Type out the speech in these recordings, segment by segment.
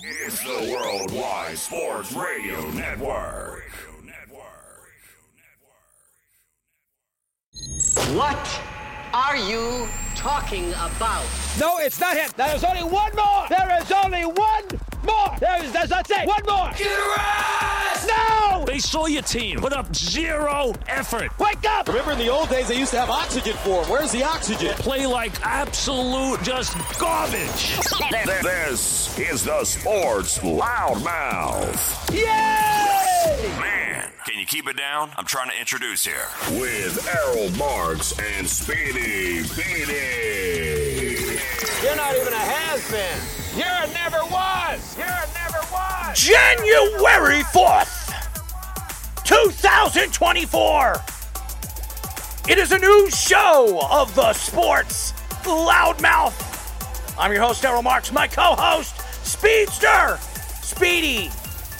It's the Worldwide Sports Radio Network. What are you talking about? No, it's not him. There is only one more. There is only one more. There is, that's not it. One more. Get No! They saw your team put up zero effort. Wake up! Remember in the old days, they used to have oxygen for them. Where's the oxygen? Play like absolute just garbage. This is the Sports Loudmouth. Yay! Man, Can you keep it down? I'm trying to introduce here. with Errol Marks and Speedy Petey. You're not even a has-been. You're a never was. You're a never was. January 4th, 2024. It is a new show of the Sports Loudmouth. I'm your host, Errol Marks, my co host, Speedster, Speedy.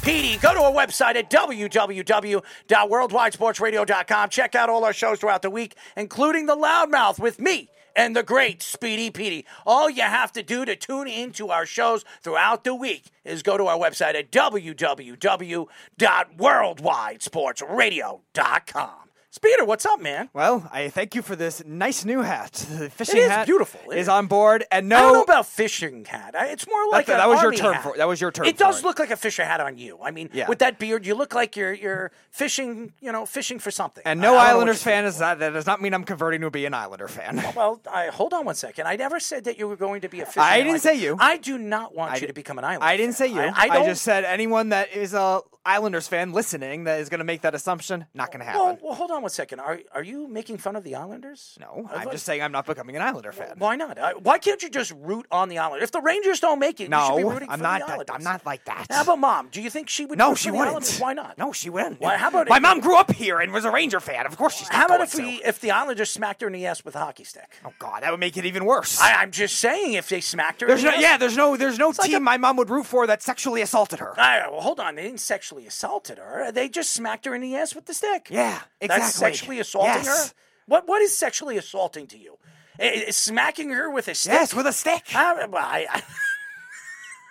Petey, go to our website at www.worldwidesportsradio.com. Check out all our shows throughout the week, including The Loudmouth with me and the great Speedy Petey. All you have to do to tune into our shows throughout the week is go to our website at www.worldwidesportsradio.com. Speeder, what's up, man? Well, I thank you for this nice new hat. The fishing is hat beautiful. It is is. on board, and no, I don't know about fishing hat. I- It's more like that an was your army term hat. for that was your term. It for does look like a fisher hat on you. I mean, Yeah. with that beard, you look like you're you're fishing. You know, fishing for something. And no I don't know what Islanders you're fan is that. That does not mean I'm converting to be an Islander fan. Well, I, hold on one second. I never said that you were going to be a fisher. I didn't say you. I do not want you to become an Islander. I didn't say fan. you. I, I don't. just said anyone that is a Islanders fan listening that is going to make that assumption. Not going to happen. well, well, hold on one second. Are are you making fun of the Islanders? no, I I'm thought- just saying I'm not becoming an Islander fan. Why not? Uh, Why can't you just root on the Islanders? If the Rangers don't make it, you should be No, rooting I'm for not. the That, I'm not like that. How about mom? Do you think she would? no, she wouldn't. Why not? No, she wouldn't. Why- how about my if- mom grew up here and was a Ranger fan? Of course she's. Not How about if to. we if the Islanders smacked her in the ass with a hockey stick? Oh God, that would make it even worse. I, I'm just saying, if they smacked her, there's in no, the yeah, there's no, there's no like team a- my mom would root for that sexually assaulted her. All right, well, hold on. They didn't sexually assaulted her. They just smacked her in the ass with the stick. Yeah, exactly. That's sexually assaulting Yes. her. What What is sexually assaulting to you? I- I- smacking her with a stick? Yes, with a stick. I, well, I,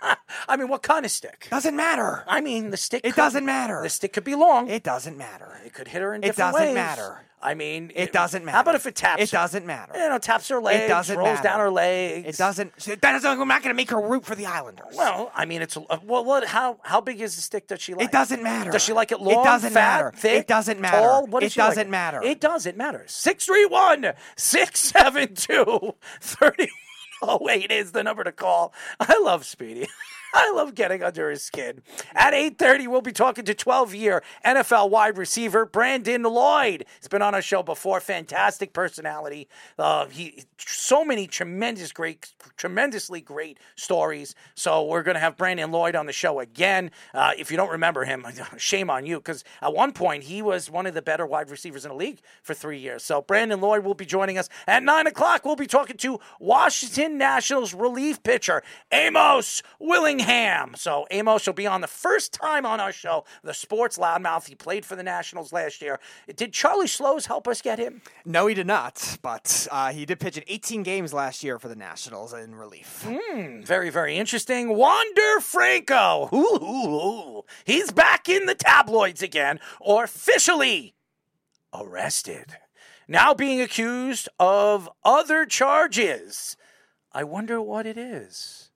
I mean, what kind of stick? Doesn't matter. I mean, the stick. It could- doesn't matter. The stick could be long. It doesn't matter. It could hit her in It different doesn't ways. matter. I mean, It doesn't matter. How about if it taps? It her? doesn't matter. You know, taps her legs, It doesn't rolls matter. down her legs. It doesn't. That doesn't. I'm not going to make her root for the Islanders. Well, I mean, it's a, uh, well. What? How? How big is the stick that she likes? it doesn't matter. Does she like it It long? doesn't fat, matter. Thick, It doesn't matter. Tall? What does It she like? doesn't matter. It does. It matters. 631 672 3108 is the number to call. I love Speedy. I love getting under his skin. At 8:30, we'll be talking to 12-year NFL wide receiver Brandon Lloyd. He's been on our show before. Fantastic personality. Uh, he so many tremendous, great, tremendously great stories. So we're going to have Brandon Lloyd on the show again. Uh, if you don't remember him, shame on you, because at one point he was one of the better wide receivers in the league for three years. So Brandon Lloyd will be joining us at nine o'clock. We'll be talking to Washington Nationals relief pitcher Amos Willingham. So Amos will be on the first time on our show, the Sports Loudmouth. He played for the Nationals last year. Did Charlie Slowes help us get him? No, he did not. But uh, he did pitch in 18 games last year for the Nationals in relief. Very, very interesting. Wander Franco. Ooh, ooh, ooh. He's back in the tabloids again, or officially arrested. Now being accused of other charges. I wonder what it is.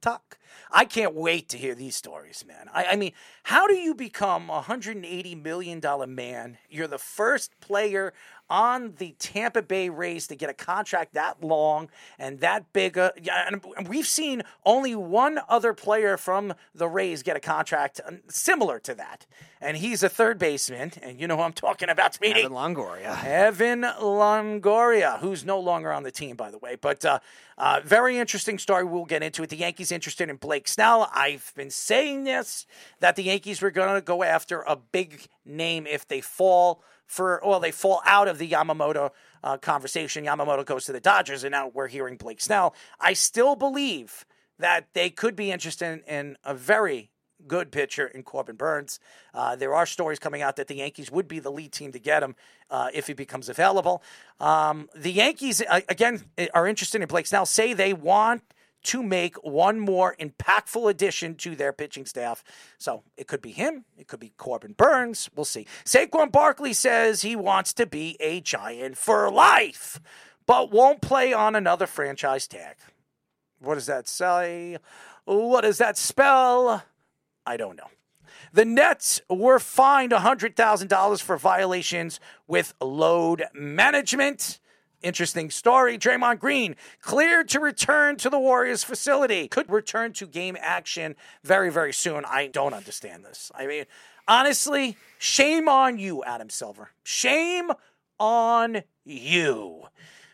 Tock. I can't wait to hear these stories, man. I, I mean, how do you become a $180 million man? You're the first player on the Tampa Bay Rays to get a contract that long and that big. Uh, and we've seen only one other player from the Rays get a contract uh, similar to that. And he's a third baseman. And you know who I'm talking about, Speedy? Evan Longoria. Evan Longoria, who's no longer on the team, by the way. But uh, uh, very interesting story. We'll get into it. The Yankees interested in Blake Snell. I've been saying this that the Yankees were going to go after a big name if they fall for, well, they fall out of the Yamamoto uh, conversation. Yamamoto goes to the Dodgers, and now we're hearing Blake Snell. I still believe that they could be interested in, a very good pitcher in Corbin Burnes. Uh, there are stories coming out that the Yankees would be the lead team to get him uh, if he becomes available. Um, the Yankees, uh, again, are interested in Blake Snell, say they want to make one more impactful addition to their pitching staff. So it could be him, it could be Corbin Burnes. We'll see. Saquon Barkley says he wants to be a giant for life, but won't play on another franchise tag. What does that say? What does that spell? I don't know. The Nets were fined $100,000 for violations with load management. Interesting story. Draymond Green cleared to return to the Warriors facility. Could return to game action very, very soon. I don't understand this. I mean, honestly, shame on you, Adam Silver. Shame on you.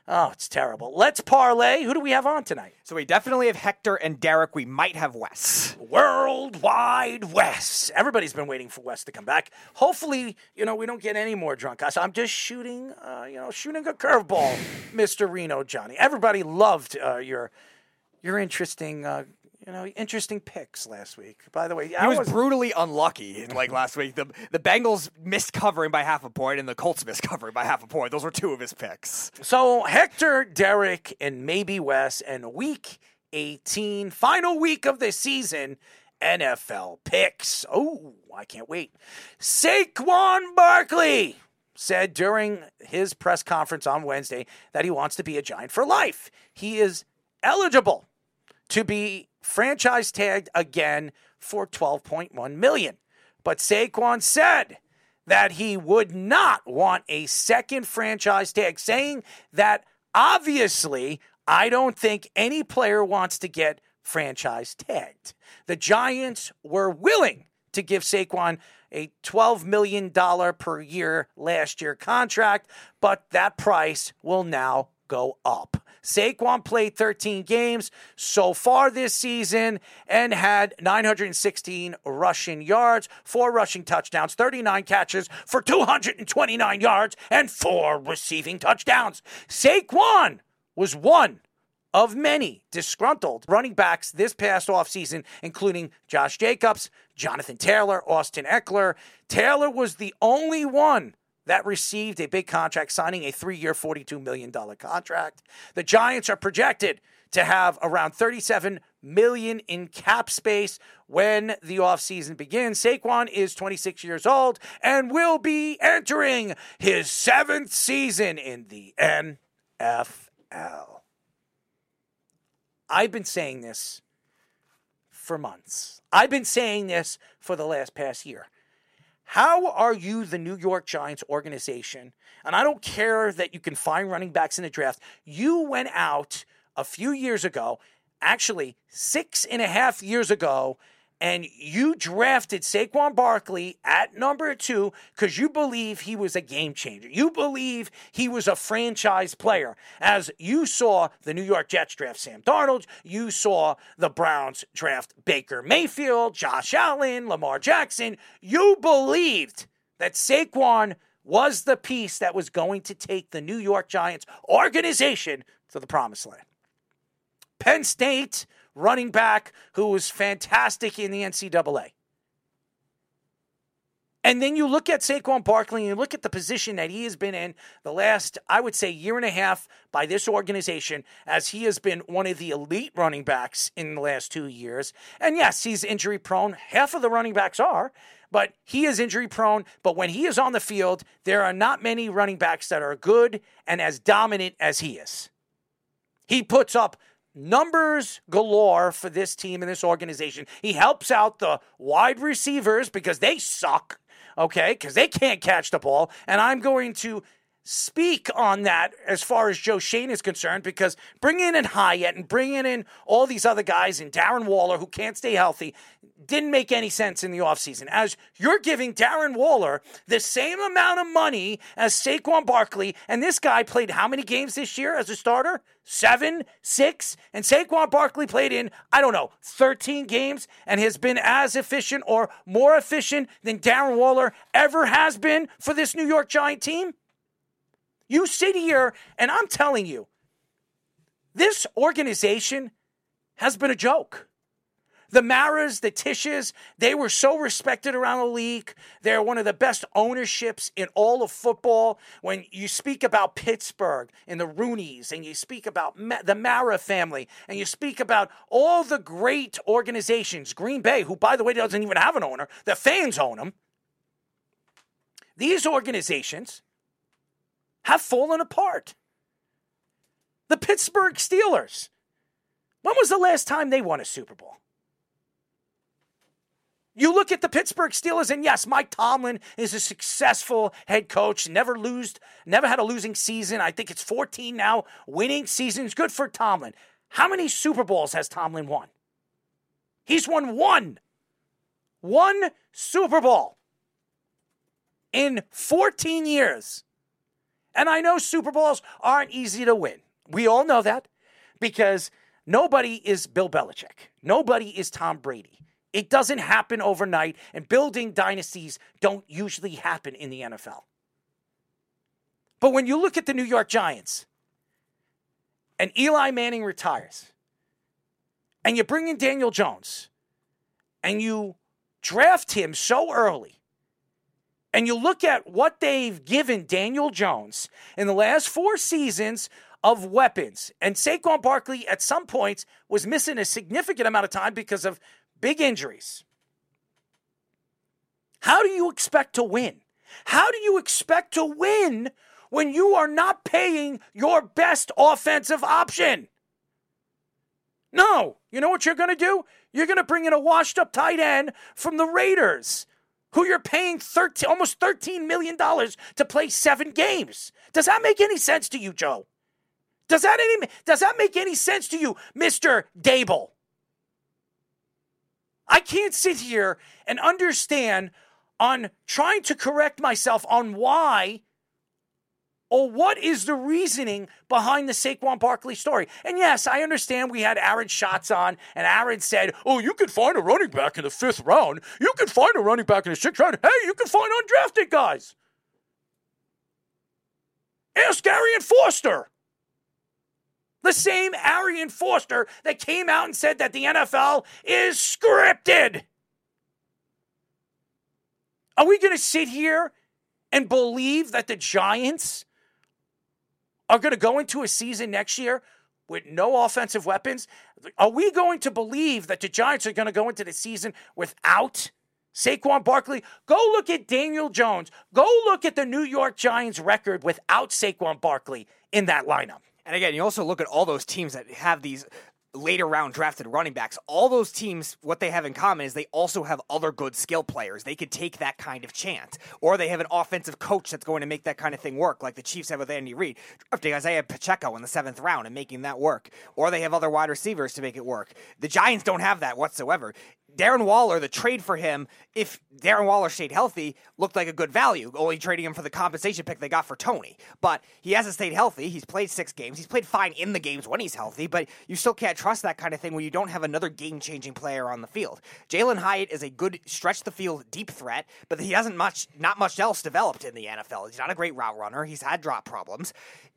Oh, it's terrible. Let's parlay. Who do we have on tonight? So we definitely have Hector and Derek. We might have Wes. Worldwide Wes. Everybody's been waiting for Wes to come back. Hopefully, you know, we don't get any more drunk guys. I'm just shooting, uh, you know, shooting a curveball, Mr. Reno Johnny. Everybody loved uh, your your interesting uh, you know, interesting picks last week. By the way, he was, was brutally unlucky. Like last week, the the Bengals missed covering by half a point, and the Colts missed covering by half a point. Those were two of his picks. So Hector, Derek, and maybe Wes, and week eighteen, final week of the season. NFL picks. Oh, I can't wait. Saquon Barkley said during his press conference on Wednesday that he wants to be a Giant for life. He is eligible to be franchise tagged again for 12.1 million. But Saquon said that he would not want a second franchise tag, saying that obviously I don't think any player wants to get franchise tagged. The Giants were willing to give Saquon a $12 million per year last year contract, but that price will now go up. Saquon played 13 games so far this season and had 916 rushing yards, four rushing touchdowns, 39 catches for 229 yards, and four receiving touchdowns. Saquon was one of many disgruntled running backs this past offseason, including Josh Jacobs, Jonathan Taylor, Austin Ekeler. Taylor was the only one that received a big contract, signing a three year, $42 million contract. The Giants are projected to have around 37 million in cap space when the offseason begins. Saquon is 26 years old and will be entering his seventh season in the NFL. I've been saying this for months. I've been saying this for the last past year. How are you, the New York Giants organization? And I don't care that you can find running backs in the draft. You went out a few years ago, actually six and a half years ago, and you drafted Saquon Barkley at number two because you believe he was a game changer. You believe he was a franchise player. As you saw the New York Jets draft Sam Darnold, you saw the Browns draft Baker Mayfield, Josh Allen, Lamar Jackson. You believed that Saquon was the piece that was going to take the New York Giants organization to the promised land. Penn State running back who was fantastic in the NCAA. And then you look at Saquon Barkley and you look at the position that he has been in the last, I would say, year and a half by this organization, as he has been one of the elite running backs in the last two years. And yes, he's injury prone. Half of the running backs are, but he is injury prone. But when he is on the field, there are not many running backs that are good and as dominant as he is. He puts up numbers galore for this team and this organization. He helps out the wide receivers because they suck, okay, because they can't catch the ball. And I'm going to speak on that as far as Joe Schoen is concerned because bringing in Hyatt and bringing in all these other guys and Darren Waller who can't stay healthy didn't make any sense in the offseason. As you're giving Darren Waller the same amount of money as Saquon Barkley, and this guy played how many games this year as a starter? Seven, six, and Saquon Barkley played in, I don't know, 13 games and has been as efficient or more efficient than Darren Waller ever has been for this New York Giant team? You sit here, and I'm telling you, this organization has been a joke. The Maras, the Tisches, they were so respected around the league. They're one of the best ownerships in all of football. When you speak about Pittsburgh and the Rooneys, and you speak about the Mara family, and you speak about all the great organizations, Green Bay, who, by the way, doesn't even have an owner, the fans own them. These organizations have fallen apart. The Pittsburgh Steelers. When was the last time they won a Super Bowl? You look at the Pittsburgh Steelers, and yes, Mike Tomlin is a successful head coach. Never lost, never had a losing season. I think it's 14 now. Winning seasons, good for Tomlin. How many Super Bowls has Tomlin won? He's won one. One Super Bowl in 14 years. And I know Super Bowls aren't easy to win. We all know that because nobody is Bill Belichick. Nobody is Tom Brady. It doesn't happen overnight, and building dynasties don't usually happen in the NFL. But when you look at the New York Giants and Eli Manning retires, and you bring in Daniel Jones, and you draft him so early, and you look at what they've given Daniel Jones in the last four seasons of weapons, and Saquon Barkley at some points was missing a significant amount of time because of big injuries. How do you expect to win? How do you expect to win when you are not paying your best offensive option? No. You know what you're going to do? You're going to bring in a washed up tight end from the Raiders who you're paying 13, almost $13 million to play seven games. Does that make any sense to you, Joe? Does that, any, does that make any sense to you, Mr. Daboll? I can't sit here and understand on trying to correct myself on why or what is the reasoning behind the Saquon Barkley story? And yes, I understand we had Aaron Schatz on, and Aaron said, Oh, you can find a running back in the fifth round. You can find a running back in the sixth round. Hey, you can find undrafted guys. Ask Arian Foster. The same Arian Foster that came out and said that the NFL is scripted. Are we going to sit here and believe that the Giants are going to go into a season next year with no offensive weapons? Are we going to believe that the Giants are going to go into the season without Saquon Barkley? Go look at Daniel Jones. Go look at the New York Giants record without Saquon Barkley in that lineup. And again, you also look at all those teams that have these later round drafted running backs. All those teams, what they have in common is they also have other good skill players. They could take that kind of chance. Or they have an offensive coach that's going to make that kind of thing work, like the Chiefs have with Andy Reid, drafting Isaiah Pacheco in the seventh round and making that work. Or they have other wide receivers to make it work. The Giants don't have that whatsoever. Darren Waller, the trade for him, if Darren Waller stayed healthy, looked like a good value, only trading him for the compensation pick they got for Toney. But he hasn't stayed healthy. He's played six games. He's played fine in the games when he's healthy, but you still can't trust that kind of thing when you don't have another game changing player on the field. Jalin Hyatt is a good stretch the field deep threat, but he hasn't much not much else developed in the NFL. He's not a great route runner. He's had drop problems.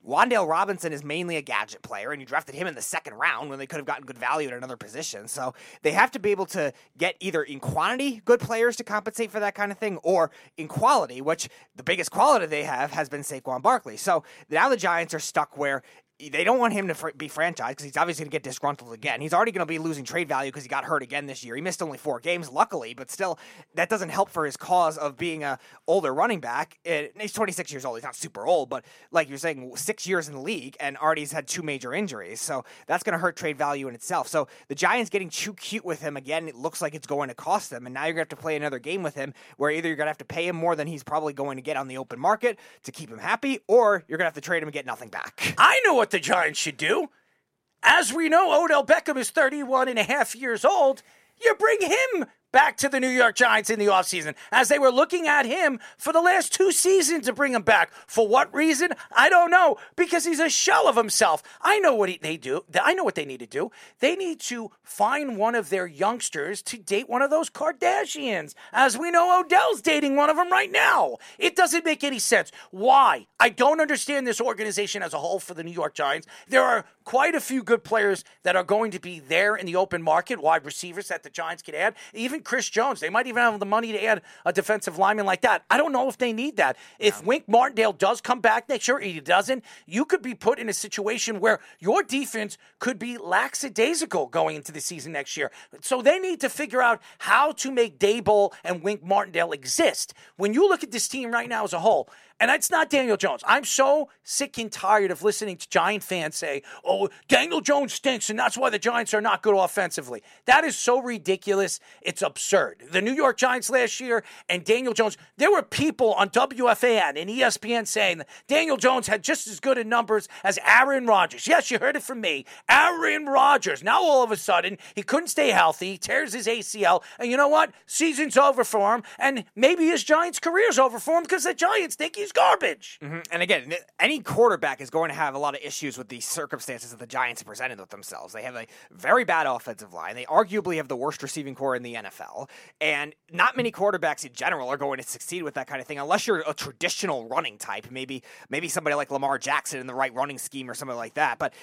Wan'Dale Robinson is mainly a gadget player, and you drafted him in the second round when they could have gotten good value at another position. So they have to be able to get either in quantity good players to compensate for that kind of thing, or in quality, which the biggest quality they have has been Saquon Barkley. So now the Giants are stuck where they don't want him to fr- be franchised because he's obviously going to get disgruntled again. He's already going to be losing trade value because he got hurt again this year. He missed only four games, luckily, but still, that doesn't help for his cause of being a older running back. He's 26 years old. He's not super old, but like you're saying, six years in the league and already's had two major injuries, so that's going to hurt trade value in itself. So the Giants getting too cute with him again, it looks like it's going to cost them, and now you're going to have to play another game with him where either you're going to have to pay him more than he's probably going to get on the open market to keep him happy, or you're going to have to trade him and get nothing back. I know what the Giants should do. As we know, Odell Beckham is 31 and a half years old. You bring him back to the New York Giants in the offseason as they were looking at him for the last two seasons to bring him back. For what reason? I don't know. Because he's a shell of himself. I know what he, they do. I know what they need to do. They need to find one of their youngsters to date one of those Kardashians. As we know, Odell's dating one of them right now. It doesn't make any sense. Why? I don't understand this organization as a whole for the New York Giants. There are quite a few good players that are going to be there in the open market, wide receivers that the Giants could add. Even Chris Jones. They might even have the money to add a defensive lineman like that. I don't know if they need that. If Wink Martindale does come back next year, he doesn't, you could be put in a situation where your defense could be lackadaisical going into the season next year. So they need to figure out how to make Daboll and Wink Martindale exist. When you look at this team right now as a whole, and it's not Daniel Jones. I'm so sick and tired of listening to Giant fans say, oh, Daniel Jones stinks, and that's why the Giants are not good offensively. That is so ridiculous. It's absurd. The New York Giants last year and Daniel Jones, there were people on WFAN and ESPN saying Daniel Jones had just as good in numbers as Aaron Rodgers. Yes, you heard it from me. Aaron Rodgers. Now all of a sudden, he couldn't stay healthy, he tears his ACL, and you know what? Season's over for him, and maybe his Giants' career's over for him because the Giants think he's garbage. Mm-hmm. And again, any quarterback is going to have a lot of issues with the circumstances that the Giants presented with themselves. They have a very bad offensive line. They arguably have the worst receiving corps in the NFL. And not many quarterbacks in general are going to succeed with that kind of thing unless you're a traditional running type. Maybe maybe somebody like Lamar Jackson in the right running scheme or something like that. But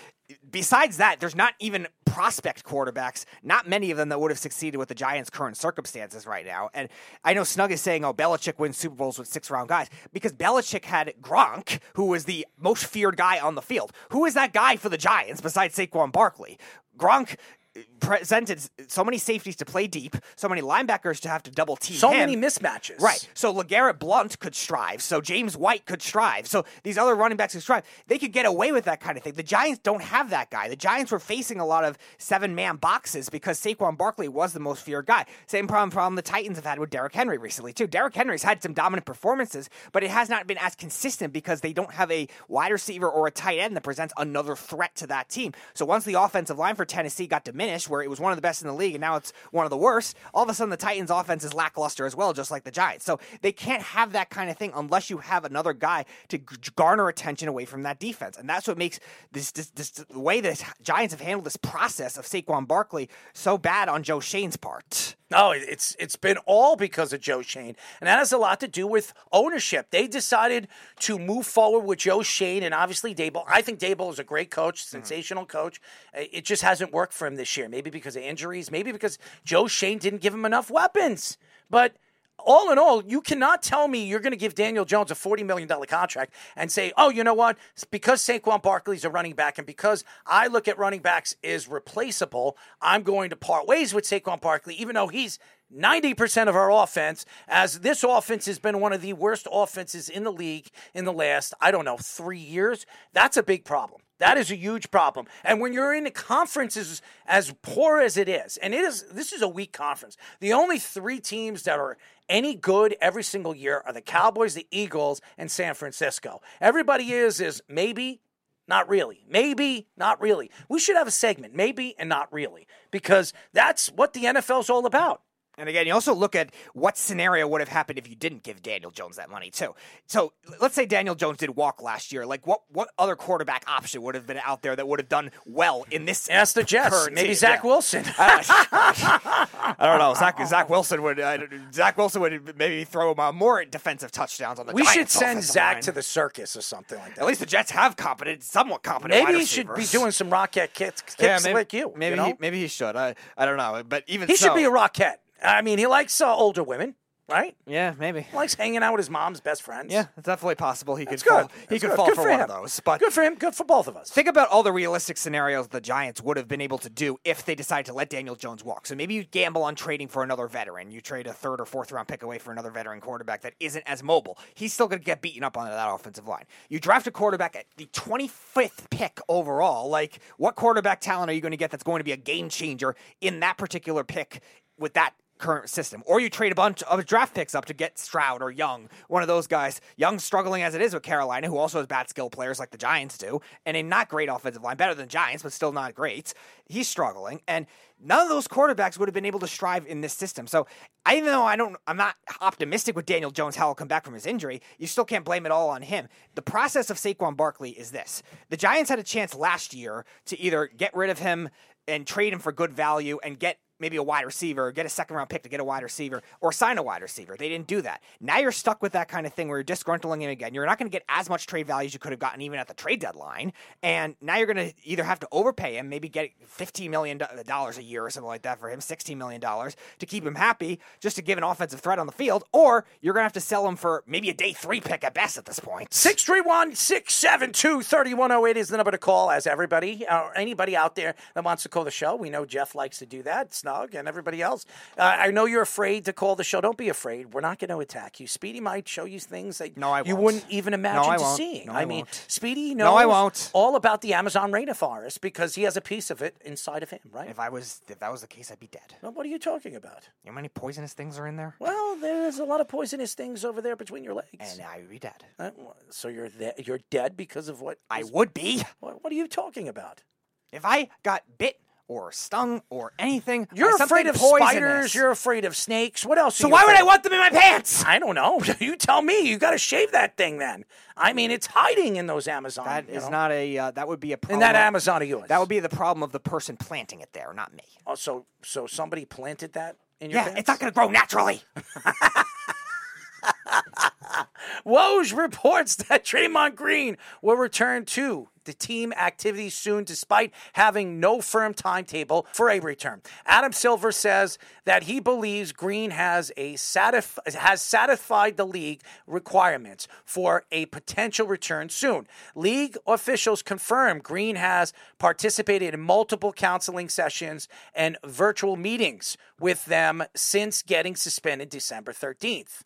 besides that, there's not even prospect quarterbacks, not many of them that would have succeeded with the Giants' current circumstances right now. And I know Snug is saying, oh, Belichick wins Super Bowls with six round guys because Belichick had Gronk, who was the most feared guy on the field. Who is that guy for the Giants besides Saquon Barkley? Gronk presented so many safeties to play deep, so many linebackers to have to double team. So him. many mismatches. Right. So LeGarrette Blunt could strive. So James White could strive. So these other running backs could strive. They could get away with that kind of thing. The Giants don't have that guy. The Giants were facing a lot of seven man boxes because Saquon Barkley was the most feared guy. Same problem problem the Titans have had with Derrick Henry recently too. Derrick Henry's had some dominant performances, but it has not been as consistent because they don't have a wide receiver or a tight end that presents another threat to that team. So once the offensive line for Tennessee got diminished, where it was one of the best in the league and now it's one of the worst, all of a sudden the Titans offense is lackluster as well, just like the Giants. So they can't have that kind of thing unless you have another guy to garner attention away from that defense. And that's what makes this, this, this the way the Giants have handled this process of Saquon Barkley so bad on Joe Schoen's part. No, it's it's been all because of Joe Schoen, and that has a lot to do with ownership. They decided to move forward with Joe Schoen and obviously Daboll. I think Daboll is a great coach, sensational coach. Uh, It just hasn't worked for him this year. Maybe because of injuries, maybe because Joe Schoen didn't give him enough weapons. But all in all, you cannot tell me you're going to give Daniel Jones a $40 million contract and say, oh, you know what? Because Saquon Barkley's a running back and because I look at running backs as replaceable, I'm going to part ways with Saquon Barkley, even though he's 90% of our offense, as this offense has been one of the worst offenses in the league in the last, I don't know, three years. That's a big problem. That is a huge problem. And when you're in a conference as, as poor as it is, and it is this is a weak conference. The only three teams that are any good every single year are the Cowboys, the Eagles, and San Francisco. Everybody is is maybe not really. Maybe, not really. We should have a segment, maybe and not really, because that's what the NFL's all about. And again, you also look at what scenario would have happened if you didn't give Daniel Jones that money too. So let's say Daniel Jones did walk last year. Like what what other quarterback option would have been out there that would have done well in this? Ask the Jets. Maybe team? Zach Yeah. Wilson. I don't know. Zach, Zach Wilson would I don't- Zach Wilson would maybe throw him uh, more defensive touchdowns on the. we should send Zach line. to the circus or something like that. At least the Jets have competent, somewhat competent. Maybe he should be doing some rocket kicks, kicks Yeah, maybe, like you. Maybe you know? he, maybe he should. I I don't know, but even He so, should be a rocket. I mean, he likes uh, older women, right? yeah, maybe. He likes hanging out with his mom's best friends. Yeah, it's definitely possible he That's could fall. good. He That's could good. fall Good for, for one him. of those. But good for him. Good for both of us. Think about all the realistic scenarios the Giants would have been able to do if they decided to let Daniel Jones walk. So maybe you gamble on trading for another veteran. You trade a third or fourth round pick away for another veteran quarterback that isn't as mobile. He's still going to get beaten up on that offensive line. You draft a quarterback at the 25th pick overall. Like, what quarterback talent are you going to get that's going to be a game changer in that particular pick with that current system, or you trade a bunch of draft picks up to get Stroud or Young, one of those guys. Young struggling as it is with Carolina, who also has bad skill players like the Giants do, and a not great offensive line, better than Giants, but still not great. He's struggling, and none of those quarterbacks would have been able to strive in this system. So, even though I don't, I'm not optimistic with Daniel Jones how he'll come back from his injury. You still can't blame it all on him. The process of Saquon Barkley is this: the Giants had a chance last year to either get rid of him and trade him for good value and get maybe a wide receiver, get a second round pick to get a wide receiver, or sign a wide receiver. They didn't do that. Now you're stuck with that kind of thing where you're disgruntling him again. You're not going to get as much trade value as you could have gotten even at the trade deadline. And now you're going to either have to overpay him, maybe get $15 million a year or something like that for him, $16 million to keep him happy, just to give an offensive threat on the field, or you're going to have to sell him for maybe a day three pick at best at this point. 631 672 3108 is the number to call as everybody, or anybody out there that wants to call the show. We know Jeff likes to do that, Snug, and everybody else. Uh, I know you're afraid to call the show. Don't be afraid. We're not going to attack you. Speedy might show you things that No, I you wouldn't even imagine I to seeing. No, I, I mean, won't. Speedy knows No, I won't. all about the Amazon rainforest because he has a piece of it inside of him, right? If I was, if that was the case, I'd be dead. Well, what are you talking about? You know how many poisonous things are in there? Well, there's a lot of poisonous things over there between your legs. And I would be dead. Uh, so you're you're dead because of what? I is- would be. What, what are you talking about? If I got bit or stung or anything, You're afraid of poisonous- spiders. You're afraid of snakes. What else? So why would I of? want them in my pants? I don't know. You tell me. You got to shave that thing then. I mean, it's hiding in those Amazon. That is know, not a. Uh, that would be a problem. in that Amazon of yours. That would be the problem of the person planting it there, not me. Oh, so so somebody planted that in your Yeah, pants? it's not going to grow naturally. Woj reports that Draymond Green will return to the team activities soon, despite having no firm timetable for a return. Adam Silver says that he believes Green has a satisf- has satisfied the league requirements for a potential return soon. League officials confirm Green has participated in multiple counseling sessions and virtual meetings with them since getting suspended December 13th.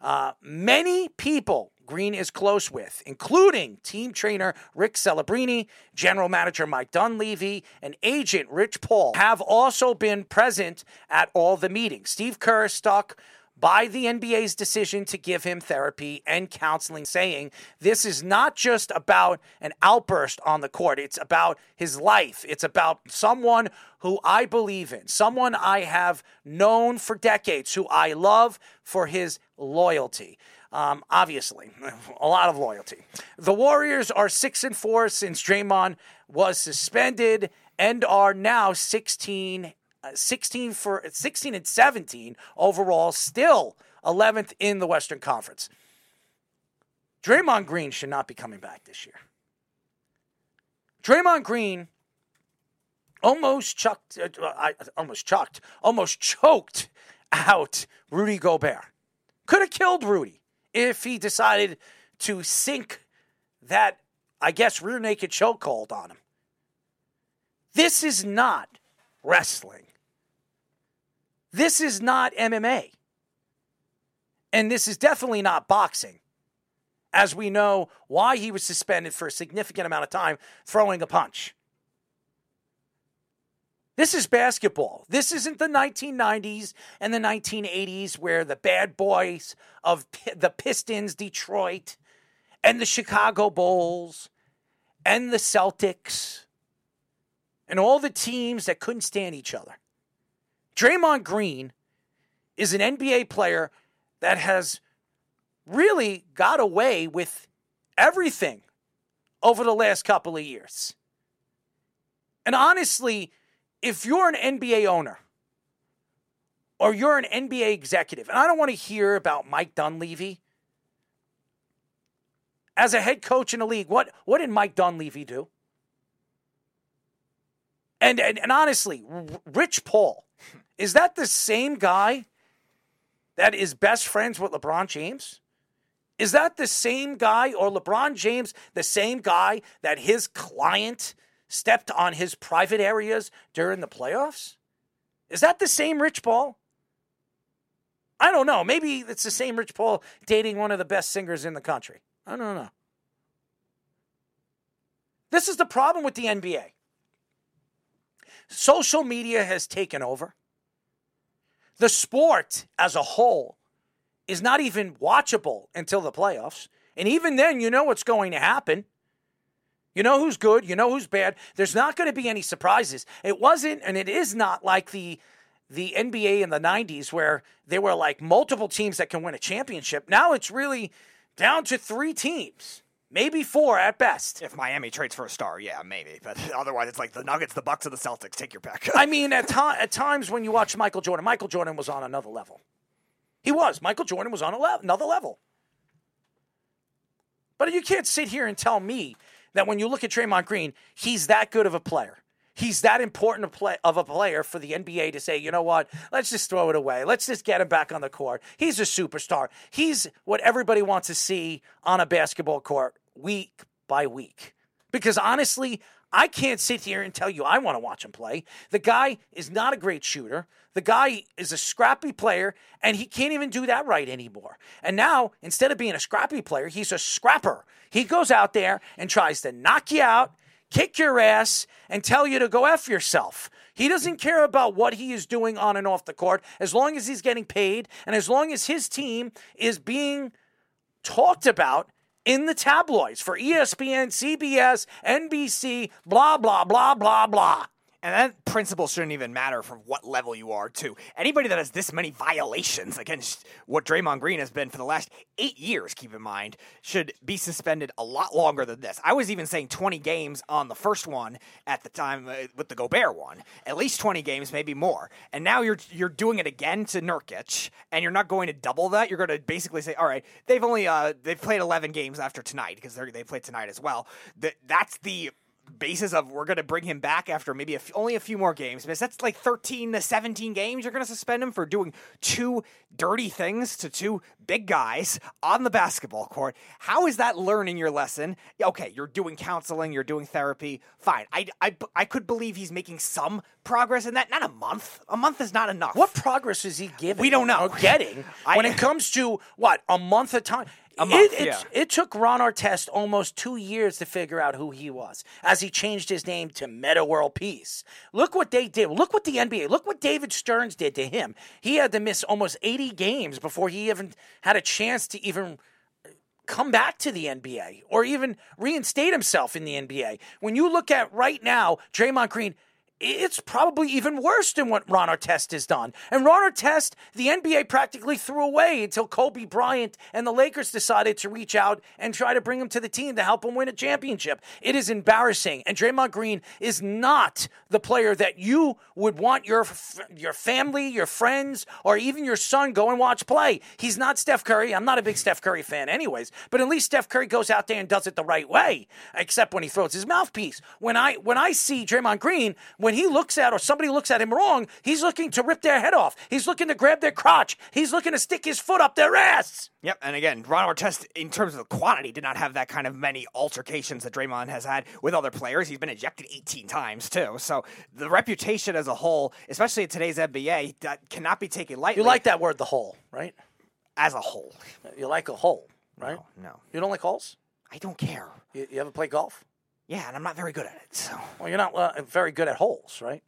Uh, many people Green is close with, including team trainer Rick Celebrini, general manager Mike Dunleavy, and agent Rich Paul, have also been present at all the meetings. Steve Kerr stuck by the NBA's decision to give him therapy and counseling, saying this is not just about an outburst on the court, it's about his life. It's about someone who I believe in, someone I have known for decades, who I love for his loyalty. Um, obviously, a lot of loyalty. The Warriors are six and four since Draymond was suspended and are now 16 uh, 16 for 16 and 17 overall, still 11th in the Western Conference. Draymond Green should not be coming back this year. Draymond Green almost chucked, uh, I, almost chucked, almost choked out Rudy Gobert. Could have killed Rudy if he decided to sink that, I guess, rear naked chokehold on him. This is not wrestling. This is not MMA. And this is definitely not boxing, as we know why he was suspended for a significant amount of time throwing a punch. This is basketball. This isn't the 1990s and the 1980s where the bad boys of the Pistons, Detroit, and the Chicago Bulls, and the Celtics, and all the teams that couldn't stand each other. Draymond Green is an NBA player that has really got away with everything over the last couple of years. And honestly, if you're an NBA owner or you're an NBA executive, and I don't want to hear about Mike Dunleavy as a head coach in the league, what, what did Mike Dunleavy do? And, and, and honestly, Rich Paul, is that the same guy that is best friends with LeBron James? Is that the same guy or LeBron James, the same guy that his client stepped on his private areas during the playoffs? Is that the same Rich Paul? I don't know. Maybe it's the same Rich Paul dating one of the best singers in the country. I don't know. This is the problem with the NBA. Social media has taken over. The sport as a whole is not even watchable until the playoffs. And even then, you know what's going to happen. You know who's good, you know who's bad. There's not going to be any surprises. It wasn't and it is not like the the NBA in the 90s where there were like multiple teams that can win a championship. Now it's really down to 3 teams. Maybe 4 at best. If Miami trades for a star, yeah, maybe. But otherwise, it's like the Nuggets, the Bucks, and the Celtics. Take your pick. I mean, at, ti- at times when you watch Michael Jordan, Michael Jordan was on another level. He was. Michael Jordan was on le- another level. But you can't sit here and tell me that when you look at Draymond Green, he's that good of a player. He's that important of a player for the NBA to say, you know what, let's just throw it away. Let's just get him back on the court. He's a superstar. He's what everybody wants to see on a basketball court week by week. Because honestly, I can't sit here and tell you I want to watch him play. The guy is not a great shooter. The guy is a scrappy player, and he can't even do that right anymore. And now, instead of being a scrappy player, he's a scrapper. He goes out there and tries to knock you out, kick your ass, and tell you to go F yourself. He doesn't care about what he is doing on and off the court as long as he's getting paid and as long as his team is being talked about in the tabloids for ESPN, CBS, NBC, blah, blah, blah, blah, blah. And that principle shouldn't even matter from what level you are, too. Anybody that has this many violations against what Draymond Green has been for the last eight years, keep in mind, should be suspended a lot longer than this. I was even saying 20 games on the first one at the time uh, with the Gobert one, at least 20 games, maybe more. And now you're you're doing it again to Nurkic, and you're not going to double that. You're going to basically say, all right, they've only uh, they've played 11 games after tonight because they they played tonight as well. That that's the basis of we're going to bring him back after maybe a f- only a few more games. Because that's like 13 to 17 games. You're going to suspend him for doing two dirty things to two big guys on the basketball court. How is that learning your lesson? Okay, you're doing counseling, you're doing therapy. Fine. I, I, I could believe he's making some progress in that. Not a month. A month is not enough. What progress is he giving? We don't know. Or getting I- when it comes to what a month of time. A month, it, it's- yeah. it took Ron Artest almost two years to figure out who he was as he changed his name to Metta World Peace. Look what they did. Look what the NBA, look what David Stearns did to him. He had to miss almost 80 games before he even had a chance to even uh, come back to the NBA or even reinstate himself in the NBA. When you look at right now, Draymond Green, it's probably even worse than what Ron Artest has done. And Ron Artest, the NBA practically threw away until Kobe Bryant and the Lakers decided to reach out and try to bring him to the team to help him win a championship. It is embarrassing. And Draymond Green is not the player that you would want your your family, your friends, or even your son go and watch play. He's not Steph Curry. I'm not a big Steph Curry fan, anyways. But at least Steph Curry goes out there and does it the right way, except when he throws his mouthpiece. When I when I see Draymond Green, when he looks at or somebody looks at him wrong, he's looking to rip their head off. He's looking to grab their crotch. He's looking to stick his foot up their ass. Yep, and again, Ron Artest, in terms of the quantity, did not have that kind of many altercations that Draymond has had with other players. He's been ejected 18 times too. So the reputation as a whole, especially in today's NBA, that cannot be taken lightly. You like that word, the whole, right? as a whole? You like a hole, right? No, You don't like holes? I don't care. You, you ever play golf? Yeah, and I'm not very good at it. So Well, you're not uh, very good at holes, right?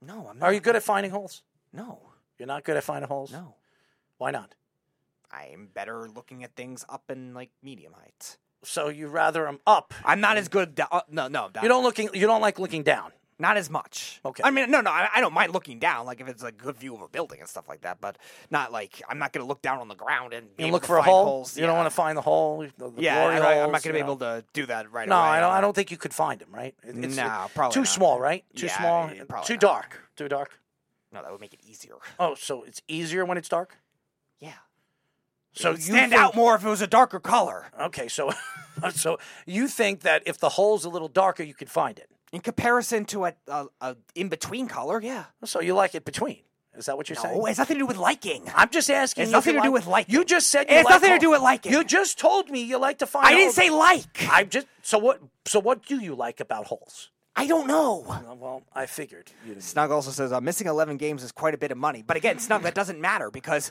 no, I'm not. Are you good at finding holes? No, You're not good at finding holes? no. Why not? I'm better looking at things up in like medium heights. So you rather them up. I'm not as good. Da- uh, no, no. down. You don't looking. You don't like looking down. Not as much. Okay. I mean, no, no. I, I don't mind looking down, like if it's a good view of a building and stuff like that. But not like I'm not going to look down on the ground and be You look for a hole. Holes. You don't want to find the hole. The, the Yeah, I, am not going to be know. able to do that right No, away. I don't. I don't think you could find them. Right? It- It's No, probably too not. small. Right? Too Yeah, small. yeah, probably Too not. dark. Too dark. No, that would make it easier. Oh, so it's easier when it's dark. Yeah. So you stand think- out more if it was a darker color. Okay, so so you think that if the hole's a little darker, you could find it. In comparison to a, a, a in between color, yeah. So you like it between. Is that what you're saying? No, it has nothing to do with liking. I'm just asking. It's nothing to do with liking. You just said It you has like nothing to do with liking. You just told me you like to find. I didn't holes. say like. I just so what? So what do you like about holes? I don't know. Well, I figured. Snug also says uh, missing 11 games is quite a bit of money. But again, Snug, that doesn't matter because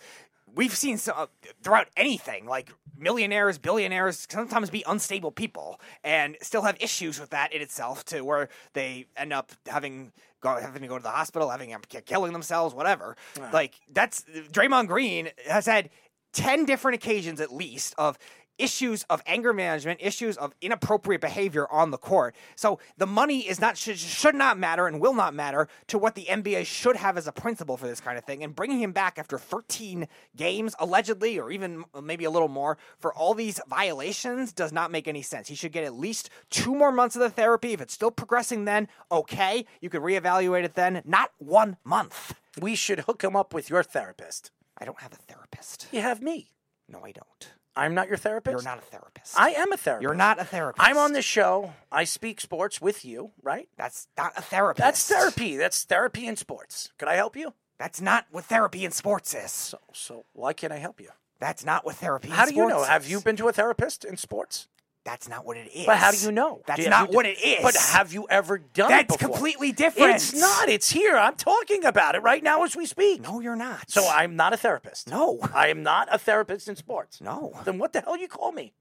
we've seen some, uh, throughout anything like millionaires, billionaires sometimes be unstable people and still have issues with that in itself to where they end up having go, having to go to the hospital, having killing themselves, whatever. Like that's Draymond Green has had 10 different occasions at least of issues of anger management, issues of inappropriate behavior on the court. So the money is not should, should not matter and will not matter to what the NBA should have as a principle for this kind of thing. And bringing him back after 13 games allegedly, or even maybe a little more, for all these violations does not make any sense. He should get at least two more months of the therapy. If it's still progressing, then okay, you could reevaluate it then. Not one month. We should hook him up with your therapist. I don't have a therapist. You have me. No, I don't. I'm not your therapist. You're not a therapist. I am a therapist. You're not a therapist. I'm on this show. I speak sports with you, right? That's not a therapist. That's therapy. That's therapy in sports. Could I help you? That's not what therapy in sports is. So, so why can't I help you? That's not what therapy. How do you know? sports Have you been to a therapist in sports? That's not what it is. But how do you know? That's Do you- not what it is. But have you ever done it That's completely different. It's not. It's here. I'm talking about it right now as we speak. No, you're not. So I'm not a therapist. No. I am not a therapist in sports. No. Then what the hell you call me?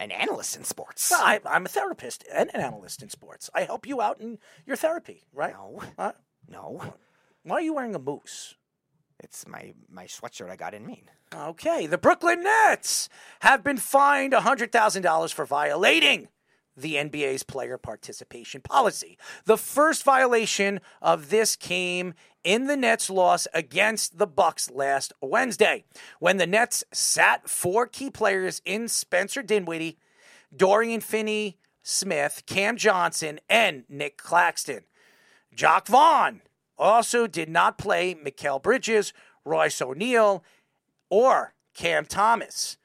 an analyst in sports. Well, I, I'm a therapist and an analyst in sports. I help you out in your therapy, right? No. Huh? no, Why are you wearing a moose? it's my my sweatshirt I got in Maine. Okay, the Brooklyn Nets have been fined $100,000 for violating the NBA's player participation policy. The first violation of this came in the Nets' loss against the Bucks last Wednesday, when the Nets sat four key players in Spencer Dinwiddie, Dorian Finney-Smith, Cam Johnson, and Nic Claxton. Jacque Vaughn also did not play Mikal Bridges, Royce O'Neale, or Cam Thomas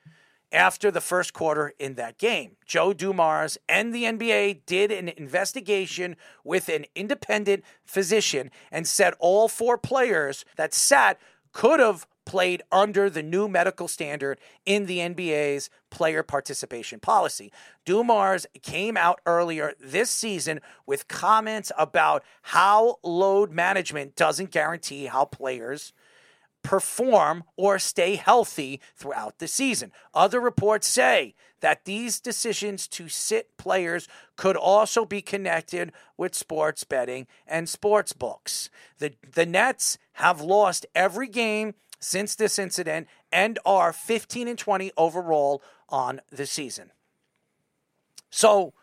after the first quarter in that game. Joe Dumars and the NBA did an investigation with an independent physician and said all four players that sat could have played under the new medical standard in the NBA's player participation policy. Dumars came out earlier this season with comments about how load management doesn't guarantee how players perform or stay healthy throughout the season. Other reports say that these decisions to sit players could also be connected with sports betting and sports books. The the Nets have lost every game since this incident and are 15 and 20 overall on the season. So,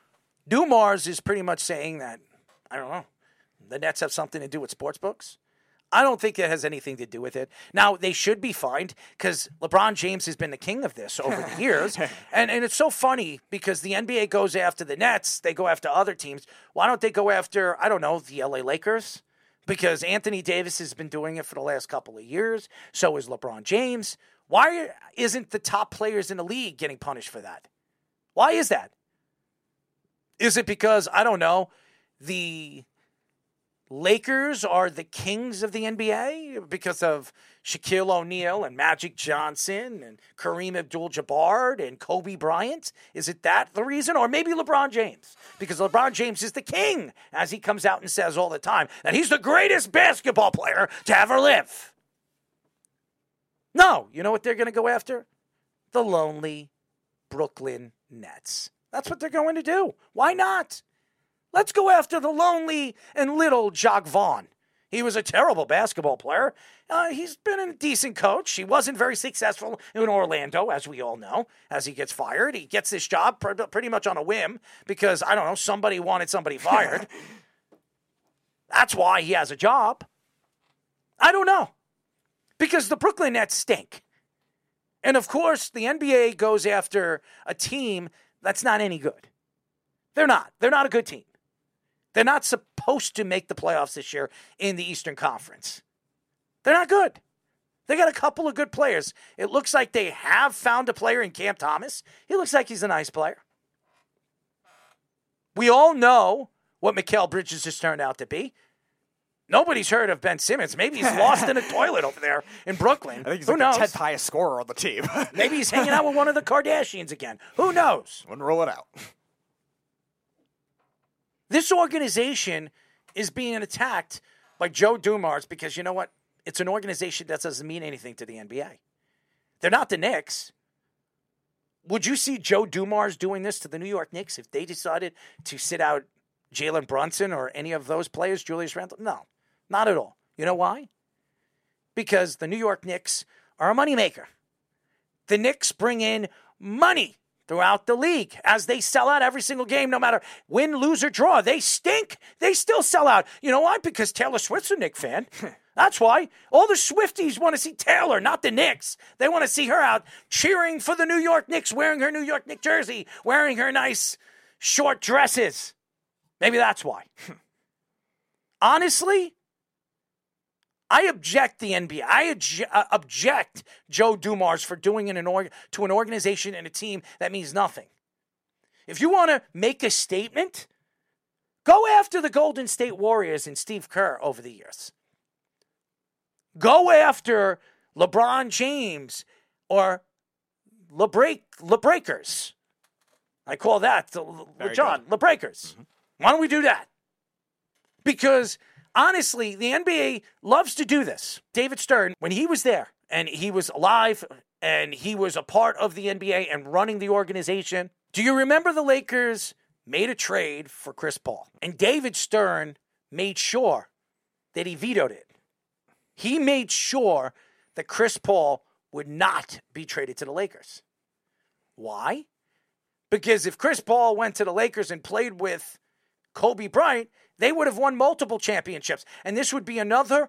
Dumars is pretty much saying that I don't know. The Nets have something to do with sports books. I don't think it has anything to do with it. Now they should be fined because LeBron James has been the king of this over the years, and and it's so funny because the NBA goes after the Nets, they go after other teams. Why don't they go after I don't know the LA Lakers? Because Anthony Davis has been doing it for the last couple of years. So is LeBron James. Why isn't the top players in the league getting punished for that? Why is that? Is it because I don't know the Lakers are the kings of the NBA because of Shaquille O'Neal and Magic Johnson and Kareem Abdul-Jabbar and Kobe Bryant? Is it that the reason, or maybe LeBron James because LeBron James is the king, as he comes out and says all the time that he's the greatest basketball player to ever live? No, you know what they're going to go after? The lonely Brooklyn Nets. That's what they're going to do. Why not? Let's go after the lonely and little Jacque Vaughn. He was a terrible basketball player. Uh, he's been a decent coach. He wasn't very successful in Orlando, as we all know. As he gets fired, he gets this job pr- pretty much on a whim because, I don't know, somebody wanted somebody fired. That's why he has a job. I don't know. Because the Brooklyn Nets stink. And of course, the NBA goes after a team that's not any good. They're not. They're not a good team. They're not supposed to make the playoffs this year in the Eastern Conference. They're not good. They got a couple of good players. It looks like they have found a player in Cam Thomas. He looks like he's a nice player. We all know what Mikal Bridges has turned out to be. Nobody's heard of Ben Simmons. Maybe he's lost in a toilet over there in Brooklyn. I think he's Who like knows? the tenth highest scorer on the team. Maybe he's hanging out with one of the Kardashians again. Who knows? Wouldn't rule it out. This organization is being attacked by Joe Dumars because you know what? It's an organization that doesn't mean anything to the NBA. They're not the Knicks. Would you see Joe Dumars doing this to the New York Knicks if they decided to sit out Jalen Brunson or any of those players, Julius Randle? No, not at all. You know why? Because the New York Knicks are a moneymaker. The Knicks bring in money throughout the league as they sell out every single game, no matter win, lose, or draw. They stink. They still sell out. You know why? Because Taylor Swift's a Knick fan. That's why. All the Swifties want to see Taylor, not the Knicks. They want to see her out cheering for the New York Knicks, wearing her New York Knick jersey, wearing her nice short dresses. Maybe that's why. Honestly, I object the NBA. I obje- uh, object Joe Dumars for doing it an org- to an organization and a team that means nothing. If you want to make a statement, go after the Golden State Warriors and Steve Kerr over the years. Go after LeBron James or LeBreak LeBreakers. I call that the, John LeBreakers. Why don't we do that? Because honestly, the NBA loves to do this. David Stern, when he was there and he was alive and he was a part of the NBA and running the organization, do you remember the Lakers made a trade for Chris Paul? And David Stern made sure that he vetoed it. He made sure that Chris Paul would not be traded to the Lakers. Why? Because if Chris Paul went to the Lakers and played with Kobe Bryant, they would have won multiple championships. And this would be another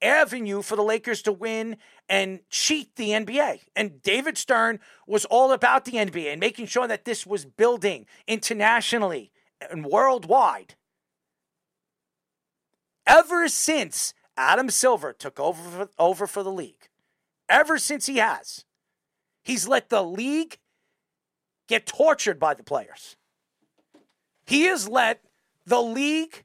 avenue for the Lakers to win and cheat the NBA. And David Stern was all about the NBA and making sure that this was building internationally and worldwide. Ever since Adam Silver took over for, over for the league, ever since he has, he's let the league get tortured by the players. He has let the league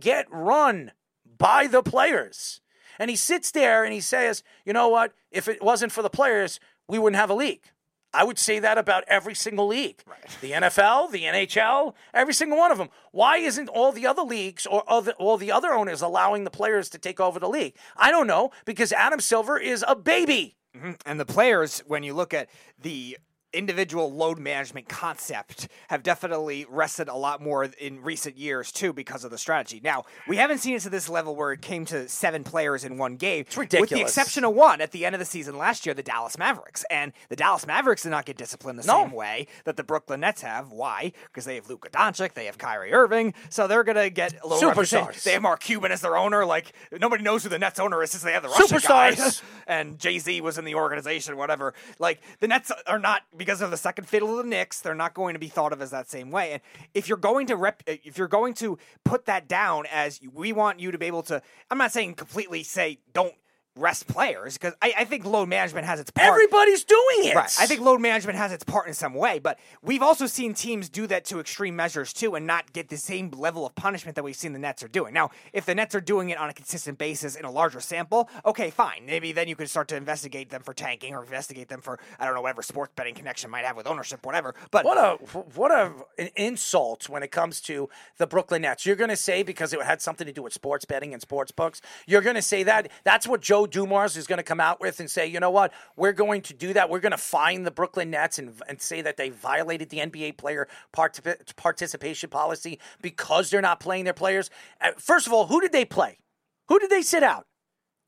get run by the players. And he sits there and he says, you know what? If it wasn't for the players, we wouldn't have a league. I would say that about every single league. The NFL, the NHL, every single one of them. Why isn't all the other leagues or other, all the other owners allowing the players to take over the league? I don't know because Adam Silver is a baby. Mm-hmm. And the players, when you look at the individual load management concept have definitely rested a lot more in recent years too because of the strategy. Now, we haven't seen it to this level where it came to seven players in one game. It's ridiculous. With the exception of one at the end of the season last year, the Dallas Mavericks. And the Dallas Mavericks did not get disciplined the No. same way that the Brooklyn Nets have. Why? Because they have Luka Doncic, they have Kyrie Irving, so they're gonna get a little. Superstars. They have Mark Cuban as their owner. Like nobody knows who the Nets owner is since they have the Russian guy. Superstars. and Jay Z was in the organization, whatever. Like the Nets are not because of the second fiddle of the Knicks. They're not going to be thought of as that same way. And if you're going to rep, if you're going to put that down as we want you to be able to, I'm not saying completely say don't rest players because I, I think load management has its part. Everybody's doing it. Right. I think load management has its part in some way, but we've also seen teams do that to extreme measures too and not get the same level of punishment that we've seen the Nets are doing. Now, if the Nets are doing it on a consistent basis in a larger sample, okay, fine. Maybe then you could start to investigate them for tanking or investigate them for, I don't know, whatever sports betting connection might have with ownership, whatever. But What a what a an insult when it comes to the Brooklyn Nets. You're going to say because it had something to do with sports betting and sports books. You're going to say that that's what Joe Dumars is going to come out with and say, you know what, we're going to do that. We're going to fine the Brooklyn Nets and and say that they violated the NBA player particip- participation policy because they're not playing their players. Uh, First of all, who did they play? Who did they sit out?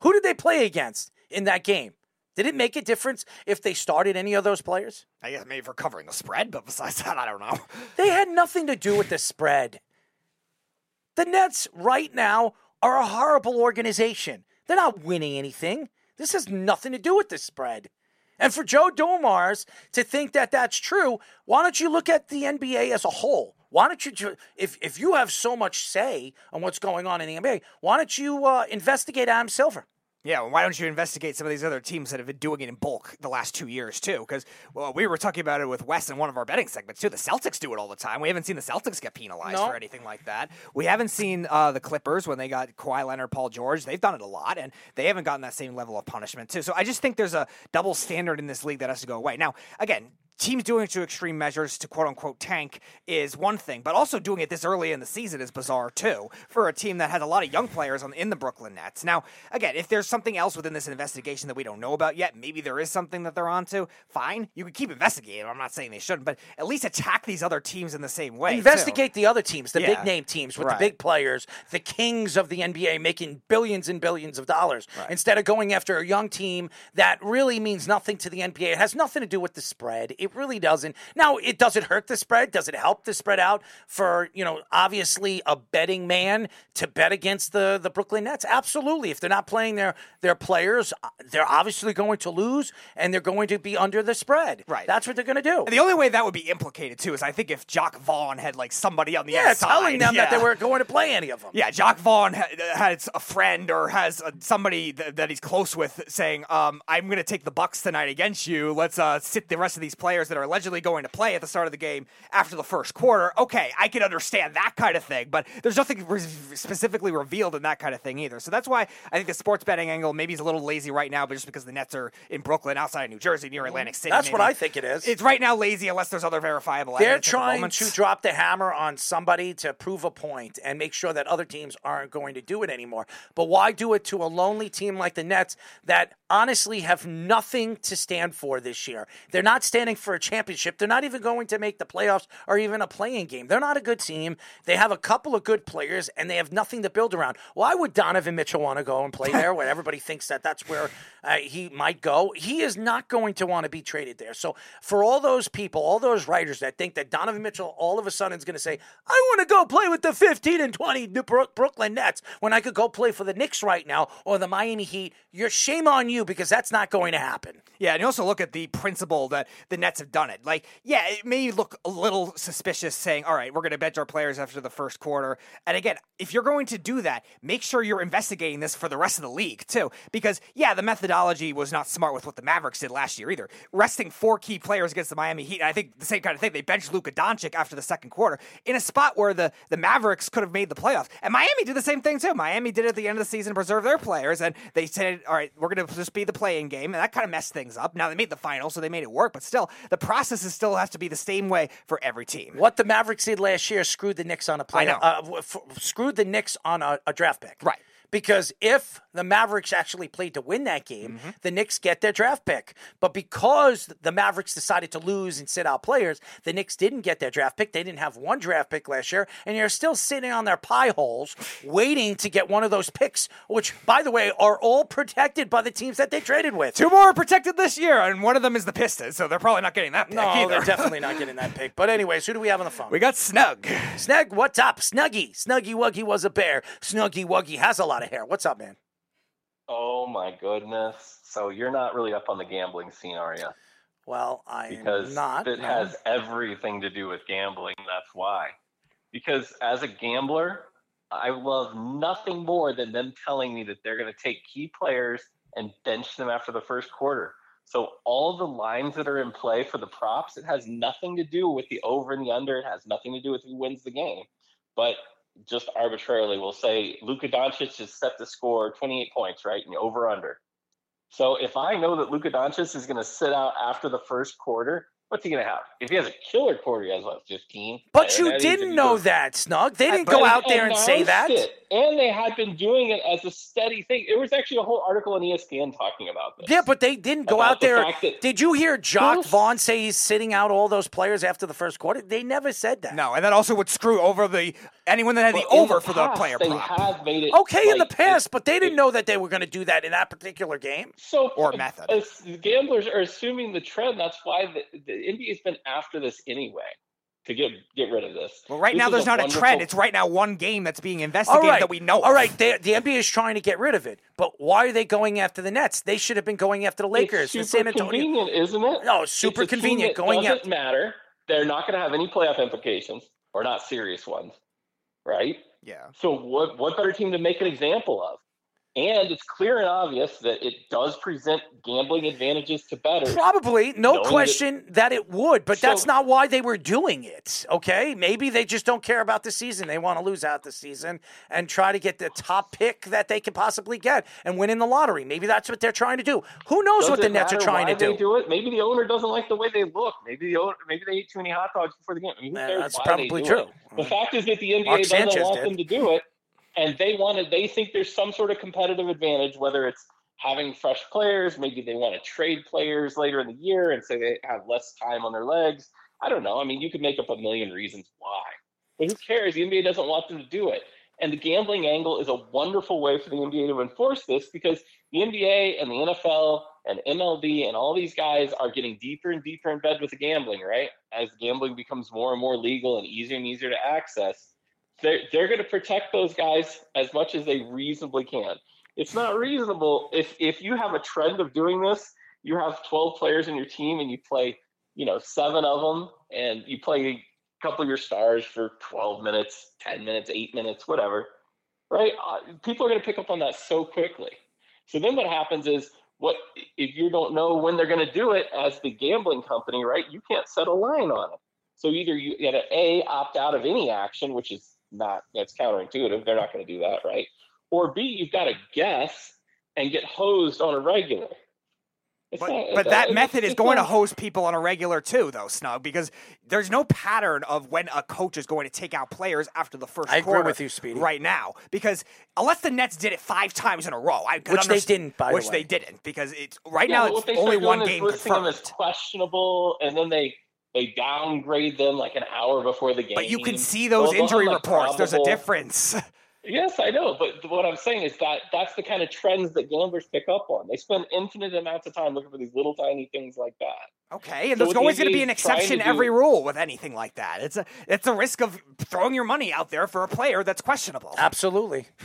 Who did they play against in that game? Did it make a difference if they started any of those players? I guess maybe for covering the spread, but besides that, I don't know. They had nothing to do with the spread. The Nets right now are a horrible organization. They're not winning anything. This has nothing to do with the spread. And for Joe Dumars to think that that's true, why don't you look at the NBA as a whole? Why don't you, if if you have so much say on what's going on in the NBA, why don't you uh, investigate Adam Silver? Yeah, well, why don't you investigate some of these other teams that have been doing it in bulk the last two years too? Because well, we were talking about it with Wes in one of our betting segments too. The Celtics do it all the time. We haven't seen the Celtics get penalized No. for anything like that. We haven't seen uh, the Clippers when they got Kawhi Leonard, Paul George. They've done it a lot, and they haven't gotten that same level of punishment too. So I just think there's a double standard in this league that has to go away. Now, again. Teams doing it to extreme measures to quote unquote tank is one thing, but also doing it this early in the season is bizarre too for a team that has a lot of young players on in the Brooklyn Nets. Now, again, if there's something else within this investigation that we don't know about yet, maybe there is something that they're onto. Fine, you can keep investigating. I'm not saying they shouldn't, but at least attack these other teams in the same way. too. Investigate the other teams, the Yeah. big name teams with Right. the big players, the kings of the NBA making billions and billions of dollars instead of going after a young team that really means nothing to the NBA. It has nothing to do with the spread. It really doesn't. Now, it does it hurt the spread? Does it help the spread out for, you know, obviously a betting man to bet against the the Brooklyn Nets? Absolutely. If they're not playing their their players, uh, they're obviously going to lose and they're going to be under the spread. Right. That's what they're going to do. And the only way that would be implicated too is I think if Jacque Vaughn had like somebody on the yeah, outside, telling them that they weren't going to play any of them. Yeah, Jacque Vaughn ha- has a friend or has uh somebody th- that he's close with saying, um, "I'm going to take the Bucks tonight against you. Let's uh, sit the rest of these players that are allegedly going to play at the start of the game after the first quarter." Okay, I can understand that kind of thing, but there's nothing re- specifically revealed in that kind of thing either. So that's why I think the sports betting angle maybe is a little lazy right now, but just because the Nets are in Brooklyn, outside of New Jersey, near mm-hmm. Atlantic City. That's what. I think it is. It's right now lazy unless there's other verifiable. They're the trying moment. to drop the hammer on somebody to prove a point and make sure that other teams aren't going to do it anymore. But why do it to a lonely team like the Nets that honestly have nothing to stand for this year? They're not standing for a championship. They're not even going to make the playoffs or even a playing game. They're not a good team. They have a couple of good players and they have nothing to build around. Why would Donovan Mitchell want to go and play there when everybody thinks that that's where uh, he might go? He is not going to want to be traded there. So for all those people, all those writers that think that Donovan Mitchell all of a sudden is going to say, I want to go play with the 15 and 20 New Brook- Brooklyn Nets when I could go play for the Knicks right now or the Miami Heat, you're shame on you because that's not going to happen. Yeah, and you also look at the principle that the Nets have done it. Like, yeah, it may look a little suspicious saying, all right, we're going to bench our players after the first quarter. And again, if you're going to do that, make sure you're investigating this for the rest of the league, too. Because, yeah, the methodology was not smart with what the Mavericks did last year either. Resting four key players against the Miami Heat, I think the same kind of thing. They benched Luka Doncic after the second quarter in a spot where the, the Mavericks could have made the playoffs. And Miami did the same thing, too. Miami did it at the end of the season to preserve their players, and they said, all right, we're going to just be the playing game. And that kind of messed things up. Now, they made the final, so they made it work, but still, the process is still has to be the same way for every team. What the Mavericks did last year screwed the Knicks on a play. Uh, f- screwed the Knicks on a, a draft pick. Right. Because if the Mavericks actually played to win that game, Mm-hmm. the Knicks get their draft pick. But because the Mavericks decided to lose and sit out players, the Knicks didn't get their draft pick. They didn't have one draft pick last year, and you're still sitting on their pie holes waiting to get one of those picks, which, by the way, are all protected by the teams that they traded with. Two more are protected this year, and one of them is the Pistons, so they're probably not getting that pick no, either. they're definitely not getting that pick. But anyways, who do we have on the phone? we got Snug. Snug, what's up? Snuggy. Snuggy Wuggy was a bear. Snuggy Wuggy has a lot of hair. What's up, man? Oh my goodness. So you're not really up on the gambling scene, are you? Well, I Because not. it no. has everything to do with gambling. That's why. Because as a gambler, I love nothing more than them telling me that they're going to take key players and bench them after the first quarter. So all the lines that are in play for the props, it has nothing to do with the over and the under. It has nothing to do with who wins the game. But just arbitrarily, we'll say Luka Doncic is set to score 28 points, right? And over under. So if I know that Luka Doncic is going to sit out after the first quarter, what's he going to have? If he has a killer quarter, he has what, 15? But you that means if didn't know that, Snug. They didn't go out there and say that. it, And they had been doing it as a steady thing. It was actually a whole article on ESPN talking about this. Yeah, but they didn't go out the there. that- Did you hear Jacque Yes. Vaughn say he's sitting out all those players after the first quarter? They never said that. No, and that also would screw over the anyone that had But the in over for the past, player they prop. have made it Okay, in the past, it- but they didn't it- know that they were going to do that in that particular game. So Or uh, method. as gamblers are assuming the trend. That's why the, the NBA's been after this anyway to get get rid of this. Well, right This now there's not a trend. It's right now one game that's being investigated right, that we know. All of. right, they, the NBA is trying to get rid of it, but why are they going after the Nets? They should have been going after the Lakers, the San Antonio. convenient, isn't it? No, super convenient going doesn't after- matter. They're not going to have any playoff implications, or not serious ones, right? Yeah. So what what better team to make an example of? And it's clear and obvious that it does present gambling advantages to bettors. Probably, no Knowing that- question that, it would, but that's not why they were doing it. Okay, maybe they just don't care about the season. They want to lose out the season and try to get the top pick that they could possibly get and win in the lottery. Maybe that's what they're trying to do. Who knows what the Nets are trying to do? Do it. Maybe the owner doesn't like the way they look. Maybe the owner, maybe they ate too many hot dogs before the game. I mean, who cares that's probably true. It? The fact is that the NBA Mark doesn't Sanchez want did. them to do it, and they wanted. They think there's some sort of competitive advantage, whether it's having fresh players. Maybe they want to trade players later in the year and say they have less time on their legs. I don't know. I mean, you could make up a million reasons why, but who cares? The NBA doesn't want them to do it. And the gambling angle is a wonderful way for the NBA to enforce this because the NBA and the NFL and MLB and all these guys are getting deeper and deeper in bed with the gambling, right? As gambling becomes more and more legal and easier and easier to access, they're, they're going to protect those guys as much as they reasonably can. It's not reasonable if if you have a trend of doing this, you have 12 players in your team and you play, you know, seven of them and you play a couple of your stars for 12 minutes, 10 minutes, 8 minutes, whatever. Right? Uh, people are going to pick up on that so quickly. So then what happens is what if you don't know when they're going to do it as the gambling company, right? You can't set a line on it. So either you got to a opt out of any action, which is not that's counterintuitive. They're not going to do that, right? Or b you've got to guess and get hosed on a regular. It's But, not- but it's- that it's- method is it's going to not- hose people on a regular too, though, Snug, because there's no pattern of when a coach is going to take out players after the first I agree quarter. with you, Speedy. Right now, because unless the Nets did it five times in a row, I could Which they didn't, by the which way. they didn't, because it's right Yeah, now it's only one game listing them as questionable, and then they they downgrade them like an hour before the game. But you can see those Well, injury have, like, reports. There's a difference. Yes, I know, but what I'm saying is that that's the kind of trends that gamblers pick up on. They spend infinite amounts of time looking for these little tiny things like that. Okay, and So there's always going to be an is trying to exception do- every rule with anything like that. It's a it's a risk of throwing your money out there for a player that's questionable. Absolutely.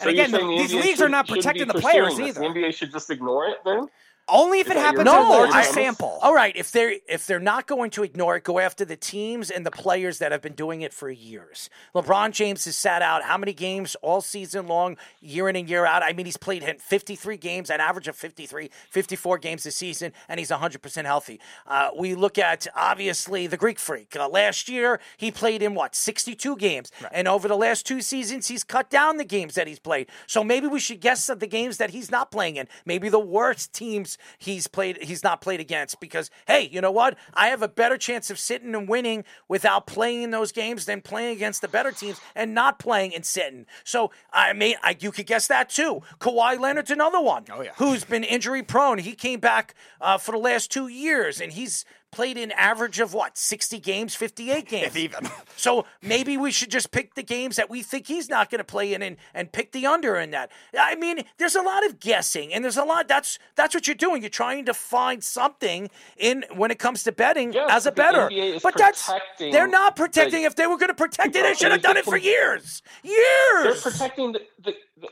And So again, the- the these NBA leagues are should- not shouldn't protecting the players this. either. The NBA should just ignore it then? Only if it happens in a larger I- sample. All right, if they're if they're not going to ignore it, go after the teams and the players that have been doing it for years. LeBron James has sat out how many games all season long, year in and year out. I mean, he's played 53 games, an average of 53, 54 games a season, and he's 100% healthy. Uh, we look at obviously the Greek Freak. Uh, last year, he played in what 62 games, and over the last two seasons, he's cut down the games that he's played. So maybe we should guess at the games that he's not playing in. Maybe the worst teams he's played he's not played against because hey, you know what? I have a better chance of sitting and winning without playing in those games than playing against the better teams and not playing and sitting. So I mean, I, you could guess that too. Kawhi Leonard's another one. Oh, yeah. who's been injury prone. He came back uh, for the last two years and he's played an average of what 60 games 58 games If even. so maybe we should just pick the games that we think he's not going to play in and, and pick the under in that. I mean, there's a lot of guessing and there's a lot that's that's what you're doing. You're trying to find something in when it comes to betting Yes, as a but better. But that's they're not the- protecting. if they were going to protect it, they should have done it for years. Years. They're protecting the, the, the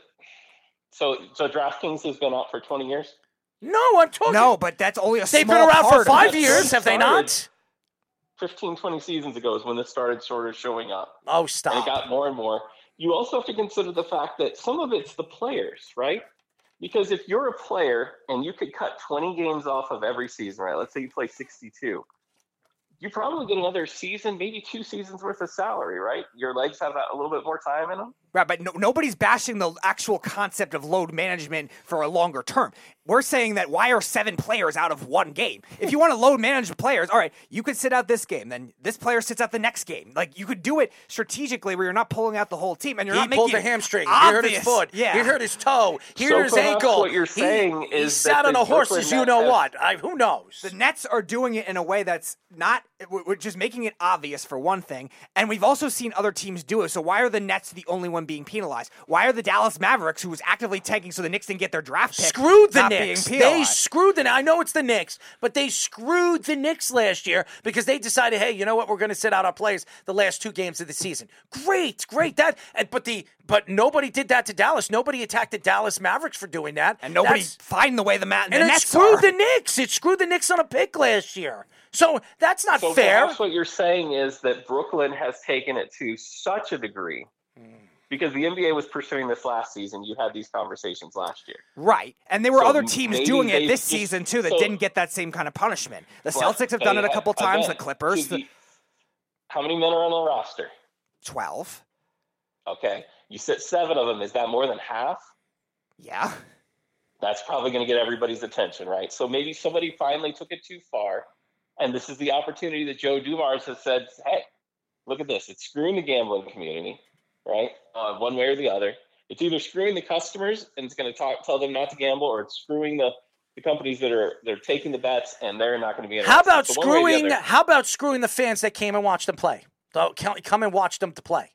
so so DraftKings has been out for 20 years. No, I'm talking. No, but that's only a They've small been around for part of five it. years, have they not? Started. 15, 20 seasons ago is when this started sort of showing up. Oh, and it got more and more. You also have to consider the fact that some of it's the players, right? Because if you're a player and you could cut 20 games off of every season, right? Let's say you play 62. You probably get another season, maybe two seasons worth of salary, right? Your legs have a little bit more time in them. Right, but no, nobody's bashing the actual concept of load management for a longer term. We're saying that why are seven players out of one game? If you want to load manage players, all right, you could sit out this game, then this player sits out the next game. Like you could do it strategically where you're not pulling out the whole team and you're He not pulled making a hamstring. Obvious. He hurt his foot. Yeah, He hurt his toe. He So hurt his ankle. what you're He- saying he, is sat that on a horse as you know have- what. I, who knows? The Nets are doing it in a way that's not, w- we're just making it obvious for one thing. And we've also seen other teams do it. So why are the Nets the only one being penalized? Why are the Dallas Mavericks, who was actively tanking so the Knicks didn't get their draft pick, screwed the not Knicks. being They screwed the. I know it's the Knicks, but they screwed the Knicks last year because they decided, hey, you know what? We're going to sit out our players the last two games of the season. Great, great. That, and, but the but nobody did that to Dallas. Nobody attacked the Dallas Mavericks for doing that, and nobody That's- find the way the, ma- the and it Nets screwed are. the Knicks. It screwed the Knicks on a pick last year. So that's not So fair. perhaps what you're saying is that Brooklyn has taken it to such a degree because the NBA was pursuing this last season. You had these conversations last year. Right. And there were So other teams doing it this season too that so- didn't get that same kind of punishment. The Celtics have done it a couple again, times, the Clippers, the how many men are on the roster? 12. Okay, you said seven of them. Is that more than half? Yeah. That's probably going to get everybody's attention, right? So maybe somebody finally took it too far, and this is the opportunity that Joe Dumars has said, "Hey, look at this. It's screwing the gambling community, right? Uh, one way or the other. It's either screwing the customers and it's going to talk, tell them not to gamble, or it's screwing the, the companies that are they're taking the bets and they're not going to be. How about So one way or the screwing? How about screwing the fans that came and watched them play? So, come and watch them to play.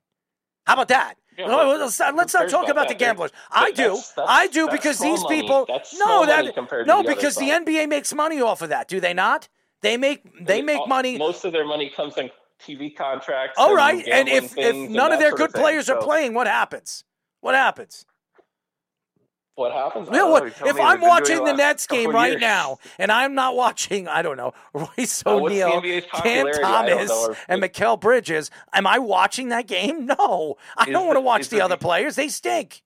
How about that? Yeah, let's not, let's not talk about about the gamblers. I do. that's- that's- I do because these money. people. That's no, that money compared to no, because the. NBA makes money off of that. Do they not? They make they make All- money. Most of their money comes in TV contracts. All right, and gambling if if none of their good thing. players are So playing, what happens? What happens? What happens? I You know don't what? If me. I'm watching the Nets game right years. now, and I'm not watching, I don't know, Royce Uh, O'Neale, Cam? Thomas, know and Mikal Bridges, am I watching that game? No, I don't want to watch the the- other players. They stink.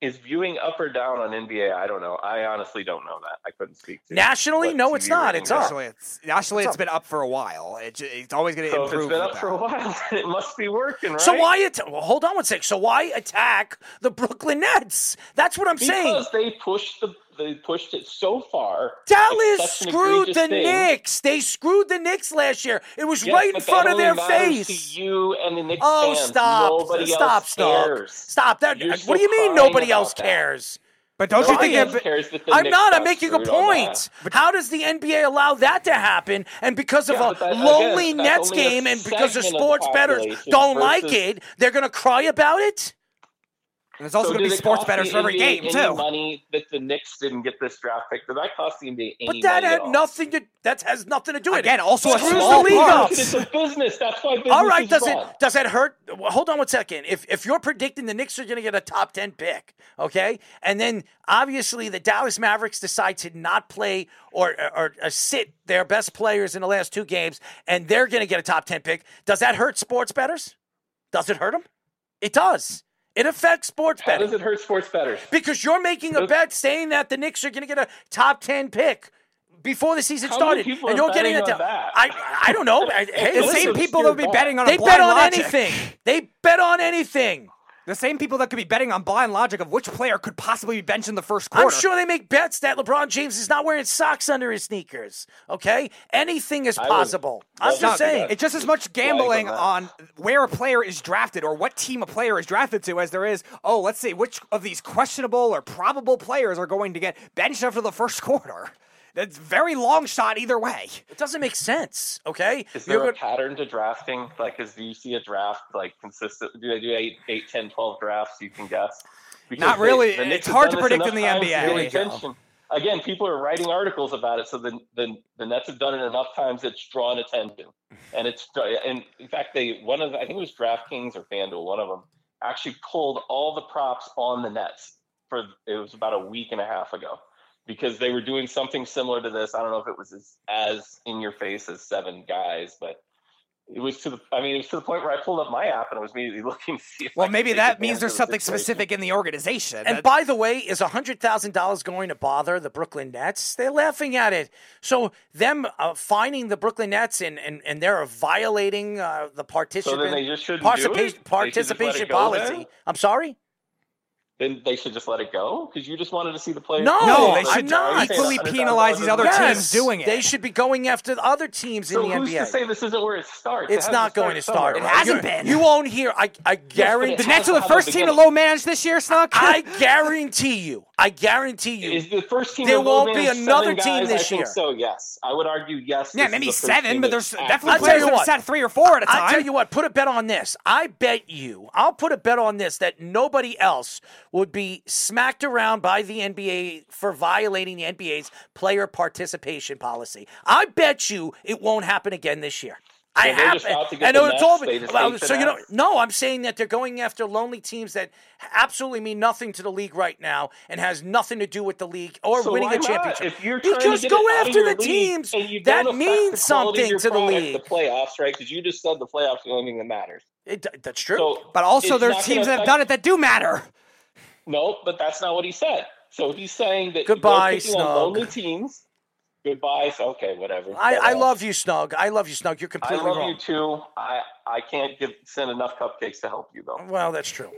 Is viewing up or down on NBA? I don't know. I honestly don't know that. I couldn't speak to Nationally, what no, it's not. It's up. Actually, it's actually What's it's been up for a while. It, it's always going to So improve. it's been with up for a while, it must be working, right? So why? At- well, hold on one sec. So why attack the Brooklyn Nets? That's what I'm saying. Because they pushed the they pushed it so far. Dallas It's such an screwed the thing. Knicks. They screwed the Knicks last year. It was Yes, right in front that of their face. To you and the Knicks Oh, fans. stop! Nobody stop! else Stop! cares. Stop! That. You're what do you mean nobody about else that. cares? But don't you think else that? cares that the I'm Knicks not. I'm making a point. How does the NBA allow that to happen? And because of Yeah, a that- lonely again, Nets game, and because the segment of the sports bettors don't like it, they're going to cry about it. And there's also So going to be sports cost bettors for every NBA game any too. Money that the Knicks didn't get this draft pick. Did that cost the NBA any But that money had at all? nothing to. That has nothing to do with it. Again, also a Screws small the league part. up. It's a business. That's why business All right, does run. it does it hurt? Well, hold on one second. If if you're predicting the Knicks are going to get a top ten pick, okay, and then obviously the Dallas Mavericks decide to not play or or, or sit their best players in the last two games, and they're going to get a top ten pick, does that hurt sports bettors? Does it hurt them? It does. It affects sports How betting does it hurt sports bettors? because you're making a bet saying that the Knicks are going to get a top ten pick. Before the season How many started, people and you're getting betting a on that? I I don't know. Hey, The It's same people that would be betting on they a blind bet on logic. anything. They bet on anything. The same people that could be betting on blind logic of which player could possibly be benched in the first quarter. I'm sure they make bets that LeBron James is not wearing socks under his sneakers. Okay, anything is possible. I'm just saying. It's just as much gambling on where a player is drafted or what team a player is drafted to as there is, oh, let's see, which of these questionable or probable players are going to get benched after the first quarter. That's very long shot either way. It doesn't make sense. Okay, Is You're there a go- pattern to drafting? Like, is do you see a draft like consistent? Do they do eight, eight, 10, 12 drafts? You can guess. Because Not they- really. the It's have hard to predict in the NBA. get There you go. attention. Again, people are writing articles about it, so the, the the Nets have done it enough times it's drawn attention, and it's and in fact they one of the, I think it was DraftKings or FanDuel, one of them actually pulled all the props on the Nets for it was about a week and a half ago because they were doing something similar to this. I don't know if it was as, as in your face as seven guys, but it was to the. I mean, it was to the point where I pulled up my app and I was immediately looking to see. If Well, could maybe that means there's something situation. specific in the organization. And That- by the way, is hundred thousand dollars going to bother the Brooklyn Nets? They're laughing at it. So them uh, finding the Brooklyn Nets and and, and they're violating uh, the participant they just shouldn't do it? They should just let participation policy. then? I'm sorry. Then they should just let it go because you just wanted to see the players. No, no, they I'm should not. equally penalize these other dollars. teams doing it. They should be going after the other teams So in the who's NBA. to say this isn't where it starts? It's has not going to start. somewhere, It hasn't You're- been. You won't hear. I I guarantee. the Nets are the first team to low manage this year, Snug. I guarantee you. I guarantee you. Is the first team? There won't be another seven team this I think year. So yes, I would argue yes. yeah, maybe seven, but there's definitely I'll players that have what. sat three or four at a time. I tell you what, put a bet on this. I bet you, I'll put a bet on this that nobody else would be smacked around by the NBA for violating the NBA's player participation policy. I bet you it won't happen again this year. I have, just out to get and the it's all. Well, so you know, no, I'm saying that they're going after lonely teams that absolutely mean nothing to the league right now and has nothing to do with the league or So winning a not? championship. If you're trying because to go it out of after the teams that mean the quality of something to the league. The playoffs, right? Because you just said the playoffs are the only thing that matters. It, that's true. So, But also, there's teams that have done it that do matter. No, but that's not what he said. So he's saying that Goodbye, you're picking on lonely teams. Goodbye. Okay, whatever. I, I love you, Snug. I love you, Snug. You're completely wrong. I love wrong. you too. I I can't give send enough cupcakes to help you though. Well, that's true.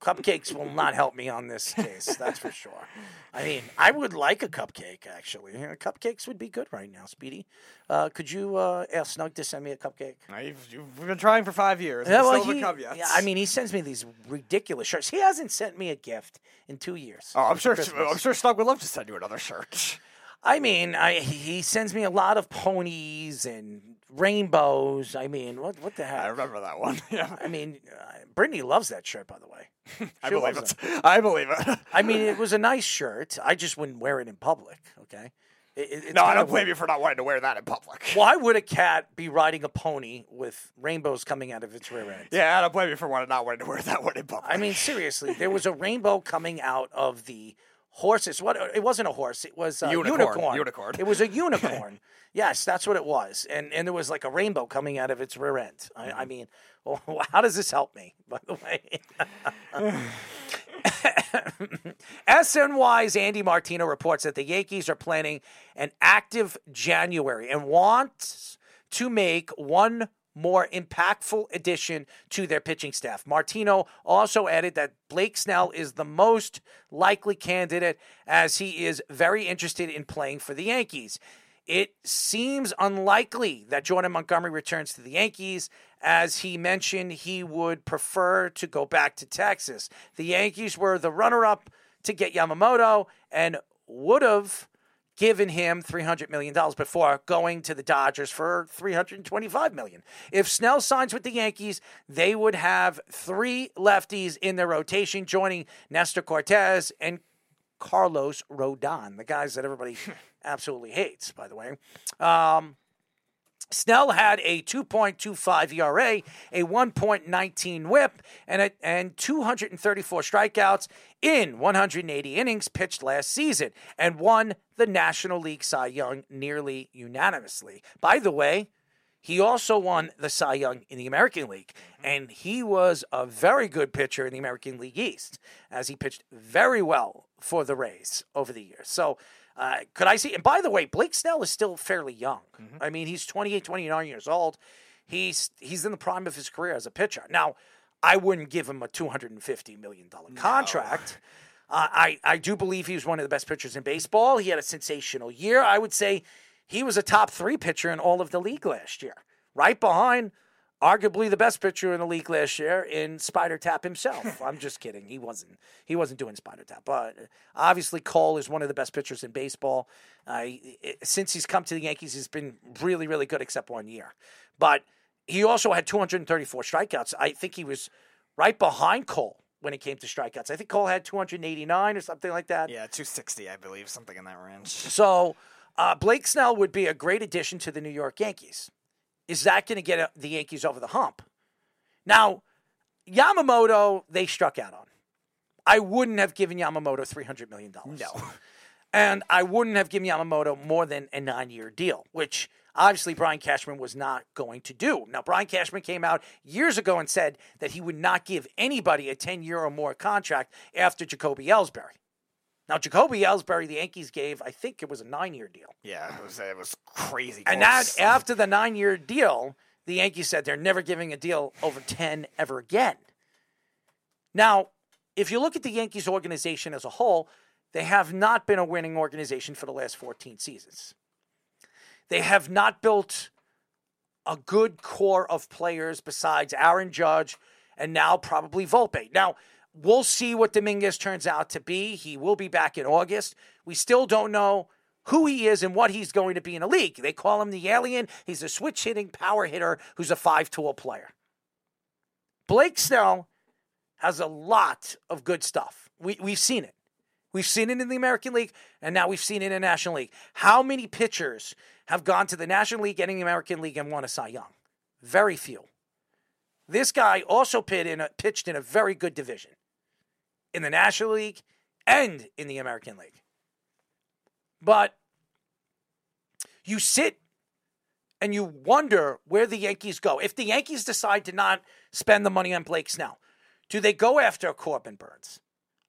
Cupcakes will not help me on this case. That's for sure. I mean, I would like a cupcake. Actually, cupcakes would be good right now. Speedy, uh, could you uh, ask Snug to send me a cupcake? You've, you've been trying for five years. Yeah, well, still he- haven't yet. yeah, I mean, he sends me these ridiculous shirts. He hasn't sent me a gift in two years. oh, I'm sure. Christmas. I'm sure Snug would love to send you another shirt. I mean, I, he sends me a lot of ponies and rainbows. I mean, what what the heck? I remember that one. Yeah, I mean, uh, Brittany loves that shirt, by the way. I believe it. I believe it. I mean, it was a nice shirt. I just wouldn't wear it in public. Okay. It, it- no, I don't blame weird. you for not wanting to wear that in public. Why would a cat be riding a pony with rainbows coming out of its rear end? Yeah, I don't blame you for wanting not wanting to wear that one in public. I mean, seriously, there was a rainbow coming out of the horses. What? It wasn't a horse. It was a Unicorn. unicorn. Unicorn. It was a unicorn. yes, that's what it was. And and there was like a rainbow coming out of its rear end. I, I mm-hmm. mean, well, how does this help me? By the way. SNY's Andy Martino reports that the Yankees are planning an active January and wants to make one more impactful addition to their pitching staff. Martino also added that Blake Snell is the most likely candidate as he is very interested in playing for the Yankees. It seems unlikely that Jordan Montgomery returns to the Yankees, as he mentioned he would prefer to go back to Texas. The Yankees were the runner up to get Yamamoto and would have given him $300 million before going to the Dodgers for 325 million. If Snell signs with the Yankees, they would have three lefties in their rotation, joining Nestor Cortes and Carlos Rodon, the guys that everybody absolutely hates, by the way. Um, Snell had a 2.25 ERA, a 1.19 whip, and, a, and 234 strikeouts in 180 innings pitched last season and won the National League Cy Young nearly unanimously. By the way, he also won the Cy Young in the American League, and he was a very good pitcher in the American League East, as he pitched very well for the Rays over the years. So, uh, could I see? And by the way, Blake Snell is still fairly young. I mean, he's 28, 29 years old. He's he's in the prime of his career as a pitcher. Now, I wouldn't give him a $250 million contract. Uh, I, I do believe he was one of the best pitchers in baseball. He had a sensational year. I would say he was a top three pitcher in all of the league last year, right behind arguably the best pitcher in the league last year in Spider Tack himself. I'm just kidding. He wasn't. He wasn't doing Spider Tack, but obviously Cole is one of the best pitchers in baseball. Uh, since he's come to the Yankees, he's been really, really good, except one year. But he also had 234 strikeouts. I think he was right behind Cole when it came to strikeouts. I think Cole had 289 or something like that. yeah, 260, I believe, something in that range. So uh, Blake Snell would be a great addition to the New York Yankees. Is that going to get the Yankees over the hump? Now, Yamamoto, they struck out on. I wouldn't have given Yamamoto $300 million. No. And I wouldn't have given Yamamoto more than a nine year deal, which obviously Brian Cashman was not going to do. Now, Brian Cashman came out years ago and said that he would not give anybody a 10 year or more contract after Jacoby Ellsbury. Now, Jacoby Ellsbury, the Yankees gave, I think it was a nine year deal. Yeah, it was, it was crazy. And that after the nine year deal, the Yankees said they're never giving a deal over 10 ever again. Now, if you look at the Yankees organization as a whole, they have not been a winning organization for the last 14 seasons. They have not built a good core of players besides Aaron Judge and now probably Volpe. Now, we'll see what Dominguez turns out to be. He will be back in August. We still don't know who he is and what he's going to be in a league. They call him the alien. He's a switch hitting power hitter who's a five tool player. Blake Snell has a lot of good stuff. We, we've seen it. We've seen it in the American League, and now we've seen it in the National League. How many pitchers have gone to the National League and the American League and won a Cy Young? Very few. This guy also in a, pitched in a very good division in the National League and in the American League. But you sit and you wonder where the Yankees go. If the Yankees decide to not spend the money on Blake Snell, do they go after Corbin Burnes?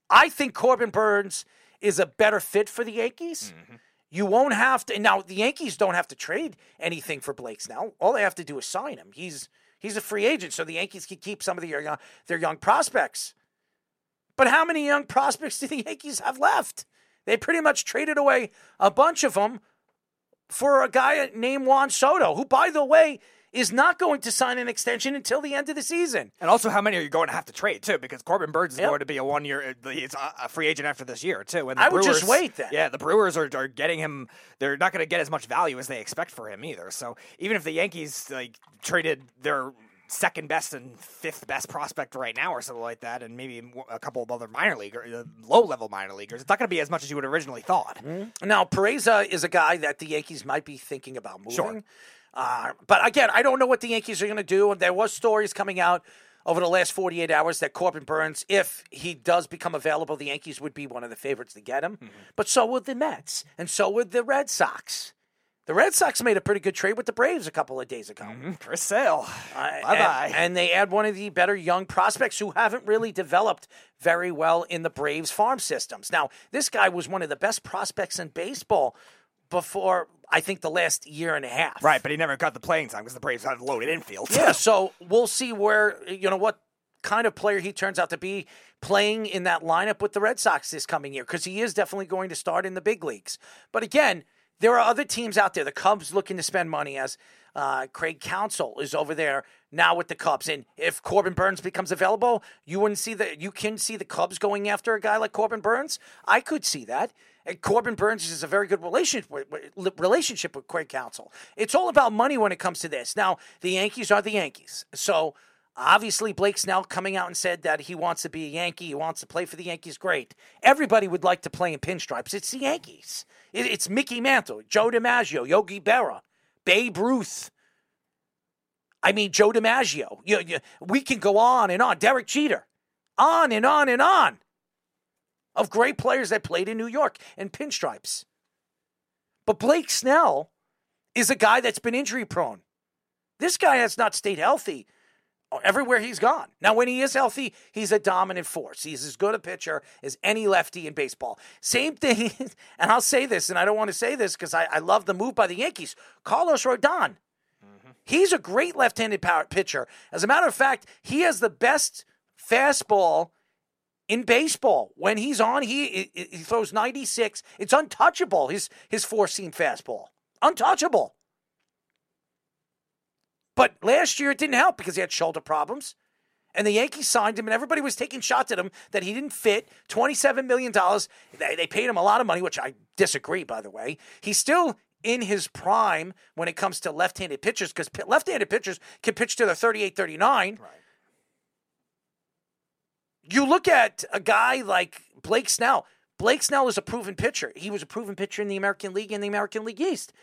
I think Corbin Burnes is a better fit for the Yankees. Mm-hmm. You won't have to. Now the Yankees don't have to trade anything for Blake Snell. All they have to do is sign him. He's he's a free agent, so the Yankees can keep some of their young, uh, their young prospects. But how many young prospects do the Yankees have left? They pretty much traded away a bunch of them for a guy named Juan Soto, who, by the way, is not going to sign an extension until the end of the season. And also, how many are you going to have to trade too? Because Corbin Burnes is Yep. going to be a one-year, uh, he's a- free agent after this year too. And the I would just wait then. Yeah, the Brewers are, are getting him. They're not going to get as much value as they expect for him either. So even if the Yankees like traded their second best and fifth best prospect right now or something like that, and maybe a couple of other minor league or uh, low-level minor leaguers, it's not going to be as much as you would originally thought. Now, Peraza is a guy that the Yankees might be thinking about moving. Sure. Uh, but again, I don't know what the Yankees are going to do. And there was stories coming out over the last 48 hours that Corbin Burnes, if he does become available, the Yankees would be one of the favorites to get him. But so would the Mets, and so would the Red Sox. The Red Sox made a pretty good trade with the Braves a couple of days ago. Chris Sale, Uh, bye bye. And, and they add one of the better young prospects who haven't really developed very well in the Braves farm systems. Now, this guy was one of the best prospects in baseball before I think the last year and a half. Right, but he never got the playing time because the Braves had a loaded infield. Yeah, so we'll see where you know what kind of player he turns out to be playing in that lineup with the Red Sox this coming year because he is definitely going to start in the big leagues. But again, there are other teams out there. The Cubs looking to spend money as uh, Craig Counsell is over there now with the Cubs. And if Corbin Burnes becomes available, you wouldn't see the you can see the Cubs going after a guy like Corbin Burnes. I could see that. And Corbin Burnes is a very good relationship with, relationship with Craig Counsell. It's all about money when it comes to this. Now, the Yankees are the Yankees. So obviously Blake Snell coming out and said that he wants to be a Yankee, he wants to play for the Yankees. Great. Everybody would like to play in pinstripes. It's the Yankees. It's Mickey Mantle, Joe DiMaggio, Yogi Berra, Babe Ruth. I mean, Joe DiMaggio. You, you, we can go on and on. Derek Jeter. On and on and on. Of great players that played in New York in pinstripes. But Blake Snell is a guy that's been injury prone. This guy has not stayed healthy everywhere he's gone. Now, when he is healthy, he's a dominant force. He's as good a pitcher as any lefty in baseball. Same thing, and I'll say this, and I don't want to say this because I, I love the move by the Yankees. Carlos Rodon. Mm-hmm. He's a great left-handed power pitcher. As a matter of fact, he has the best fastball in baseball. When he's on, he he he throws 96. It's untouchable. His his four-seam fastball, untouchable. But last year it didn't help because he had shoulder problems. And the Yankees signed him, and everybody was taking shots at him that he didn't fit. $27 million. They, they paid him a lot of money, which I disagree, by the way. He's still in his prime when it comes to left handed pitchers because left handed pitchers can pitch to their 38 39. Right. You look at a guy like Blake Snell. Blake Snell is a proven pitcher. He was a proven pitcher in the American League and the American League East.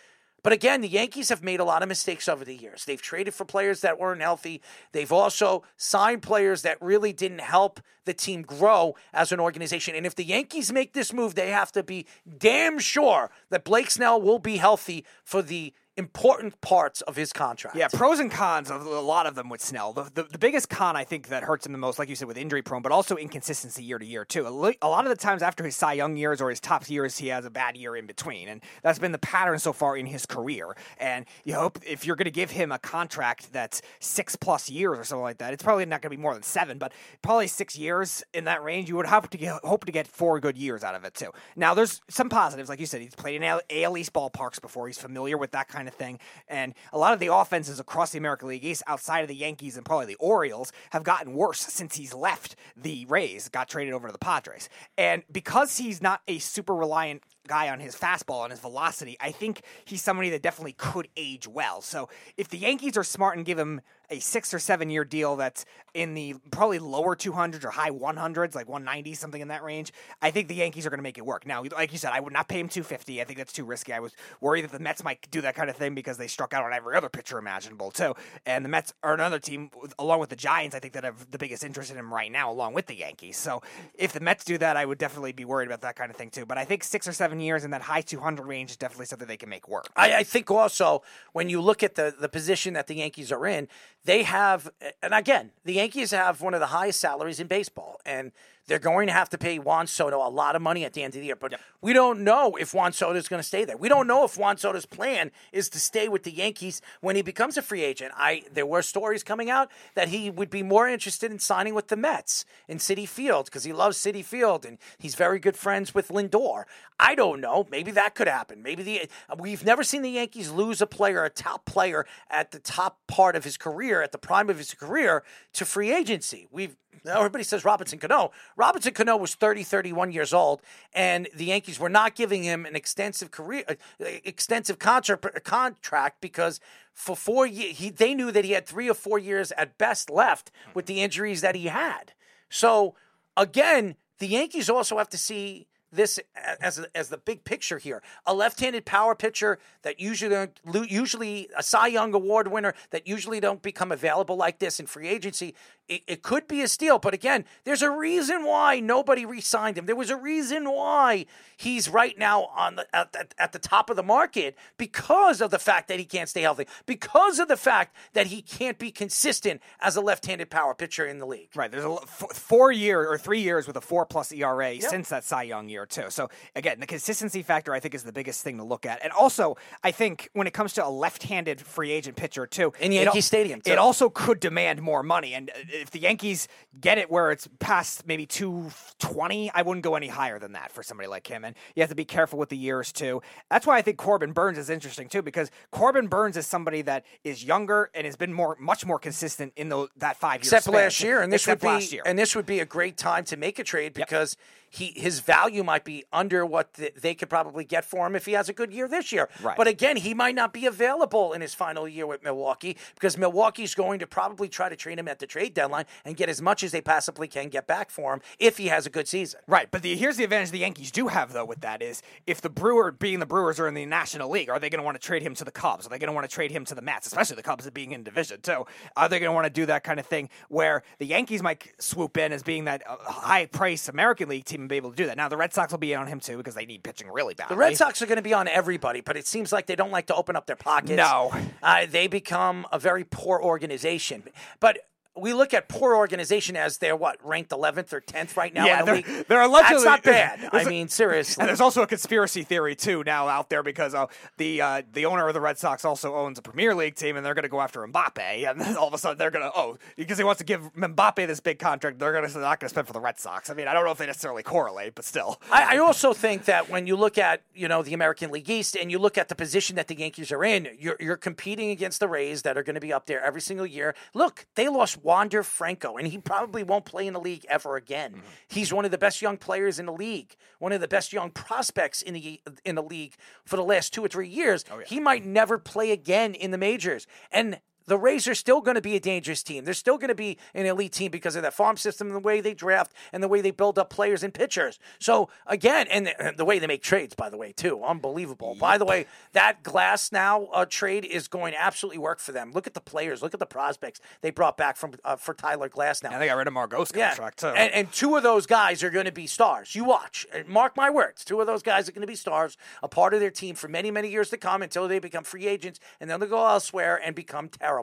But again, the Yankees have made a lot of mistakes over the years. They've traded for players that weren't healthy. They've also signed players that really didn't help the team grow as an organization. And if the Yankees make this move, they have to be damn sure that Blake Snell will be healthy for the important parts of his contract. Yeah, pros and cons of a lot of them with Snell. The, the, the biggest con I think that hurts him the most, like you said, with injury prone, but also inconsistency year to year too. A, lot of the times after his Cy Young years or his top years, he has a bad year in between, and that's been the pattern so far in his career. And you hope if you're going to give him a contract that's six plus years or something like that, it's probably not going to be more than seven, but probably six years in that range. You would hope to get hope to get four good years out of it too. Now, there's some positives, like you said, he's played in AL East ballparks before. He's familiar with that kind of thing. And a lot of the offenses across the American League East, outside of the Yankees and probably the Orioles, have gotten worse since he's left the Rays, got traded over to the Padres. And because he's not a super reliant guy on his fastball and his velocity. I think he's somebody that definitely could age well. So if the Yankees are smart and give him a six or seven year deal that's in the probably lower 200s or high 100s, like 190, something in that range, I think the Yankees are going to make it work. Now, like you said, I would not pay him 250. I think that's too risky. I was worried that the Mets might do that kind of thing because they struck out on every other pitcher imaginable, too. And the Mets are another team, along with the Giants, I think that have the biggest interest in him right now, along with the Yankees. So if the Mets do that, I would definitely be worried about that kind of thing, too. But I think six or seven years in that high 200 range is definitely something they can make work. I, I think also when you look at the, the position that the Yankees are in, they have, and again, the Yankees have one of the highest salaries in baseball, and they're going to have to pay Juan Soto a lot of money at the end of the year. But we don't know if Juan Soto is going to stay there. We don't know if Juan Soto's plan is to stay with the Yankees when he becomes a free agent. I there were stories coming out that he would be more interested in signing with the Mets in Citi Field because he loves Citi Field and he's very good friends with Lindor. I don't know. Maybe that could happen. Maybe the we've never seen the Yankees lose a player, a top player at the top part of his career, at the prime of his career, to free agency. We've everybody says Robinson Cano. Robinson Cano was 30, 31 years old, and the Yankees were not giving him an extensive career, uh, extensive contract, contract because for four years he they knew that he had three or four years at best left with the injuries that he had. So again, the Yankees also have to see this as as the big picture here. A left-handed power pitcher that usually usually a Cy Young Award winner that usually don't become available like this in free agency. It, it could be a steal, but again, there's a reason why nobody re-signed him. There was a reason why he's right now on the at, at, at the top of the market because of the fact that he can't stay healthy, because of the fact that he can't be consistent as a left-handed power pitcher in the league. Right. There's a f- four year or three years with a four plus ERA yep. since that Cy Young year too. So again, the consistency factor I think is the biggest thing to look at, and also I think when it comes to a left-handed free agent pitcher too in Yankee it, Stadium, too. it also could demand more money. And uh, if the Yankees get it where it's past maybe two twenty, I wouldn't go any higher than that for somebody like him. And you have to be careful with the years too. That's why I think Corbin Burnes is interesting too, because Corbin Burnes is somebody that is younger and has been more, much more consistent in the, that five years. Except span. last year, and this would be, last year. and this would be a great time to make a trade because. Yep he his value might be under what the, they could probably get for him if he has a good year this year. Right. But again, he might not be available in his final year with Milwaukee because Milwaukee's going to probably try to trade him at the trade deadline and get as much as they possibly can get back for him if he has a good season. Right. But the, here's the advantage the Yankees do have though with that is if the Brewer being the Brewers are in the National League, are they going to want to trade him to the Cubs? Are they going to want to trade him to the Mets, especially the Cubs being in division too? Are they going to want to do that kind of thing where the Yankees might swoop in as being that uh, high price American League team and be able to do that? Now the Red Sox will be on him too because they need pitching really bad. The Red Sox are going to be on everybody, but it seems like they don't like to open up their pockets. No, uh, they become a very poor organization. But we look at poor organization as they're what ranked 11th or 10th right now. Yeah, they're, league. they're allegedly That's not bad. I mean, seriously. And there's also a conspiracy theory too now out there because uh, the uh, the owner of the Red Sox also owns a Premier League team, and they're going to go after Mbappe, and then all of a sudden they're going to oh because he wants to give Mbappe this big contract, they're going to not going to spend for the Red Sox. I mean, I don't know if they necessarily correlate, but still. I, I also think that when you look at you know the American League East and you look at the position that the Yankees are in, you're you're competing against the Rays that are going to be up there every single year. Look, they lost Wander Franco and he probably won't play in the league ever again. Mm-hmm. He's one of the best young players in the league, one of the best young prospects in the in the league for the last two or three years. Oh, yeah. He might never play again in the majors, and the Rays are still going to be a dangerous team. They're still going to be an elite team because of that farm system and the way they draft and the way they build up players and pitchers. So again, and the, and the way they make trades, by the way, too, unbelievable. Yep. By the way, that Glasnow uh, trade is going to absolutely work for them. Look at the players, look at the prospects they brought back from uh, for Tyler Glasnow. And they got rid of Margot's contract yeah. too. And, and two of those guys are going to be stars. You watch, mark my words. Two of those guys are going to be stars, a part of their team for many, many years to come until they become free agents, and then they'll go elsewhere and become terrible.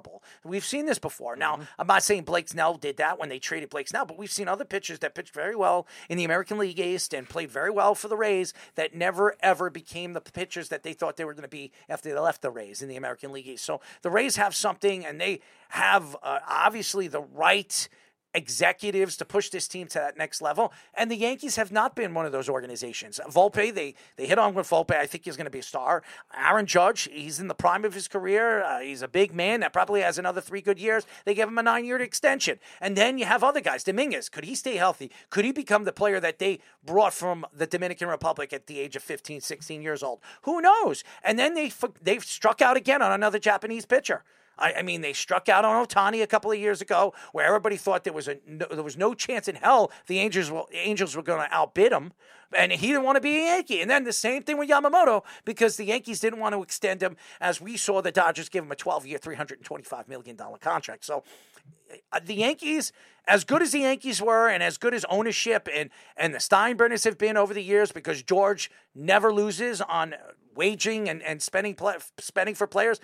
We've seen this before. Now, mm-hmm. I'm not saying Blake Snell did that when they traded Blake Snell, but we've seen other pitchers that pitched very well in the American League East and played very well for the Rays that never ever became the pitchers that they thought they were going to be after they left the Rays in the American League East. So the Rays have something, and they have uh, obviously the right executives to push this team to that next level. And the Yankees have not been one of those organizations. Volpe, they they hit on with Volpe. I think he's going to be a star. Aaron Judge, he's in the prime of his career. Uh, he's a big man that probably has another three good years. They gave him a nine year extension. And then you have other guys. Dominguez, could he stay healthy? Could he become the player that they brought from the Dominican Republic at the age of 15, 16 years old? Who knows? And then they they've struck out again on another Japanese pitcher. I, I, mean, they struck out on Ohtani a couple of years ago, where everybody thought there was a no, there was no chance in hell the Angels will, Angels were going to outbid him, and he didn't want to be a Yankee. And then the same thing with Yamamoto because the Yankees didn't want to extend him, as we saw the Dodgers give him a 12 year, 325 million dollar contract. So uh, the Yankees, as good as the Yankees were, and as good as ownership and and the Steinbrenners have been over the years, because George never loses on waging and, and spending spending for players.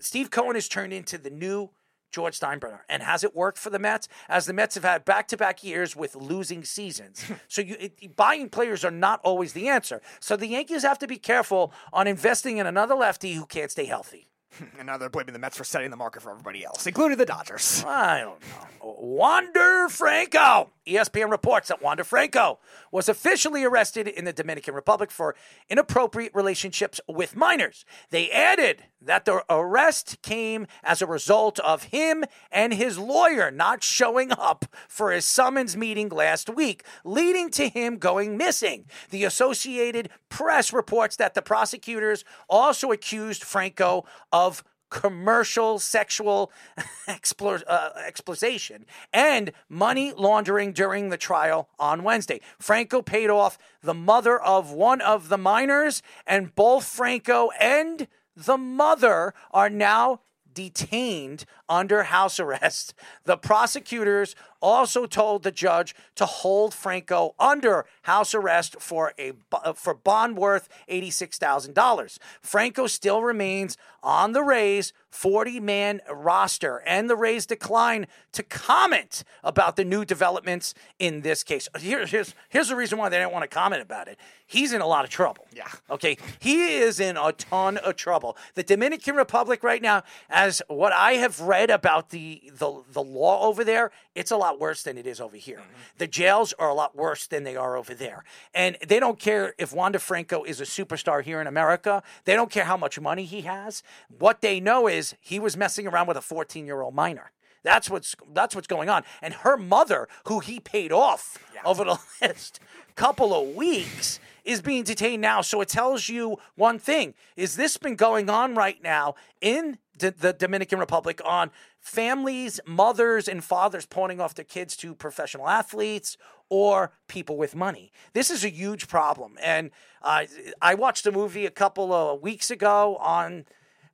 Steve Cohen has turned into the new George Steinbrenner. And has it worked for the Mets? As the Mets have had back to back years with losing seasons. so you, it, buying players are not always the answer. So the Yankees have to be careful on investing in another lefty who can't stay healthy. and now they're blaming the Mets for setting the market for everybody else, including the Dodgers. I don't know. Wander Franco. ESPN reports that Wander Franco was officially arrested in the Dominican Republic for inappropriate relationships with minors. They added that the arrest came as a result of him and his lawyer not showing up for his summons meeting last week, leading to him going missing. The Associated Press reports that the prosecutors also accused Franco of commercial sexual explo- uh, exploitation and money laundering during the trial on Wednesday. Franco paid off the mother of one of the minors, and both Franco and the mother are now detained under house arrest. The prosecutors also told the judge to hold Franco under house arrest for a uh, for bond worth $86,000. Franco still remains on the Rays 40-man roster and the Rays decline to comment about the new developments in this case. Here, here's here's the reason why they didn't want to comment about it. He's in a lot of trouble. Yeah. Okay. He is in a ton of trouble. The Dominican Republic right now as what I have read about the the the law over there, it's a lot worse than it is over here. Mm-hmm. The jails are a lot worse than they are over there. And they don't care if Wander Franco is a superstar here in America. They don't care how much money he has. What they know is he was messing around with a 14 year old minor. That's what's that's what's going on. And her mother, who he paid off yeah. over the last couple of weeks, is being detained now. So it tells you one thing: is this been going on right now in the Dominican Republic on families, mothers, and fathers pointing off their kids to professional athletes or people with money. This is a huge problem. And uh, I watched a movie a couple of weeks ago on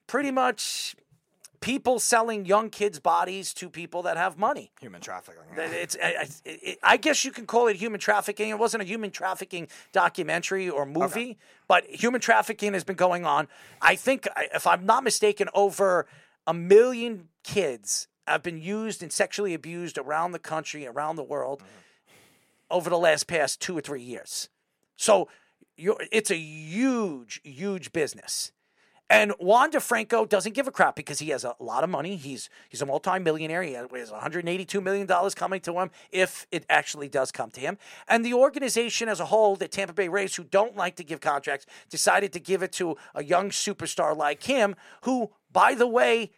pretty much people selling young kids' bodies to people that have money. Human trafficking. It's, I, I, guess you can call it human trafficking. It wasn't a human trafficking documentary or movie, okay. but human trafficking has been going on. I think, if I'm not mistaken, over a million kids have been used and sexually abused around the country, around the world, mm-hmm. over the last past two or three years. So it's a huge, huge business. And Wander Franco doesn't give a crap because he has a lot of money. He's he's a multimillionaire. He has 182 million dollars coming to him if it actually does come to him. And the organization as a whole, the Tampa Bay Rays, who don't like to give contracts, decided to give it to a young superstar like him, who, by the way,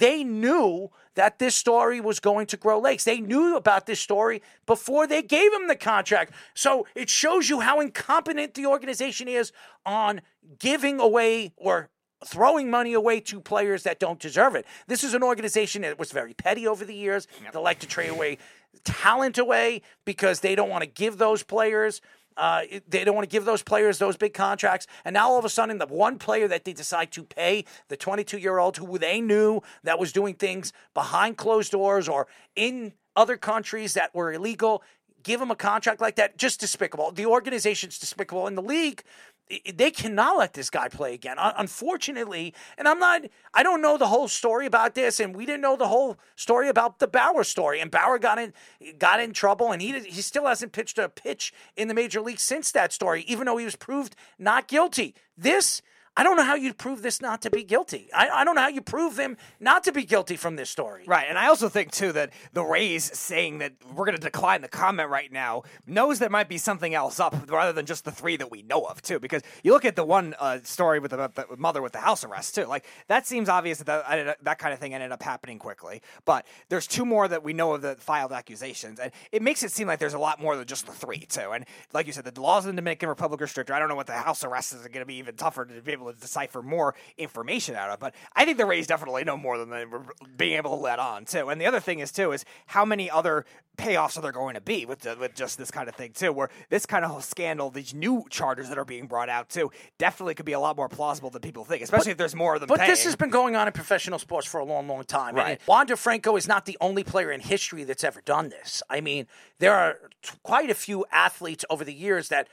they knew that this story was going to grow legs. They knew about this story before they gave him the contract. So it shows you how incompetent the organization is on giving away or throwing money away to players that don't deserve it. This is an organization that was very petty over the years. They like to trade away talent away because they don't want to give those players. Uh, they don't want to give those players those big contracts. And now all of a sudden, the one player that they decide to pay, the 22 year old who they knew that was doing things behind closed doors or in other countries that were illegal, give him a contract like that. Just despicable. The organization's despicable. In the league, they cannot let this guy play again. Unfortunately, and I'm not, I don't know the whole story about this, and we didn't know the whole story about the Bauer story. And Bauer got in, got in trouble, and he he still hasn't pitched a pitch in the major league since that story, even though he was proved not guilty. This I don't know how you prove this not to be guilty. I, I don't know how you prove them not to be guilty from this story. Right, and I also think too that the Rays saying that we're going to decline the comment right now knows there might be something else up rather than just the three that we know of too. Because you look at the one uh, story with the, the mother with the house arrest too, like that seems obvious that that, that kind of thing ended up happening quickly. But there's two more that we know of that filed accusations, and it makes it seem like there's a lot more than just the three too. And like you said, the laws in the Dominican Republic are stricter. I don't know what the house arrests are going to be even tougher to be able to decipher more information out of, but I think the Rays definitely know more than they were being able to let on too. And the other thing is too is how many other payoffs are there going to be with the, with just this kind of thing too, where this kind of whole scandal, these new charges that are being brought out too, definitely could be a lot more plausible than people think, especially if there's more of them. But this has been going on in professional sports for a long, long time. Right. And Wander Franco is not the only player in history that's ever done this. I mean, there are t- quite a few athletes over the years that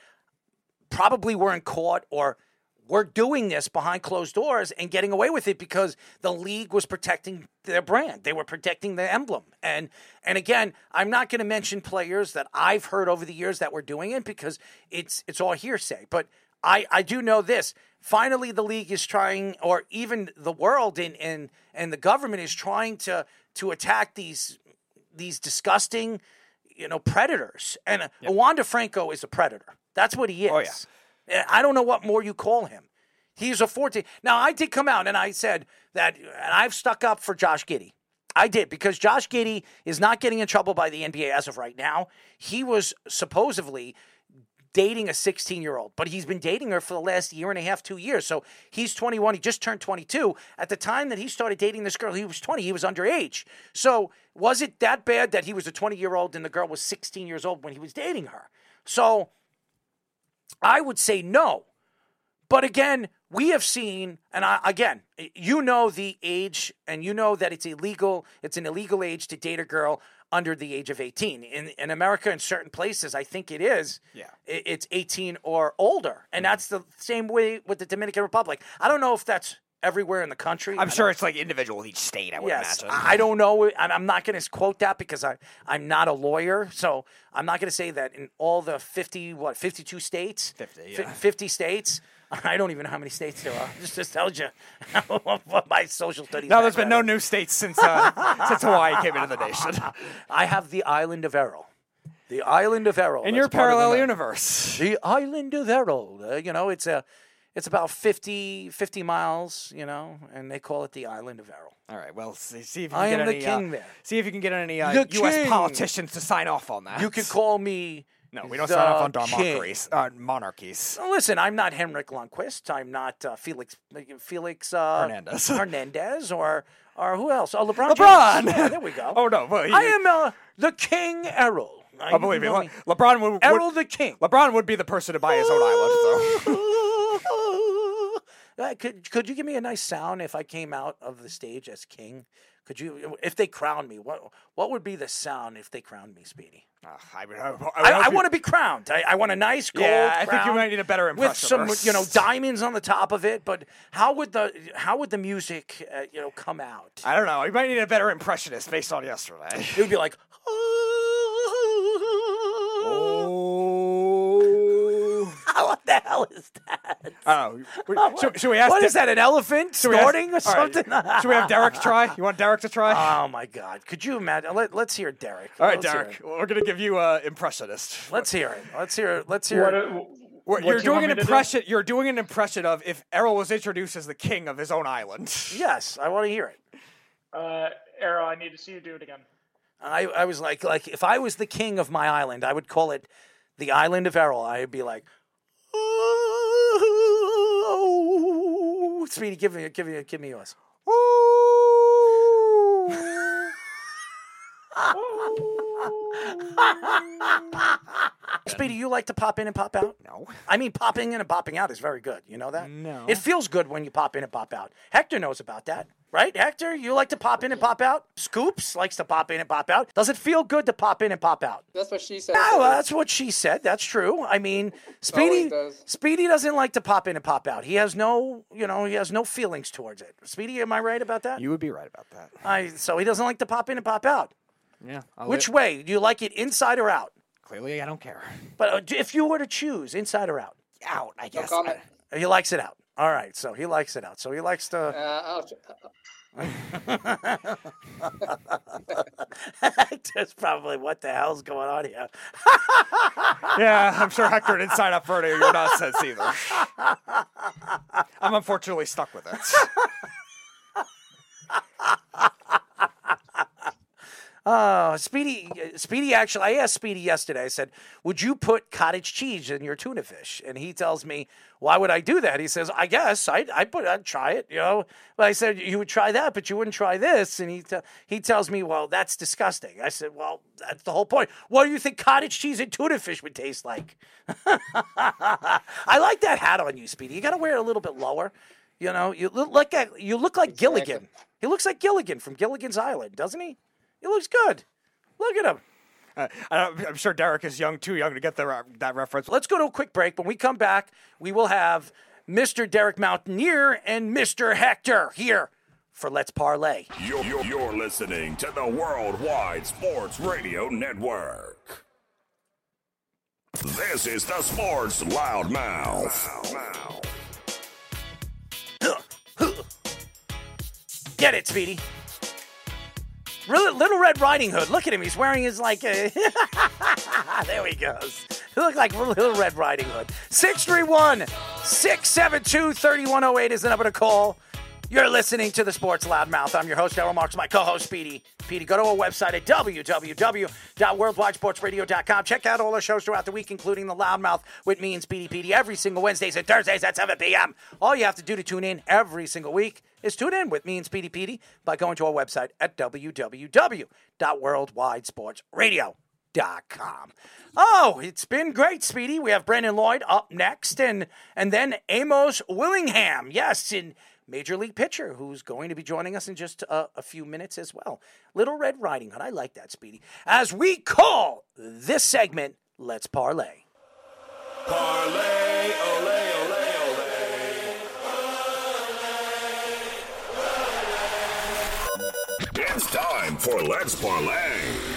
probably weren't caught or were doing this behind closed doors and getting away with it because the league was protecting their brand. They were protecting the emblem. And and again, I'm not going to mention players that I've heard over the years that were doing it because it's it's all hearsay. But I, I do know this. Finally, the league is trying, or even the world and and and the government is trying to to attack these these disgusting, you know, predators. And uh, Wander Franco is a predator. That's what he is. Oh, yeah. I don't know what more you call him. He's a 14. Now, I did come out and I said that, and I've stuck up for Josh Giddey. I did because Josh Giddey is not getting in trouble by the NBA as of right now. He was supposedly dating a 16 year old, but he's been dating her for the last year and a half, two years. So he's 21. He just turned 22. At the time that he started dating this girl, he was 20. He was underage. So was it that bad that he was a 20 year old and the girl was 16 years old when he was dating her? So I would say no. But again, we have seen, and I, again, you know the age, and you know that it's illegal. It's an illegal age to date a girl under the age of 18. In in America, in certain places, I think it is. Yeah. it's 18 or older, and mm-hmm. that's the same way with the Dominican Republic. I don't know if that's everywhere in the country. I'm sure it's like individual with each state. I would Yes, imagine. I don't know. I'm not going to quote that because I I'm not a lawyer, so I'm not going to say that in all the 50 what 52 states, 50, fi- yeah. 50 states. I don't even know how many states there are. Just just tells you what my social studies. no, there's been no new states since uh, since Hawaii came into the nation. I have the island of Errol. The island of Errol. In your parallel universe. The island of Errol. Uh, you know, it's a. It's about 50, 50 miles, you know, and they call it the island of Errol. All right. Well, see, see if you I can am get the any. king uh, there. See if you can get any uh, The U.S. king. politicians to sign off on that. You can call me. No, we don't sign off on king. monarchies. Uh, monarchies. Listen, I'm not Henrik Lundqvist. I'm not uh, Felix Felix uh, Hernandez. Hernandez, or or who else? Oh, LeBron. LeBron! Yeah, there we go. Oh no, well, he, I am uh, the King Errol. I believe me. Le- LeBron would, would Errol the King. LeBron would be the person to buy his own island. So. Uh, could could you give me a nice sound if I came out of the stage as king? Could you, if they crowned me, what what would be the sound if they crowned me, Speedy? Uh, I, would- I, would I, I want to be crowned. I, I want a nice gold Yeah, I think you might need a better with some, you know, diamonds on the top of it. But how would the how would the music, uh, you know, come out? I don't know. You might need a better impressionist based on yesterday. It would be like, what the hell is that? Oh, we- should, should we ask? What De- is that? An elephant should we ask- snorting or all right, something? Should we have Derek try? You want Derek to try? Oh my God! Could you imagine? Let, let's hear Derek. All right, Let's Derek. We're gonna give you uh, impressionist. Let's hear it. Let's hear it. Let's hear What, it. uh, We're- what you're do you doing an to do? impression. You're doing an impression of if Errol was introduced as the king of his own island. Yes, I want to hear it. Uh, Arrow, I need to see you do it again. I, I was like, like if I was the king of my island, I would call it the island of Errol. I'd be like, oh, Speedy, give me, give me, give me yours. Speedy, you like to pop in and pop out? No. I mean, popping in and popping out is very good. You know that? No. It feels good when you pop in and pop out. Hector knows about that, right? Hector, you like to pop in and pop out? Scoops likes to pop in and pop out. Does it feel good to pop in and pop out? That's what she said. No, well, that's what she said. That's true. I mean, Speedy does. Speedy doesn't like to pop in and pop out. He has no, you know, he has no feelings towards it. Speedy, am I right about that? You would be right about that. I so he doesn't like to pop in and pop out. Yeah. Which way? Do you like it inside or out? Clearly, I don't care. But uh, if you were to choose inside or out, Out, I No guess. comment. he likes it out. All right, so he likes it out. So he likes to. Uh, I'll, That's probably what the hell's going on here. Yeah, I'm sure Hector didn't sign up for any of your nonsense either. I'm unfortunately stuck with it. Oh, Speedy, Speedy. Actually, I asked Speedy yesterday. I said, "Would you put cottage cheese in your tuna fish?" And he tells me, "Why would I do that?" He says, "I guess I I put I'd try it, you know." But I said, "You would try that, but you wouldn't try this." And he te- he tells me, "Well, that's disgusting." I said, "Well, that's the whole point. What do you think cottage cheese and tuna fish would taste like?" I like that hat on you, Speedy. You got to wear it a little bit lower. You know, you look like you look like Gilligan. He looks like Gilligan from Gilligan's Island, doesn't he? He looks good. Look at him. Uh, I- I'm sure Derek is young, too young to get the, re- that reference. Let's go to a quick break. When we come back, we will have Mr. Derek Mountaineer and Mr. Hector here for Let's Parlay. You're, you're, you're listening to the Worldwide Sports Radio Network. This is the Sports Loudmouth. Get it, Speedy. Little Red Riding Hood. Look at him. He's wearing his like. Uh, there he goes. He look like Little Red Riding Hood. 631 672 3108 is the number to call. You're listening to the Sports Loudmouth. I'm your host, Daryl Marks, my co host, Speedy. Speedy, go to our website at www.worldwidesportsradio.com. Check out all our shows throughout the week, including the Loudmouth with me and Speedy Petey every single Wednesdays and Thursdays at 7 p.m. All you have to do to tune in every single week is tune in with me and Speedy Petey by going to our website at www.worldwidesportsradio.com. Oh, it's been great, Speedy. We have Brandon Lloyd up next, and and then Amos Willingham. Yes, in Major League pitcher who's going to be joining us in just a, a few minutes as well. Little Red Riding Hood. I like that, Speedy. As we call this segment, Let's Parlay. Parlay, ole, ole, ole. It's time for Let's Parlay.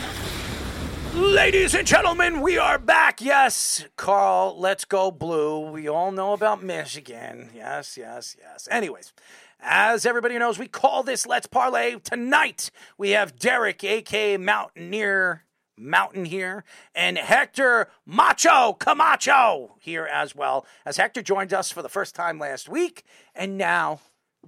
Ladies and gentlemen, we are back. Yes, Carl, let's go blue. We all know about Michigan. Yes, yes, yes. Anyways, as everybody knows, we call this Let's Parlay. Tonight, we have Derek, aka Mountaineer Mountain here, and Hector Macho Camacho here as well. As Hector joined us for the first time last week, and now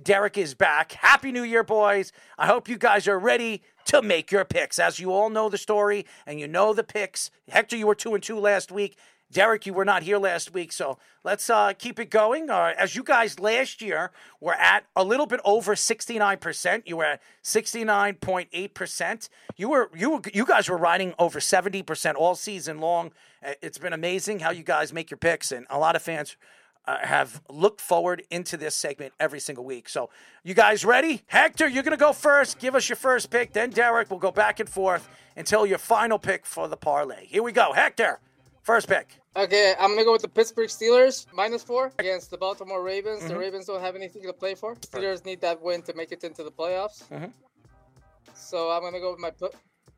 Derek is back. Happy New Year, boys. I hope you guys are ready to make your picks. As you all know the story and you know the picks. Hector, you were two and two last week. Derek, you were not here last week, so let's uh, keep it going. Uh, as you guys last year were at a little bit over 69%. You were at 69.8%. You were you were, you guys were riding over 70% all season long. Uh, It's been amazing how you guys make your picks, and a lot of fans uh, have looked forward into this segment every single week. So, you guys ready? Hector, you're going to go first. Give us your first pick. Then Derek will go back and forth until your final pick for the parlay. Here we go. Hector, first pick. okay, I'm gonna go with the Pittsburgh Steelers minus four against the Baltimore Ravens. Mm-hmm. The Ravens don't have anything to play for. Steelers need that win to make it into the playoffs. Mhm. So I'm gonna go with my put.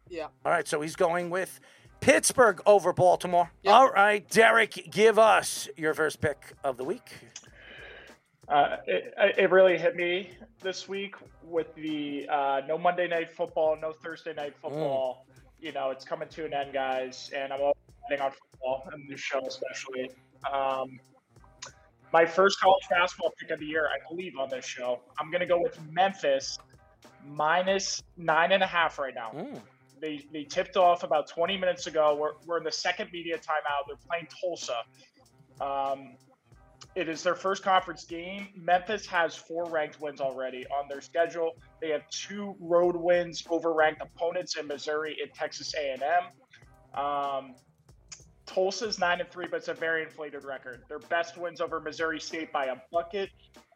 Yeah. All right, so he's going with Pittsburgh over Baltimore. Yep. All right, Derek, give us your first pick of the week. Uh, it, it really hit me this week with the uh, no Monday night football, no Thursday night football. You know, it's coming to an end, guys, and I'm always betting on football and this show especially. Um, my first college basketball pick of the year, I believe, on this show. I'm going to go with Memphis minus nine and a half right now. Mm. They, they tipped off about 20 minutes ago. We're, we're in the second media timeout. They're playing Tulsa. Um, it is their first conference game. Memphis has four ranked wins already on their schedule. They have two road wins over ranked opponents in Missouri and Texas A&M. Um, Tulsa's nine and three, but it's a very inflated record. Their best wins over Missouri State by a bucket,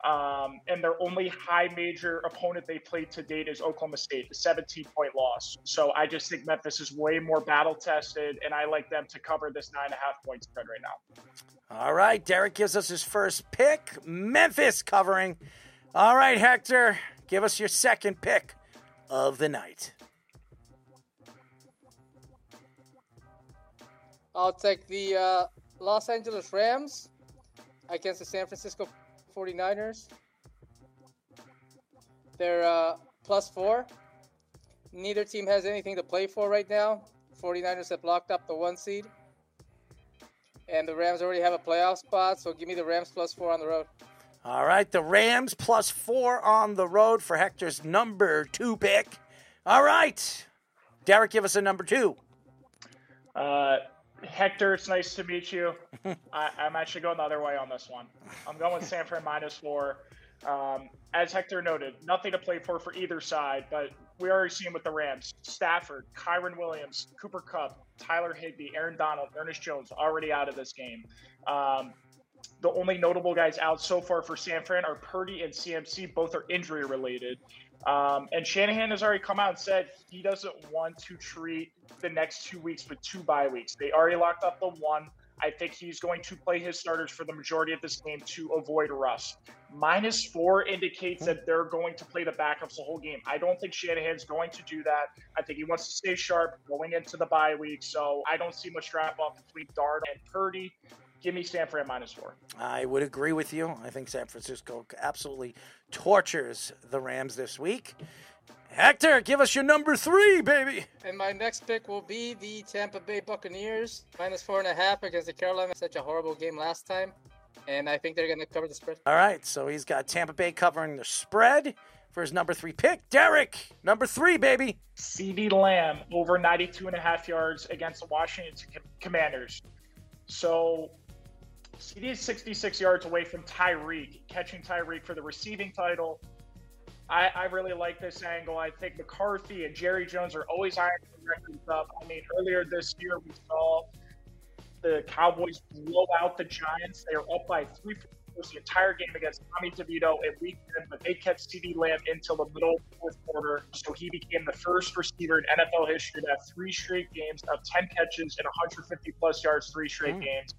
um, and their only high major opponent they played to date is Oklahoma State, a 17 point loss. So I just think Memphis is way more battle tested, and I like them to cover this nine and a half point spread right now. All right, Derek gives us his first pick. Memphis covering. All right, Hector, give us your second pick of the night. I'll take the uh, Los Angeles Rams against the San Francisco 49ers. They're uh, plus four. Neither team has anything to play for right now. 49ers have locked up the one seed. And the Rams already have a playoff spot, so give me the Rams plus four on the road. All right, the Rams plus four on the road for Hector's number two pick. All right, Derek, give us a number two. Uh, Hector, it's nice to meet you. I, I'm actually going the other way on this one. I'm going with San Fran minus four. Um, as Hector noted, nothing to play for for either side, but we already seen with the Rams. Stafford, Kyren Williams, Cooper Kupp, Tyler Higbee, Aaron Donald, Ernest Jones already out of this game. Um, the only notable guys out so far for San Fran are Purdy and CMC. Both are injury related. Um, and Shanahan has already come out and said he doesn't want to treat the next two weeks with two bye weeks. They already locked up the one. I think he's going to play his starters for the majority of this game to avoid rust. Minus four indicates that they're going to play the backups the whole game. I don't think Shanahan's going to do that. I think he wants to stay sharp going into the bye week. So I don't see much drop off between Dart and Purdy. Give me San Fran minus four. I would agree with you. I think San Francisco absolutely tortures the Rams this week. Hector, give us your number three, baby. And my next pick will be the Tampa Bay Buccaneers minus four and a half against the Carolina. Such a horrible game last time, and I think they're going to cover the spread. All right, so he's got Tampa Bay covering the spread for his number three pick. Derek, number three, baby. CeeDee Lamb over 92 and a half yards against the Washington Commanders. So CeeDee is 66 yards away from Tyreek, catching Tyreek for the receiving title. I, I, really like this angle. I think McCarthy and Jerry Jones are always ironing records up. I mean, earlier this year we saw the Cowboys blow out the Giants. They are up by three points the entire game against Tommy DeVito at week 10, but they kept CeeDee Lamb until the middle of the fourth quarter. So he became the first receiver in NFL history to have three straight games of 10 catches and 150 plus yards, three straight mm. games.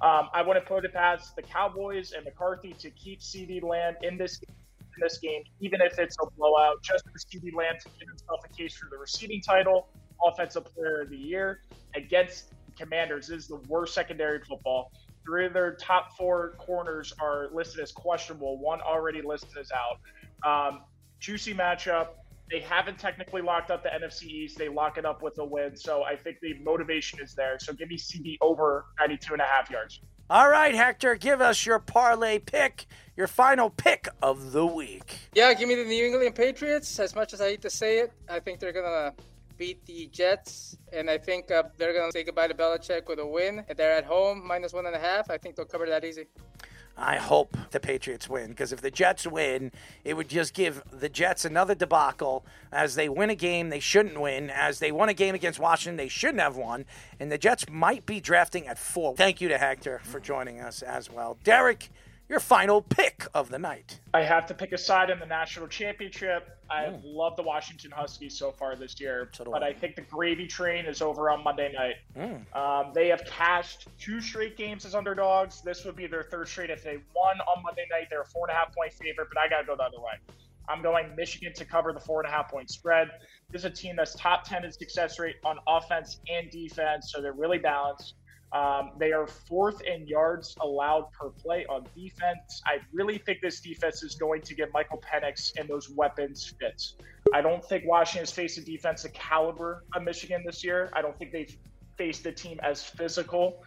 Um, I want to put it past the Cowboys and McCarthy to keep CeeDee Lamb in this in this game, even if it's a blowout, just for CeeDee Lamb to give himself a case for the receiving title, Offensive Player of the Year against Commanders. Is the worst secondary football. Three of their top four corners are listed as questionable. One already listed as out. Um, juicy matchup. They haven't technically locked up the NFC East. They lock it up with a win. So I think the motivation is there. So give me CeeDee over 92 and a half yards. All right, Hector, give us your parlay pick, your final pick of the week. Yeah, give me the New England Patriots. As much as I hate to say it, I think they're going to beat the Jets, and I think uh, they're going to say goodbye to Belichick with a win. If they're at home, minus one and a half, I think they'll cover that easy. I hope the Patriots win because if the Jets win, it would just give the Jets another debacle as they win a game they shouldn't win, as they won a game against Washington they shouldn't have won, and the Jets might be drafting at four. Thank you to Hector for joining us as well. Derek, your final pick of the night. I have to pick a side in the national championship. I mm. love the Washington Huskies so far this year, so but I. I think the gravy train is over on Monday night. Mm. Um, they have cashed two straight games as underdogs. This would be their third straight. If they won on Monday night, they're a four and a half point favorite, but I got to go the other way. I'm going Michigan to cover the four and a half point spread. This is a team that's top 10 in success rate on offense and defense, so they're really balanced. Um, they are fourth in yards allowed per play on defense. I really think this defense is going to get Michael Penix and those weapons fits. I don't think Washington's faced a defensive caliber of Michigan this year. I don't think they've faced a team as physical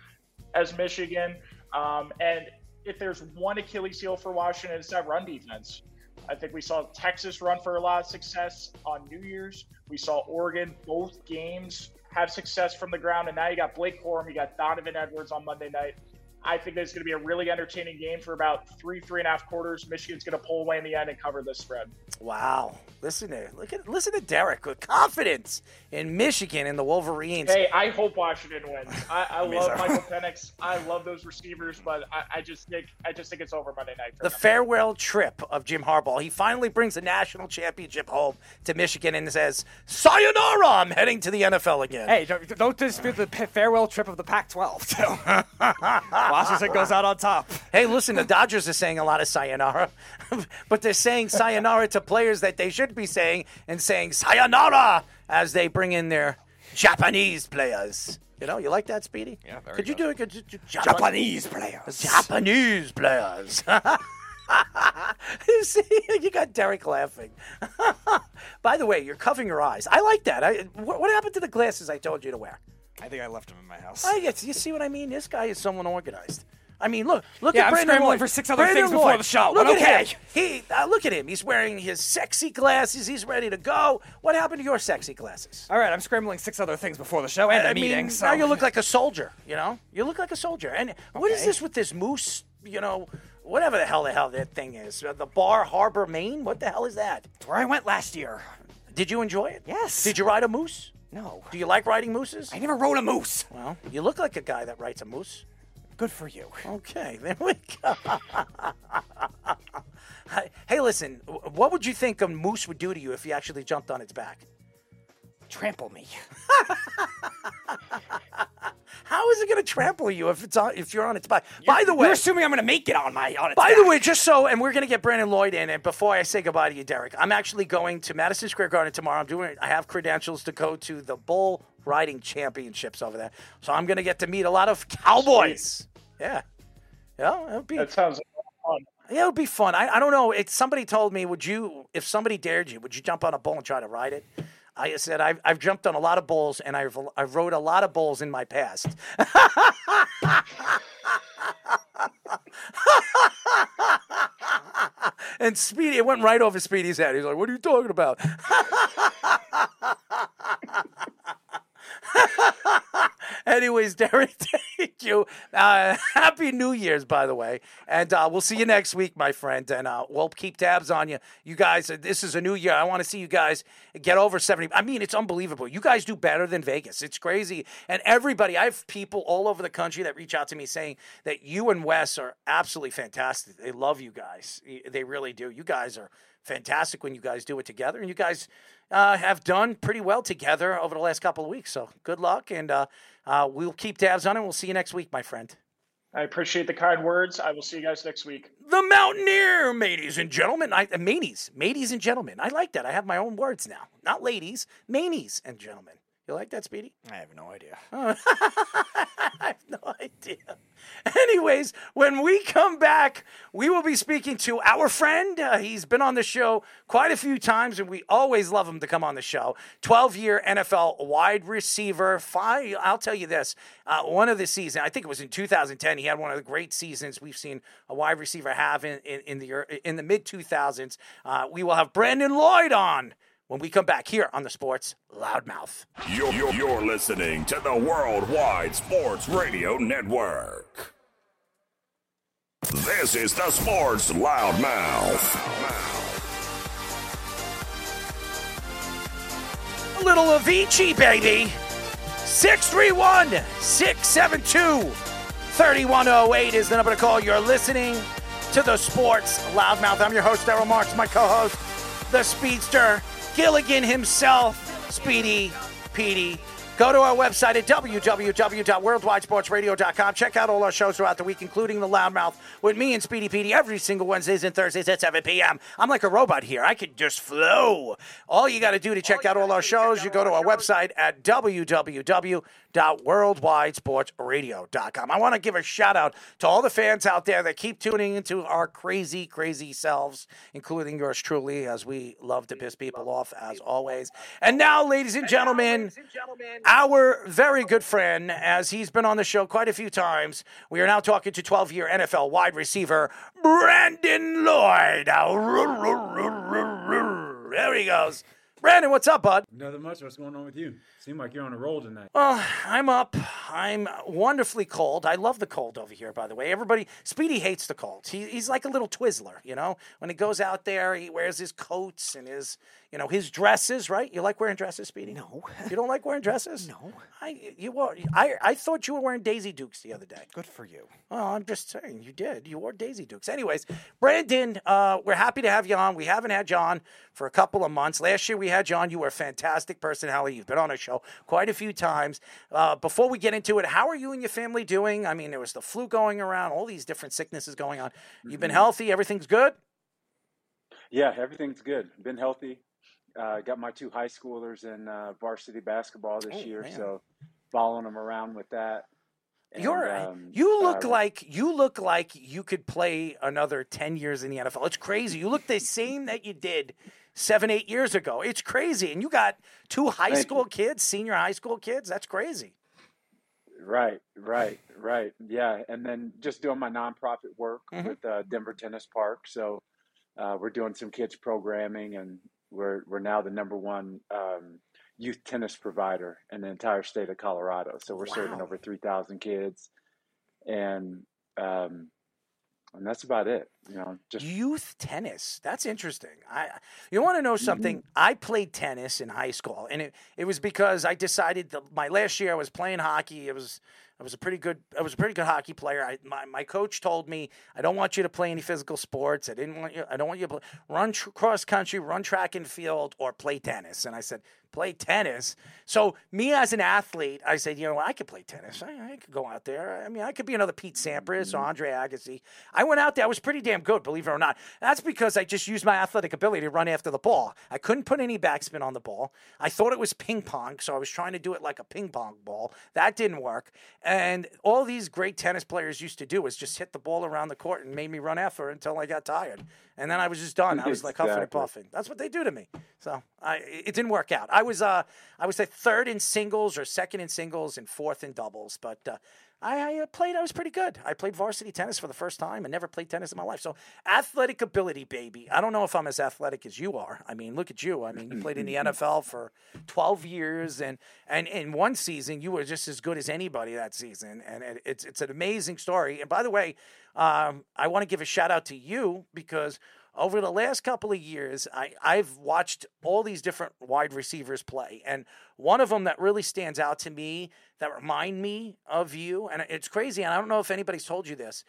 as Michigan. Um, and if there's one Achilles heel for Washington, it's that run defense. I think we saw Texas run for a lot of success on New Year's. We saw Oregon both games have success from the ground. And now you got Blake Corum, you got Donovan Edwards on Monday night. I think it's going to be a really entertaining game for about three, three and a half quarters. Michigan's going to pull away in the end and cover this spread. Wow! Listen to look at listen to Derek with confidence in Michigan and the Wolverines. Hey, I hope Washington wins. I, I love Michael Penix. I love those receivers, but I, I, just think I just think it's over Monday night. the farewell trip of Jim Harbaugh. He finally brings a national championship home to Michigan and says, "Sayonara! I'm heading to the NFL again." Hey, don't, don't dispute the farewell trip of the Pac-12 too. Washington goes out on top. Hey, listen, the Dodgers are saying a lot of sayonara, but they're saying sayonara to players that they should be saying and saying sayonara as they bring in their Japanese players. You know, you like that, Speedy? Yeah, very Could you good. do it? Could you, Japanese players. Japanese players. you see, you got Derek laughing. By the way, you're covering your eyes. I like that. I, what, what happened to the glasses I told you to wear? I think I left him in my house. I guess you see what I mean. This guy is someone organized. I mean, look, look Yeah, at I'm Brandon scrambling Lloyd. for six other Brandon things before Lloyd. the show, Look but at okay. him. He, uh, look at him. He's wearing his sexy glasses. He's ready to go. What happened to your sexy glasses? All right, I'm scrambling six other things before the show and a I meeting. mean, so now you look like a soldier. You know, you look like a soldier. And what is this with this moose? You know, whatever the hell the hell that thing is. Uh, The Bar Harbor, Maine. What the hell is that? where I went last year. Did you enjoy it? Yes. Did you ride a moose? No, Do you like riding mooses? I never rode a moose. Well, you look like a guy that rides a moose. Good for you. Okay, there we go. hey, listen, what would you think a moose would do to you if you actually jumped on its back? Trample me. How is it going to trample you if it's on if you're on its back? By the way, You're assuming I'm going to make it on my on its By the back. way, just so, and we're going to get Brandon Lloyd in, and before I say goodbye to you, Derek, I'm actually going to Madison Square Garden tomorrow. I'm doing, I have credentials to go to the bull riding championships over there, so I'm going to get to meet a lot of cowboys. Yeah, yeah, it'll be, That sounds fun. yeah, it'll be fun. I, I don't know. It, somebody told me, would you, if somebody dared you, would you jump on a bull and try to ride it? I said I've, I've jumped on a lot of bulls, and I've I've rode a lot of bulls in my past. and Speedy, it went right over Speedy's head. He's like, "What are you talking about?" Anyways, Derek, thank you. Uh, happy New Year's, by the way, and uh, we'll see you next week, my friend. And uh, we'll keep tabs on you. You guys, uh, this is a new year. I want to see you guys get over seventy. I mean, it's unbelievable. You guys do better than Vegas. It's crazy. And everybody, I have people all over the country that reach out to me saying that you and Wes are absolutely fantastic. They love you guys. They really do. You guys are fantastic when you guys do it together, and you guys uh, have done pretty well together over the last couple of weeks. So good luck, and uh, uh, we'll keep tabs on it. We'll see you next week, my friend. I appreciate the kind words. I will see you guys next week. The Mountaineer, ladies and gentlemen. I, uh, manies, ladies and gentlemen. I like that. I have my own words now. Not ladies, manies and gentlemen. You like that, Speedy? I have no idea. I have no idea. Anyways, when we come back, we will be speaking to our friend. Uh, he's been on the show quite a few times, and we always love him to come on the show. 12 year NFL wide receiver. Five, I'll tell you this uh, one of the season, I think it was in 2010, he had one of the great seasons we've seen a wide receiver have in, in, in the, in the mid 2000s. Uh, we will have Brandon Lloyd on when we come back here on the Sports Loudmouth. You're, you're, you're listening to the Worldwide Sports Radio Network. This is the Sports Loudmouth. A little Avicii, baby. 631 672 3108 is the number to call. You're listening to the Sports Loudmouth. I'm your host, Daryl Marks, my co host, the Speedster, Gilligan himself, Speedy Petey. Go to our website at www.worldwidesportsradio.com. Check out all our shows throughout the week, including The Loudmouth, with me and Speedy Petey every single Wednesdays and Thursdays at 7 p.m. I'm like a robot here. I could just flow. All you got to do to check out all our shows, you go to our website at www.worldwidesportsradio.com. I want to give a shout out to all the fans out there that keep tuning into our crazy, crazy selves, including yours truly, as we love to piss people off as always. And now, ladies and gentlemen, our very good friend, as he's been on the show quite a few times, we are now talking to 12 year NFL wide receiver Brandon Lloyd. There he goes. Brandon, what's up, bud? Nothing much. What's going on with you? Seem like you're on a roll tonight. Well, I'm up. I'm wonderfully cold. I love the cold over here, by the way. Everybody, Speedy hates the cold. He, he's like a little Twizzler, you know? When he goes out there, he wears his coats and his, you know, his dresses, right? You like wearing dresses, Speedy? No. You don't like wearing dresses? No. I, you wore, I, I thought you were wearing Daisy Dukes the other day. Good for you. Well, I'm just saying, you did. You wore Daisy Dukes. Anyways, Brandon, uh, we're happy to have you on. We haven't had John for a couple of months. Last year we had John. You were a fantastic personality. You've been on our show quite a few times. Uh, before we get into it, how are you and your family doing? I mean, there was the flu going around, all these different sicknesses going on. You've been Mhm. healthy. Everything's good. Yeah, everything's good. Been healthy. Uh, got my two high schoolers in uh, varsity basketball this Oh, year, man. so following them around with that. And, You're um, you look uh, like you look like you could play another ten years in the NFL. It's crazy. You look the same that you did seven, eight years ago. It's crazy, and you got two high school kids, senior high school kids. That's crazy. Right, right, right. Yeah, and then just doing my nonprofit work Mhm. with uh, Denver Tennis Park. So uh, we're doing some kids programming, and we're we're now the number one um, youth tennis provider in the entire state of Colorado. So we're serving over three thousand kids, and um, and that's about it. You know, just Youth tennis. That's interesting. I you want to know something? Mm-hmm. I played tennis in high school, and it, it was because I decided that my last year I was playing hockey. It was I was a pretty good I was a pretty good hockey player. I, my my coach told me I don't want you to play any physical sports. I didn't want you. I don't want you to play, run tr- cross country, run track and field, or play tennis. And I said play tennis. So me as an athlete, I said, you know, I could play tennis. I, I could go out there. I mean, I could be another Pete Sampras or mm-hmm. Andre Agassi. I went out there. I was pretty damn good, believe it or not. That's because I just used my athletic ability to run after the ball. I couldn't put any backspin on the ball. I thought it was ping pong, so I was trying to do it like a ping pong ball. That didn't work. And all these great tennis players used to do was just hit the ball around the court and made me run after it until I got tired. And then I was just done. I was like huffing and puffing. That's what they do to me. So I, it didn't work out. I was uh, I was third in singles or second in singles and fourth in doubles. But uh, I, I uh, played. I was pretty good. I played varsity tennis for the first time I never played tennis in my life. So athletic ability, baby. I don't know if I'm as athletic as you are. I mean, look at you. I mean, you played in the NFL for 12 years, and and in one season you were just as good as anybody that season. And it, it's it's an amazing story. And by the way, um, I want to give a shout out to you because over the last couple of years, I, I've watched all these different wide receivers play. And one of them that really stands out to me that remind me of you, and it's crazy, and I don't know if anybody's told you this.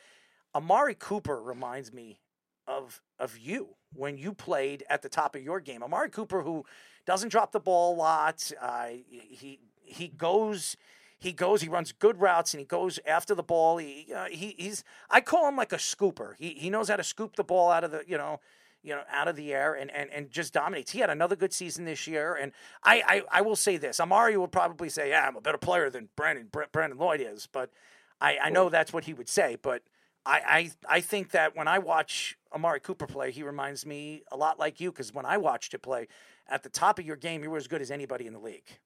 Amari Cooper reminds me of of you when you played at the top of your game. Amari Cooper, who doesn't drop the ball a lot, uh, he he goes he goes, he runs good routes, and he goes after the ball. He, uh, he he's I call him like a scooper. He he knows how to scoop the ball out of the you know you know out of the air and and, and just dominates. He had another good season this year, and I I, I will say this: Amari would probably say, "Yeah, I'm a better player than Brandon Br- Brandon Lloyd is," but I I know that's what he would say, but. I, I, I think that when I watch Amari Cooper play, he reminds me a lot like you because when I watched it play, at the top of your game, you were as good as anybody in the league.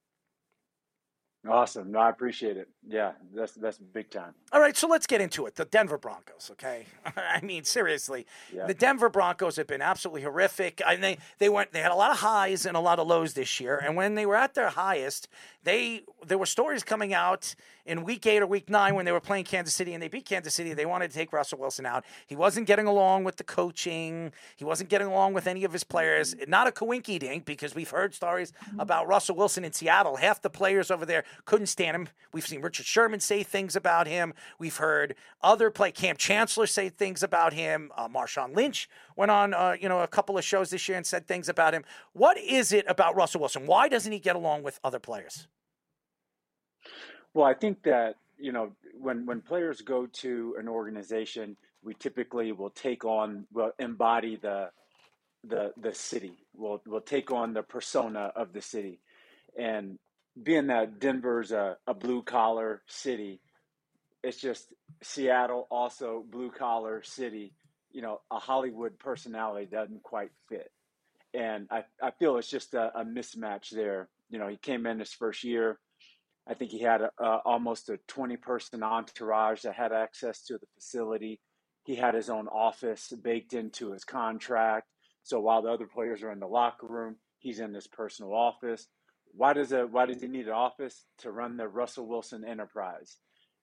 Awesome. No, I appreciate it. Yeah, that's that's big time. All right, so let's get into it. The Denver Broncos, okay? I mean, seriously, Yeah. the Denver Broncos have been absolutely horrific. I mean, they they went they had a lot of highs and a lot of lows this year. And when they were at their highest, they there were stories coming out in week eight or week nine when they were playing Kansas City and they beat Kansas City. They wanted to take Russell Wilson out. He wasn't getting along with the coaching. He wasn't getting along with any of his players. Not a coinky dink because we've heard stories about Russell Wilson in Seattle. Half the players over there couldn't stand him. We've seen Richard Sherman say things about him. We've heard other play Kam Chancellor say things about him. Uh, Marshawn Lynch went on, uh, you know, a couple of shows this year and said things about him. What is it about Russell Wilson? Why doesn't he get along with other players? Well, I think that you know when when players go to an organization, we typically will take on, will embody the the the city. We'll we'll take on the persona of the city, and being that Denver's a, a blue collar city, it's just Seattle also blue collar city. You know, a Hollywood personality doesn't quite fit, and I I feel it's just a, a mismatch there. You know, he came in his first year. I think he had a, almost a 20 person entourage that had access to the facility. He had his own office baked into his contract. So while the other players are in the locker room, he's in his personal office. Why does a why does he need an office to run the Russell Wilson enterprise?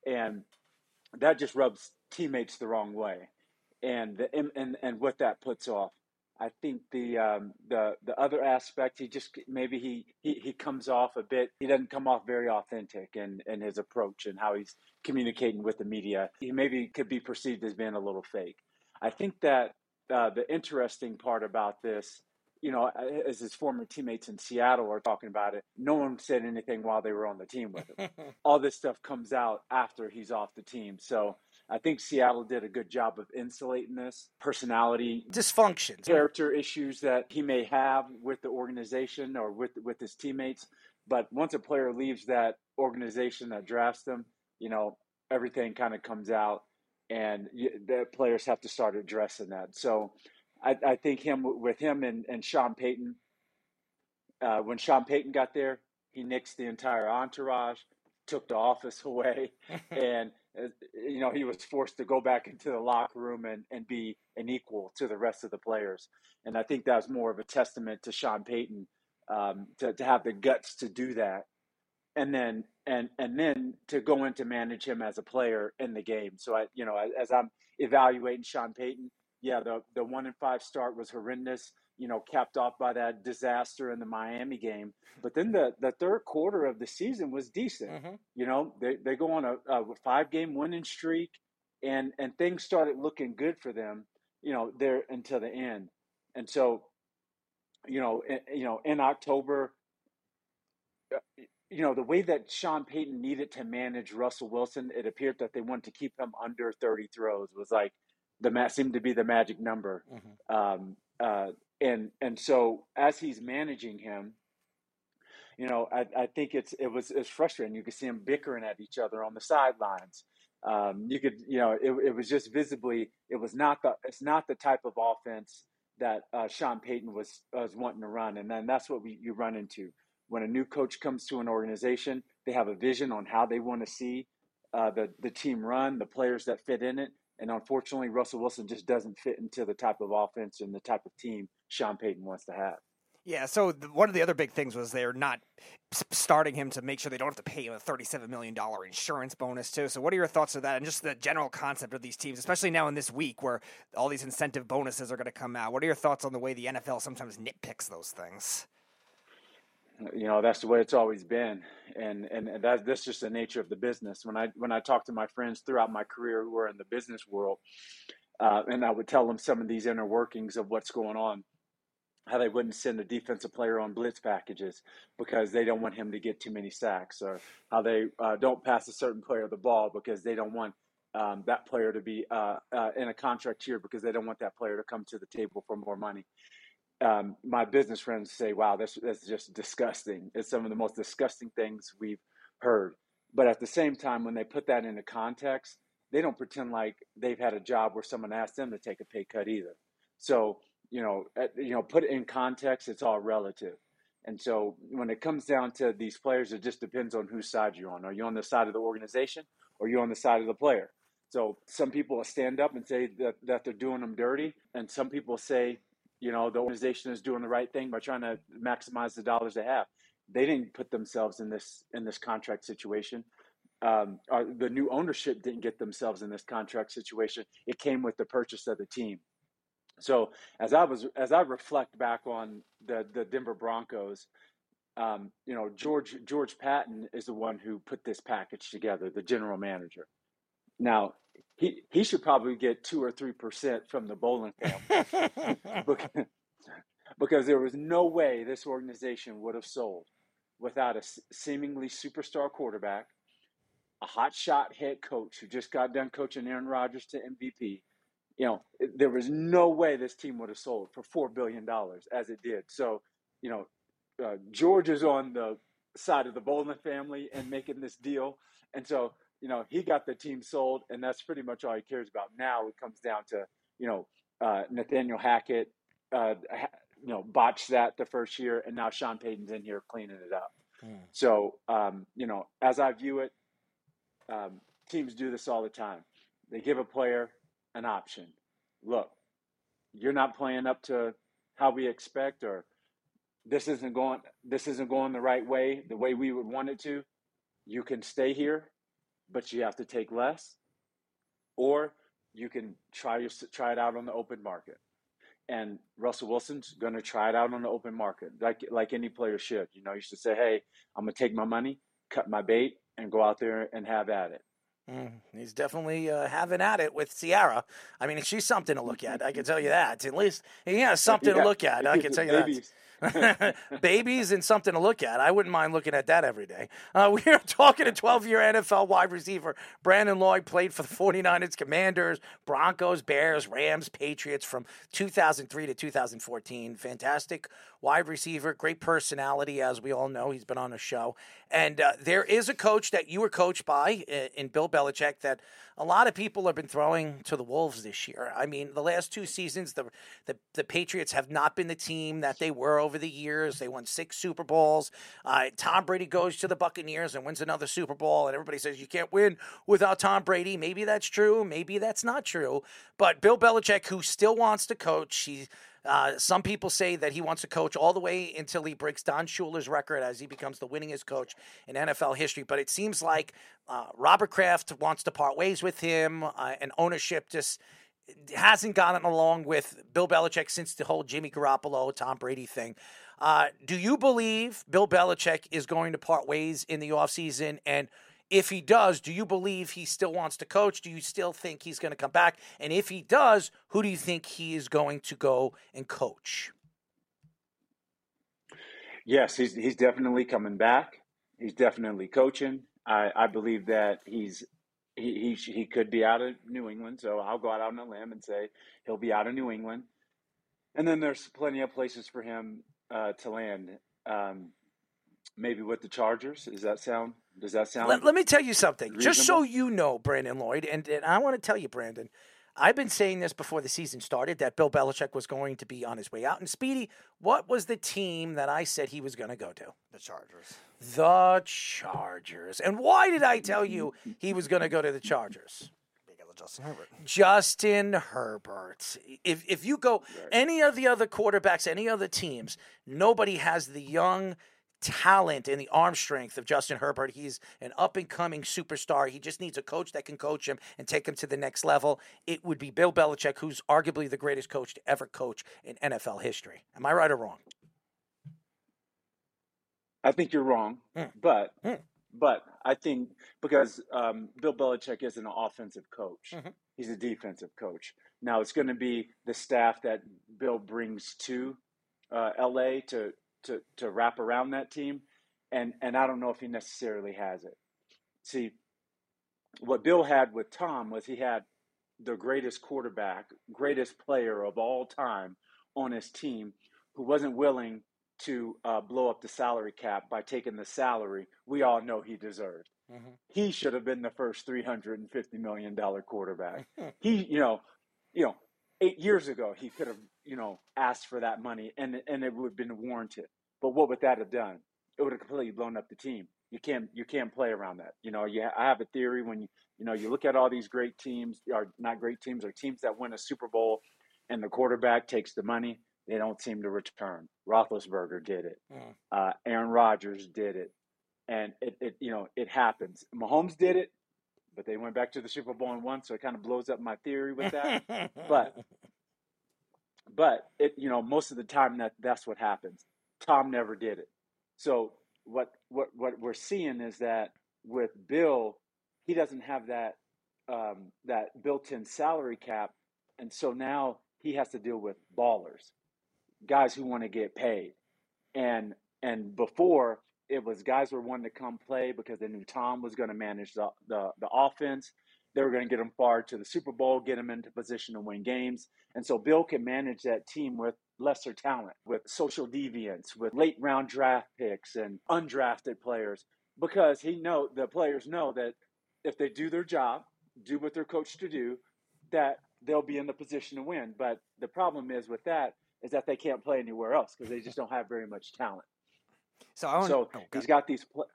And that just rubs teammates the wrong way. And the and, and what that puts off. I think the um, the the other aspect, he just maybe he, he he comes off a bit. He doesn't come off very authentic in in his approach and how he's communicating with the media. He maybe could be perceived as being a little fake. I think that uh, the interesting part about this, you know, as his former teammates in Seattle are talking about it, no one said anything while they were on the team with him. All this stuff comes out after he's off the team. So I think Seattle did a good job of insulating this personality Dysfunctions. character issues that he may have with the organization or with with his teammates. But once a player leaves that organization that drafts them, you know, everything kind of comes out, and you, the players have to start addressing that. So, I, I think him with him and, and Sean Payton. Uh, when Sean Payton got there, he nixed the entire entourage, took the office away, and you know he was forced to go back into the locker room and, and be an equal to the rest of the players. And I think that was more of a testament to Sean Payton um, to, to have the guts to do that and then and and then to go in to manage him as a player in the game. So I, you know, as, as I'm evaluating Sean Payton, yeah, the the one and five start was horrendous. You know, capped off by that disaster in the Miami game. But then the the third quarter of the season was decent. Mhm. You know, they they go on a, a five game winning streak, and and things started looking good for them. You know, there until the end, and so, you know, in, you know, in October, uh, you know, the way that Sean Payton needed to manage Russell Wilson, it appeared that they wanted to keep him under 30 throws was like the seemed to be the magic number. Um, uh, and and so as he's managing him, you know, I, I think it's it was it's frustrating. You could see them bickering at each other on the sidelines. Um, you could, you know, it, it was just visibly, it was not the, it's not the type of offense that uh, Sean Payton was was wanting to run, and then that's what we you run into when a new coach comes to an organization. They have a vision on how they want to see uh, the the team run, the players that fit in it, and unfortunately, Russell Wilson just doesn't fit into the type of offense and the type of team Sean Payton wants to have. Yeah, so the, one of the other big things was they're not starting him to make sure they don't have to pay him a $37 million insurance bonus, too. So, what are your thoughts of that and just the general concept of these teams, especially now in this week where all these incentive bonuses are going to come out? What are your thoughts on the way the NFL sometimes nitpicks those things? you know that's the way it's always been and and and that that's just the nature of the business when i when i talk to my friends throughout my career who are in the business world uh, and i would tell them some of these inner workings of what's going on how they wouldn't send a defensive player on blitz packages because they don't want him to get too many sacks or how they uh, don't pass a certain player the ball because they don't want um, that player to be uh, uh, in a contract here because they don't want that player to come to the table for more money um, my business friends say, "Wow, this that's just disgusting." It's some of the most disgusting things we've heard. But at the same time, when they put that into context, they don't pretend like they've had a job where someone asked them to take a pay cut either. So you know, at, you know, put it in context. It's all relative. And so when it comes down to these players, it just depends on whose side you're on. Are you on the side of the organization or are you on the side of the player? So some people stand up and say that, that they're doing them dirty, and some people say you know the organization is doing the right thing by trying to maximize the dollars they have they didn't put themselves in this in this contract situation um, or the new ownership didn't get themselves in this contract situation it came with the purchase of the team so as i was as i reflect back on the the denver broncos um, you know george george Paton is the one who put this package together the general manager now he he should probably get two or three percent from the Walton family because, because there was no way this organization would have sold without a s- seemingly superstar quarterback, a hot shot head coach who just got done coaching Aaron Rodgers to MVP. You know, there was no way this team would have sold for four billion dollars as it did. So, you know, uh, George is on the side of the Walton family and making this deal, and so you know he got the team sold, and that's pretty much all he cares about. Now it comes down to you know uh, Nathaniel Hackett, uh, you know, botched that the first year, and now Sean Payton's in here cleaning it up. So, um, you know, as I view it, um, teams do this all the time. They give a player an option. Look, you're not playing up to how we expect, or this isn't going. This isn't going the right way, the way we would want it to. You can stay here, but you have to take less, or you can try your, try it out on the open market. And Russell Wilson's going to try it out on the open market, like like any player should. You know, you should say, "Hey, I'm going to take my money, cut my bait, and go out there and have at it." Mm, he's definitely uh, having at it with Ciara. I mean, she's something to look at. I can tell you that. At least he has something to look at. I can tell you that. babies and something to look at. I wouldn't mind looking at that every day. Uh, we are talking to 12 year NFL wide receiver Brandon Lloyd, played for the 49ers, Commanders, Broncos, Bears, Rams, Patriots from 2003 to 2014. Fantastic wide receiver, great personality, as we all know. He's been on a show. And uh, there is a coach that you were coached by in, Bill Belichick that a lot of people have been throwing to the Wolves this year. I mean, the last two seasons, the, the, the Patriots have not been the team that they were over the years. They won six Super Bowls. Uh, Tom Brady goes to the Buccaneers and wins another Super Bowl, and everybody says you can't win without Tom Brady. Maybe that's true. Maybe that's not true. But Bill Belichick, who still wants to coach, he uh, some people say that he wants to coach all the way until he breaks Don Shula's record as he becomes the winningest coach in NFL history. But it seems like uh, Robert Kraft wants to part ways with him, uh, and ownership just hasn't gotten along with Bill Belichick since the whole Jimmy Garoppolo, Tom Brady thing. Uh, do you believe Bill Belichick is going to part ways in the offseason? And if he does, do you believe he still wants to coach? Do you still think he's going to come back? And if he does, who do you think he is going to go and coach? Yes, he's he's definitely coming back. He's definitely coaching. I, I believe that he's he, he he could be out of New England, so I'll go out on a limb and say he'll be out of New England. And then there's plenty of places for him uh, to land. Um, maybe with the Chargers. Does that sound? Does that sound? Let, let me tell you something, reasonable? just so you know, Brandon Lloyd, and, and I want to tell you, Brandon. I've been saying this before the season started that Bill Belichick was going to be on his way out. And Speedy, what was the team that I said he was going to go to? The Chargers. The Chargers. And why did I tell you he was going to go to the Chargers? Justin Herbert. Justin Herbert. If if you go any of the other quarterbacks, any other teams, nobody has the young talent and the arm strength of Justin Herbert. He's an up and coming superstar. He just needs a coach that can coach him and take him to the next level. It would be Bill Belichick, who's arguably the greatest coach to ever coach in NFL history. Am I right or wrong? I think you're wrong, but but I think because um, Bill Belichick isn't an offensive coach, he's a defensive coach. Now it's going to be the staff that Bill brings to uh, LA to to to wrap around that team, and and I don't know if he necessarily has it. See, what Bill had with Tom was he had the greatest quarterback, greatest player of all time on his team, who wasn't willing to uh, blow up the salary cap by taking the salary we all know he deserved. He should have been the first three hundred and fifty million dollar quarterback. he, you know, you know, eight years ago he could have, you know, asked for that money and and it would have been warranted. But what would that have done? It would have completely blown up the team. You can't you can't play around that. You know, yeah, I have a theory when you you know you look at all these great teams, are not great teams, are teams that win a Super Bowl, and the quarterback takes the money, they don't seem to return. Roethlisberger did it. Uh, Aaron Rodgers did it, and it, it you know it happens. Mahomes did it, but they went back to the Super Bowl and won, so it kind of blows up my theory with that. but but it you know most of the time that that's what happens. Tom never did it. So what what what we're seeing is that with Bill, he doesn't have that um, that built-in salary cap, and so now he has to deal with ballers, guys who want to get paid, and and before it was guys were wanting to come play because they knew Tom was going to manage the, the the offense. They were going to get them far to the Super Bowl, get them into position to win games, and so Bill can manage that team with lesser talent, with social deviants, with late round draft picks and undrafted players, because he know the players know that if they do their job, do what they're coached to do, that they'll be in the position to win. But the problem is with that is that they can't play anywhere else because they just don't have very much talent. So I want. So oh, he's go- got these. Pl-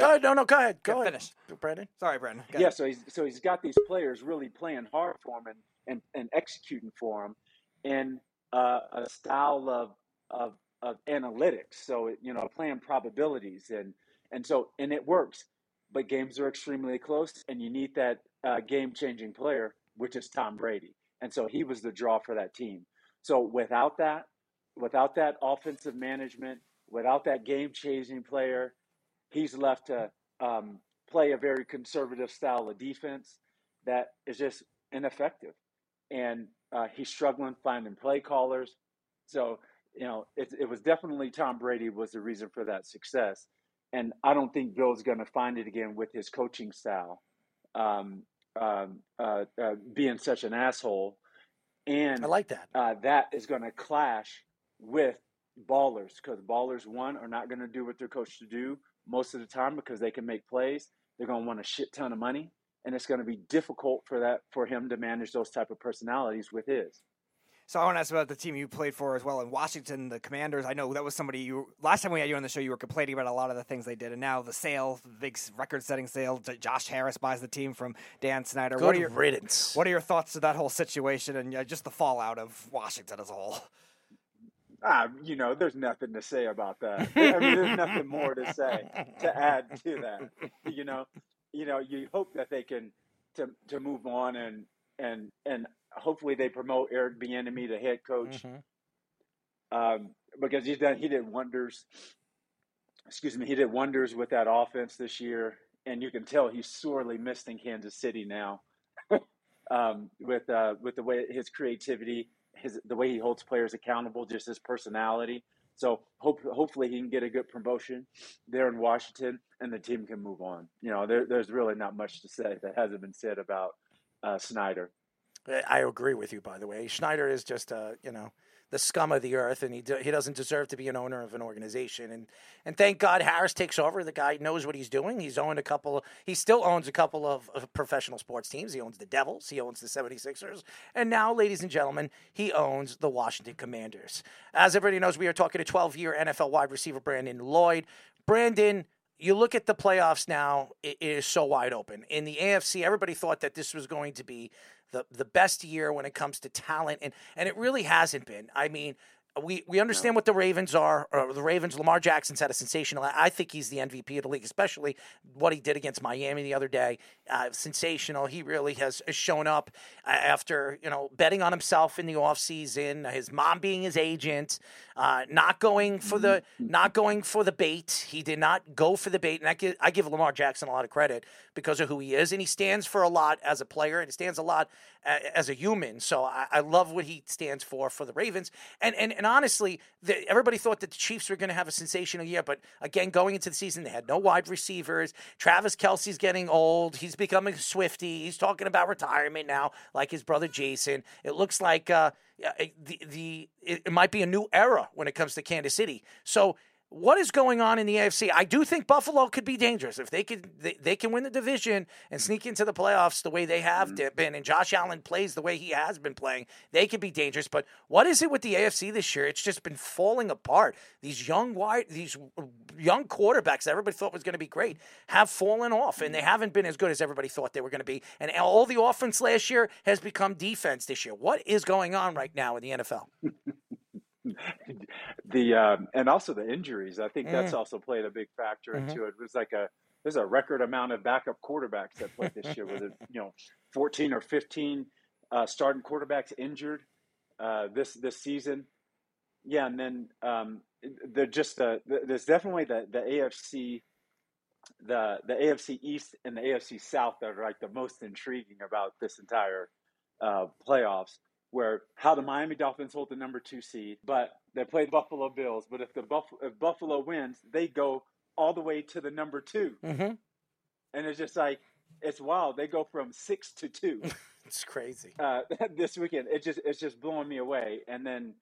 Go ahead. No, no, go ahead. Go Yeah, ahead. finish. Brandon. Sorry, Brandon. Go yeah, ahead. so he's so he's got these players really playing hard for him and and, and executing for him in uh, a style of of of analytics. So it, you know, playing probabilities and and so and it works. But games are extremely close, and you need that uh, game changing player, which is Tom Brady. And so he was the draw for that team. So without that, without that offensive management, without that game changing player, he's left to um, play a very conservative style of defense that is just ineffective. And uh, he's struggling finding play callers. So you know, it, it was definitely Tom Brady was the reason for that success. And I don't think Bill's going to find it again with his coaching style, um, um, uh, uh, being such an asshole. And I like that. Uh, that is going to clash with ballers because ballers, one, are not going to do what they're coached to do most of the time because they can make plays. They're going to want a shit ton of money, and it's going to be difficult for that for him to manage those type of personalities with his. So I want to ask about the team you played for as well in Washington, the Commanders. I know that was somebody you last time we had you on the show. You were complaining about a lot of the things they did, and now the sale, the big record-setting sale. Josh Harris buys the team from Dan Snyder. Good what are your riddance. What are your thoughts to that whole situation and uh, just the fallout of Washington as a whole? Ah, you know, there's nothing to say about that. I mean, there's nothing more to say to add to that. You know, you know, you hope that they can to to move on and and and hopefully they promote Eric Bieniemy the head coach Mm-hmm. um, because he's done he did wonders. Excuse me, he did wonders with that offense this year, and you can tell he's sorely missed in Kansas City now. um, with uh, with the way his creativity, his the way he holds players accountable, just his personality. So hope hopefully he can get a good promotion there in Washington, and the team can move on. You know, there, there's really not much to say that hasn't been said about uh, Snyder. I agree with you, by the way. Snyder is just a, you know, the scum of the earth, and he he doesn't deserve to be an owner of an organization. And and thank God Harris takes over. The guy knows what he's doing. He's owned a couple. He still owns a couple of, of professional sports teams. He owns the Devils. He owns the 76ers. And now, ladies and gentlemen, he owns the Washington Commanders. As everybody knows, we are talking to 12 year NFL wide receiver Brandon Lloyd. Brandon, you look at the playoffs now, it is so wide open. In the AFC, everybody thought that this was going to be the, the best year when it comes to talent, and, and it really hasn't been. I mean, we, we understand what the Ravens are. Or the Ravens, Lamar Jackson's had a sensational. I think he's the MVP of the league, especially what he did against Miami the other day. Uh, sensational. He really has shown up uh, after you know betting on himself in the offseason, his mom being his agent, uh, not going for the not going for the bait. He did not go for the bait, and I give, I give Lamar Jackson a lot of credit because of who he is, and he stands for a lot as a player, and he stands a lot uh, as a human. So I, I love what he stands for for the Ravens, and and and honestly, the, everybody thought that the Chiefs were going to have a sensational year, but again, going into the season, they had no wide receivers. Travis Kelce's getting old. He's becoming Swifty. He's talking about retirement now, like his brother Jason. It looks like uh, the the it, it might be a new era when it comes to Kansas City. So what is going on in the AFC? I do think Buffalo could be dangerous if they could. They, they can win the division and sneak into the playoffs the way they have mm-hmm. been, and Josh Allen plays the way he has been playing. They could be dangerous. But what is it with the AFC this year? It's just been falling apart. These young wide, these young quarterbacks everybody thought was going to be great have fallen off, and they mm-hmm. haven't been as good as everybody thought they were going to be. And all the offense last year has become defense this year. What is going on right now in the NFL? the um, and also the injuries. I think that's Mm. also played a big factor Mhm. into it. It was like a there's a record amount of backup quarterbacks that played this year. with it, you know, fourteen or fifteen uh, starting quarterbacks injured uh, this this season. Yeah, and then um, they're just uh, there's definitely the the AFC. The the AFC East and the AFC South that are like the most intriguing about this entire uh, playoffs where how the Miami Dolphins hold the number two seed, but they play Buffalo Bills. But if the Buff- if Buffalo wins, they go all the way to the number 2 Mm-hmm. and it's just like it's wild. They go from six to two It's crazy. uh, this weekend. It just it's just blowing me away. And then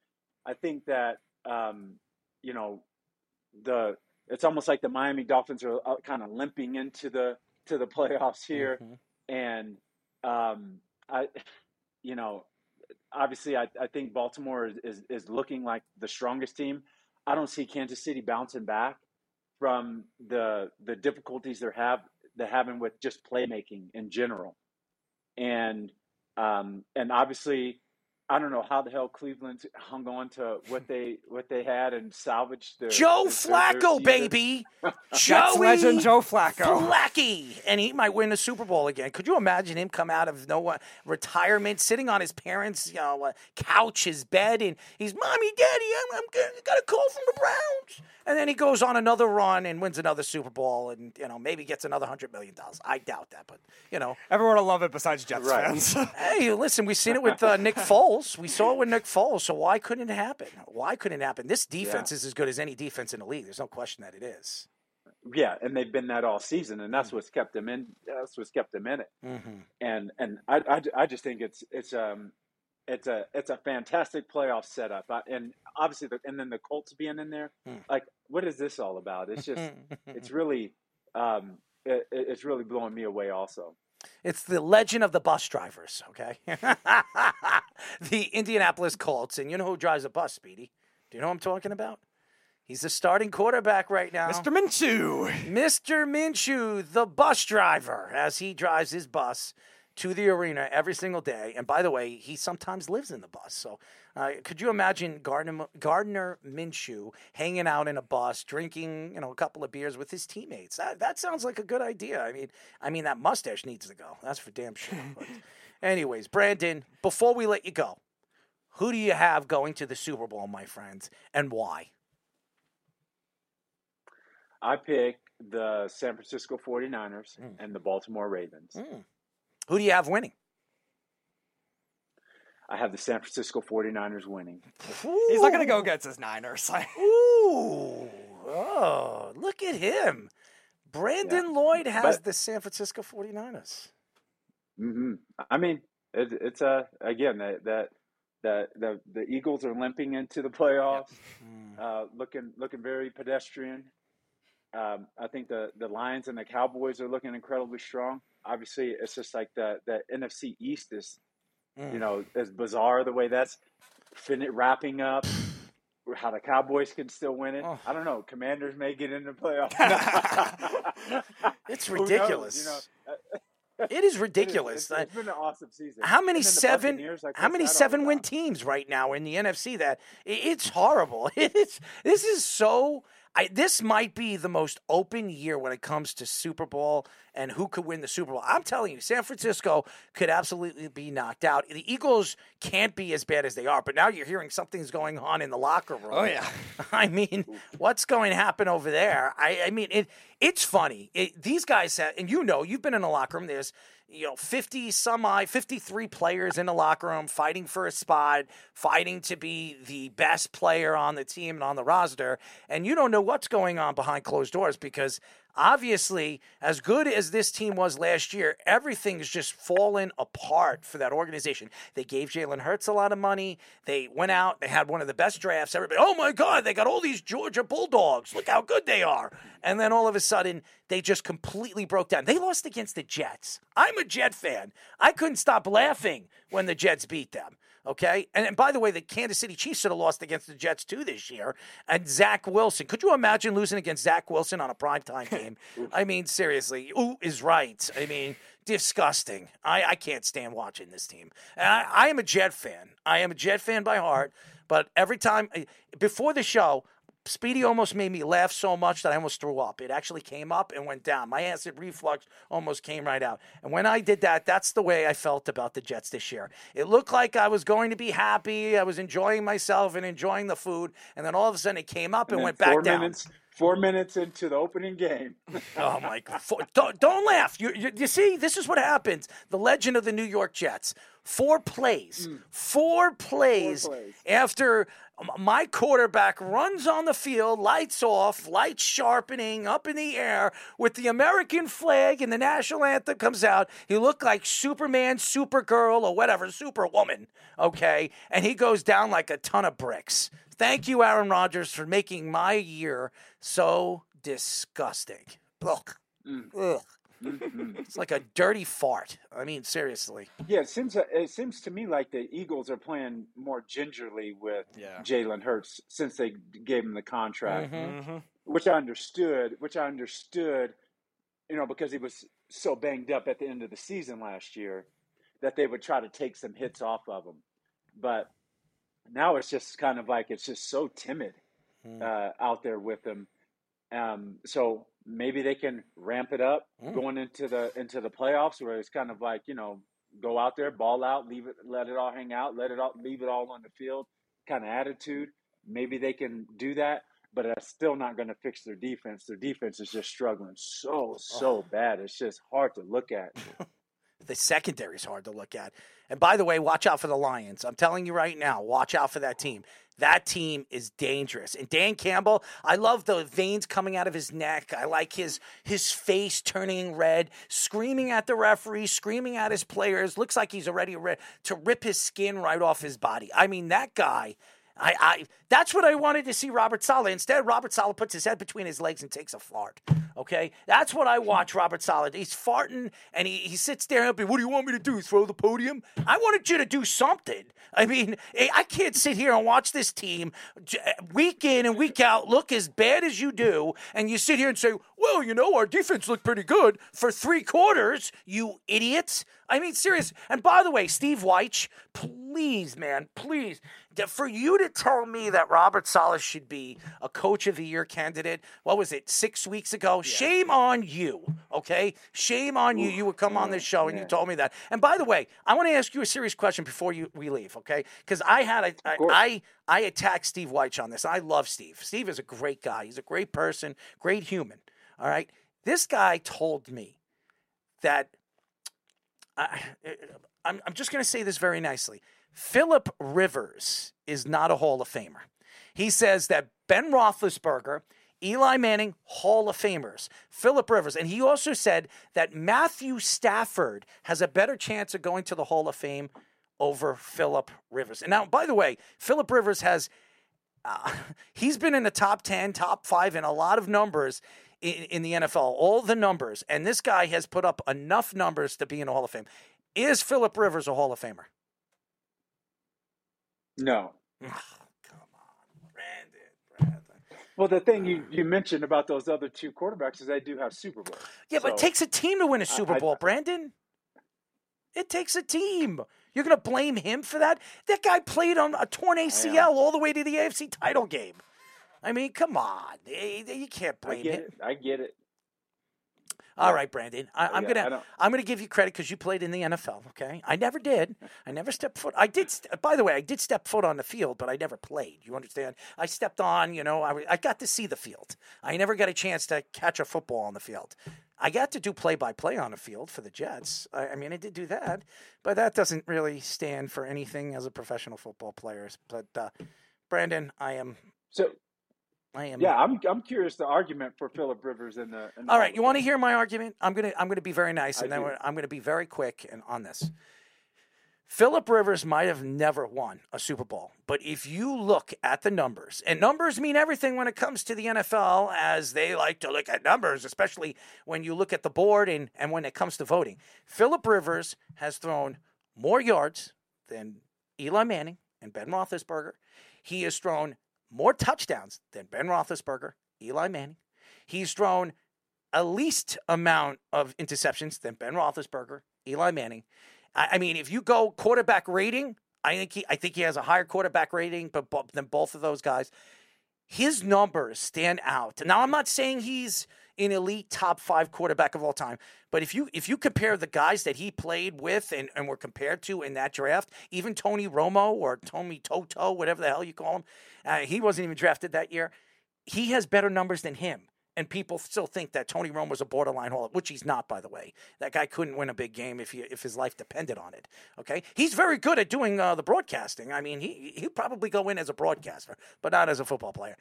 I think that um, you know the it's almost like the Miami Dolphins are uh, kind of limping into the to the playoffs here, and um, I you know obviously I, I think Baltimore is, is is looking like the strongest team. I don't see Kansas City bouncing back from the the difficulties they're have they're having with just playmaking in general, and um, and obviously I don't know how the hell Cleveland hung on to what they what they had and salvaged their Joe their- their- their Flacco, baby. Jets Joey legend Joe Flacco. Flacky. And he might win the Super Bowl again. Could you imagine him come out of no uh, retirement, sitting on his parents' you know, uh, couch, his bed, and he's, Mommy, Daddy, I'm, I'm g- got a call from the Browns. And then he goes on another run and wins another Super Bowl and, you know, maybe gets another $100 million. I doubt that, but, you know. Everyone will love it besides Jets Right. fans. Hey, listen, we've seen it with uh, Nick Foles. Foles. We saw it with Nick Foles. So why couldn't it happen? Why couldn't it happen? This defense Yeah. is as good as any defense in the league. There's no question that it is. Yeah, and they've been that all season, and Mm. that's what's kept them in. That's what's kept them in it. Mm-hmm. And and I, I, I just think it's it's um it's a it's a fantastic playoff setup. I, and obviously, the, and then the Colts being in there, Mm. like what is this all about? It's just it's really um it- it's really blowing me away. Also, It's the legend of the bus drivers, okay? the Indianapolis Colts. And you know who drives a bus, Speedy? Do you know what I'm talking about? He's the starting quarterback right now. Mr. Minshew. Mr. Minshew, the bus driver, as he drives his bus to the arena every single day. And by the way, he sometimes lives in the bus. So uh, could you imagine Gardner, Gardner Minshew hanging out in a bus, drinking you know a couple of beers with his teammates? That, that sounds like a good idea. I mean, I mean that mustache needs to go. That's for damn sure. But anyways, Brandon, before we let you go, who do you have going to the Super Bowl, my friends, and why? I pick the San Francisco 49ers Mm. and the Baltimore Ravens. Who do you have winning? I have the San Francisco 49ers winning. He's not going to go against his Niners. Ooh, oh, look at him. Brandon Lloyd has But- the San Francisco 49ers. hmm I mean, it, it's a again that that that the the Eagles are limping into the playoffs, uh, looking looking very pedestrian. Um, I think the the Lions and the Cowboys are looking incredibly strong. Obviously, it's just like the the NFC East is, Mm. you know, is bizarre the way that's fin- wrapping up. How the Cowboys can still win it. Oh. I don't know. Commanders may get in the playoffs. It's Who knows, ridiculous. you know? It is ridiculous. it's- it's been an awesome season. How many And then the seven? How many seven-win teams right now in the NFC? That it's horrible. It's this is so. I, this might be the most open year when it comes to Super Bowl and who could win the Super Bowl. I'm telling you, San Francisco could absolutely be knocked out. The Eagles can't be as bad as they are, but now you're hearing something's going on in the locker room. Oh, yeah. I mean, what's going to happen over there? I, I mean, it. It's funny. It, these guys have, and you know, you've been in a locker room. There's you know, 50 some odd, 53 players in the locker room fighting for a spot, fighting to be the best player on the team and on the roster. And you don't know what's going on behind closed doors because obviously, as good as this team was last year, everything's just fallen apart for that organization. They gave Jalen Hurts a lot of money. They went out, they had one of the best drafts. Everybody, oh my God, they got all these Georgia Bulldogs. Look how good they are. And then all of a sudden, they just completely broke down. They lost against the Jets. I'm a Jet fan. I couldn't stop laughing when the Jets beat them. Okay. And, and by the way, the Kansas City Chiefs should have lost against the Jets too this year. And Zach Wilson. Could you imagine losing against Zach Wilson on a primetime game? I mean, seriously. Ooh is right. I mean, disgusting. I, I can't stand watching this team. And I, I am a Jet fan. I am a Jet fan by heart. But every time eh, before the show, Speedy almost made me laugh so much that I almost threw up. It actually came up and went down. My acid reflux almost came right out. And when I did that, that's the way I felt about the Jets this year. It looked like I was going to be happy. I was enjoying myself and enjoying the food. And then all of a sudden it came up and, then went back four down. Minutes, four minutes into the opening game. Oh my God! Four, don't, don't laugh. You, you, you see, this is what happens. The legend of the New York Jets. Four plays. Mm. Four plays, plays. after my quarterback runs on the field, lights off, lights sharpening up in the air with the American flag and the national anthem comes out. He looked like Superman, Supergirl, or whatever, Superwoman. Okay, and he goes down like a ton of bricks. Thank you, Aaron Rodgers, for making my year so disgusting. Ugh. Mm. Ugh. It's like a dirty fart. I mean, seriously. Yeah, it seems it seems to me like the Eagles are playing more gingerly with Yeah. Jalen Hurts since they gave him the contract, Mm-hmm. which I understood. Which I understood, you know, because he was so banged up at the end of the season last year that they would try to take some hits off of him. But now it's just kind of like it's just so timid uh, out there with him. Um, so maybe they can ramp it up mm. going into the into the playoffs, where it's kind of like you know go out there, ball out, leave it, let it all hang out, let it all, leave it all on the field, kind of attitude. Maybe they can do that, but that's still not going to fix their defense. Their defense is just struggling so so oh. bad. It's just hard to look at. The secondary is hard to look at. And by the way, watch out for the Lions. I'm telling you right now, watch out for that team. That team is dangerous. And Dan Campbell, I love the veins coming out of his neck. I like his his face turning red, screaming at the referee, screaming at his players. Looks like he's already ready to rip his skin right off his body. I mean, that guy. I, I that's what I wanted to see Robert Saleh. Instead, Robert Saleh puts his head between his legs and takes a fart. Okay, that's what I watch Robert Saleh. He's farting and he, he sits there and be, what do you want me to do? Throw the podium? I wanted you to do something. I mean, eh, I can't sit here and watch this team week in and week out look as bad as you do, and you sit here and say, well, you know, our defense looked pretty good for three quarters. You idiots. I mean, serious. And by the way, Steve Weich, please, man, please, for you to tell me that Robert Saleh should be a coach of the year candidate, what was it, six weeks ago? Shame on you, okay? Shame on you. You would come on this show and you told me that. And by the way, I want to ask you a serious question before you we leave, okay? Because I had a, I, I I attacked Steve Weich on this. I love Steve. Steve is a great guy. He's a great person, great human. All right. This guy told me that I, I'm, I'm just going to say this very nicely. Philip Rivers is not a Hall of Famer. He says that Ben Roethlisberger, Eli Manning, Hall of Famers. Philip Rivers, and he also said that Matthew Stafford has a better chance of going to the Hall of Fame over Philip Rivers. And now, by the way, Philip Rivers has uh, he's been in the top 10, top five in a lot of numbers in, in the NFL, all the numbers. And this guy has put up enough numbers to be in the Hall of Fame. Is Philip Rivers a Hall of Famer? No. Ugh, come on, Brandon. Brandon. Well, the thing you, you mentioned about those other two quarterbacks is they do have Super Bowls. Yeah, but it takes a team to win a Super I- Bowl, Brandon. It takes a team. You're going to blame him for that? That guy played on a torn ACL all the way to the AFC title game. I mean, come on. Eh, You can't I blame get him. it. I get it. All right, Brandon. I, I'm Yeah, gonna don't- I'm gonna give you credit because you played in the NFL. Okay, I never did. I never stepped foot. I did. St- by the way, I did step foot on the field, but I never played. You understand? I stepped on. You know, I I got to see the field. I never got a chance to catch a football on the field. I got to do play by play on the field for the Jets. I, I mean, I did do that, but that doesn't really stand for anything as a professional football player. But uh, Brandon, I am. So I am. yeah, I'm I'm curious the argument for Philip Rivers in the. In the All right, you want to hear my argument? I'm gonna I'm gonna be very nice, I and then we're- I'm gonna be very quick and on this. Philip Rivers might have never won a Super Bowl, but if you look at the numbers, and numbers mean everything when it comes to the NFL, as they like to look at numbers, especially when you look at the board and, and when it comes to voting. Philip Rivers has thrown more yards than Eli Manning and Ben Roethlisberger. He has thrown more touchdowns than Ben Roethlisberger, Eli Manning. He's thrown a least amount of interceptions than Ben Roethlisberger, Eli Manning. I, I mean, if you go quarterback rating, I think he, I think he has a higher quarterback rating, but than both of those guys. His numbers stand out. Now, I'm not saying he's an elite top five quarterback of all time, but if you if you compare the guys that he played with and, and were compared to in that draft, even Tony Romo or Tony Toto, whatever the hell you call him, uh, he wasn't even drafted that year. He has better numbers than him. And people still think that Tony Romo was a borderline hall, which he's not, by the way. That guy couldn't win a big game if he, if his life depended on it. Okay, he's very good at doing uh, the broadcasting. I mean, he he'd probably go in as a broadcaster, but not as a football player.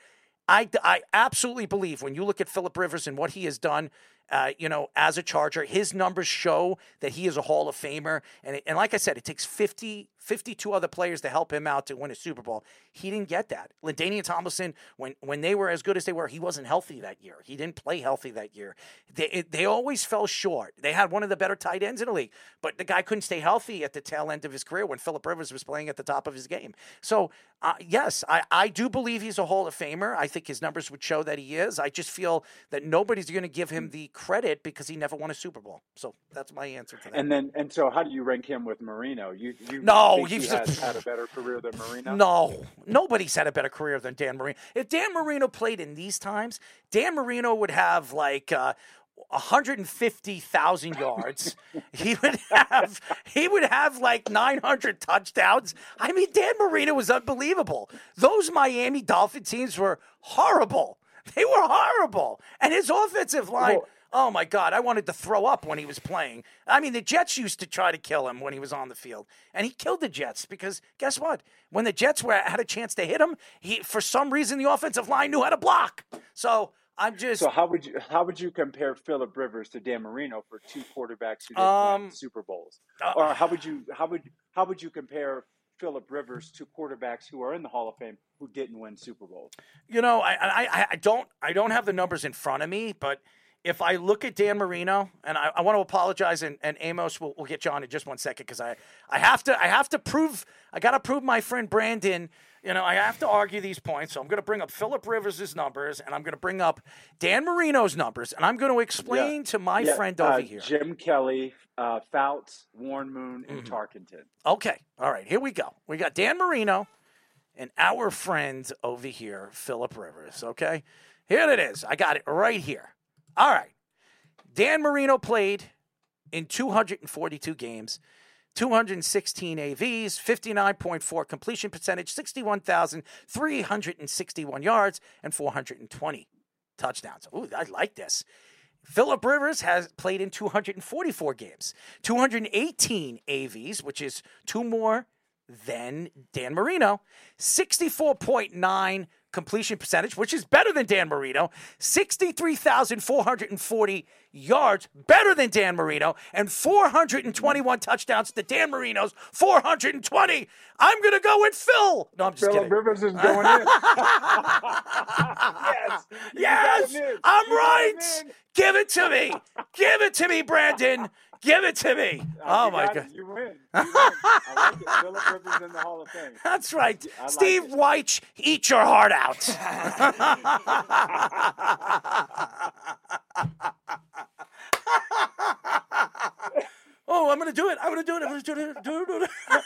I, I absolutely believe when you look at Philip Rivers and what he has done, uh, you know, as a Charger, his numbers show that he is a Hall of Famer. And, and like I said, it takes 50, 52 other players to help him out to win a Super Bowl. He didn't get that. LaDainian Tomlinson, when, when they were as good as they were, he wasn't healthy that year. He didn't play healthy that year. They, it, they always fell short. They had one of the better tight ends in the league, but the guy couldn't stay healthy at the tail end of his career when Philip Rivers was playing at the top of his game. So, uh, yes, I, I do believe he's a Hall of Famer. I think his numbers would show that he is. I just feel that nobody's going to give him the credit because he never won a Super Bowl. So that's my answer to that. And then and so how do you rank him with Marino? You you No, think he he's- has had a better career than Marino? No, nobody's had a better career than Dan Marino. If Dan Marino played in these times, Dan Marino would have like uh, 150,000 yards. he would have he would have like 900 touchdowns. I mean, Dan Marino was unbelievable. Those Miami Dolphin teams were horrible. They were horrible, and his offensive line. Well- Oh my God, I wanted to throw up when he was playing. I mean, the Jets used to try to kill him when he was on the field, and he killed the Jets because guess what? When the Jets were had a chance to hit him, he for some reason the offensive line knew how to block. So I'm just So how would you how would you compare Philip Rivers to Dan Marino for two quarterbacks who didn't Um, win Super Bowls? uh, or how would you how would how would you compare Philip Rivers to quarterbacks who are in the Hall of Fame who didn't win Super Bowls? You know, I, I, I don't I don't have the numbers in front of me, but if I look at Dan Marino, and I, I want to apologize, and, and Amos will will get you on in just one second because I, I have to I have to prove I got to prove my friend Brandon. You know, I have to argue these points, so I'm going to bring up Philip Rivers' numbers, and I'm going to bring up Dan Marino's numbers, and I'm going to explain to my Yeah, friend uh, over here. Jim Kelly, uh, Fouts, Warren Moon, and Mm-hmm. Tarkenton. Okay. All right. Here we go. We got Dan Marino and our friend over here, Philip Rivers. Okay. Here it is. I got it right here. All right. Dan Marino played in 242 games, 216 AVs, 59.4 completion percentage, 61,361 yards, and 420 touchdowns. Ooh, I like this. Philip Rivers has played in 244 games, 218 AVs, which is two more than Dan Marino, 64.9 completion percentage, which is better than Dan Marino, 63,440 yards, better than Dan Marino, and 421 touchdowns to Dan Marino's 420. I'm going to go with Phil. No, I'm just Philip kidding. Rivers is going in. yes, Yes. I'm You right. Give it to me. Give it to me, Brandon. Give it to me. Uh, Oh my god. it. You win. You win. I like it. Philip Rivers in the Hall of Fame. That's right. I Steve it. Weich, eat your heart out. oh, I'm going to do it. I'm going to do it. I'm going to do it. Do it. Do it.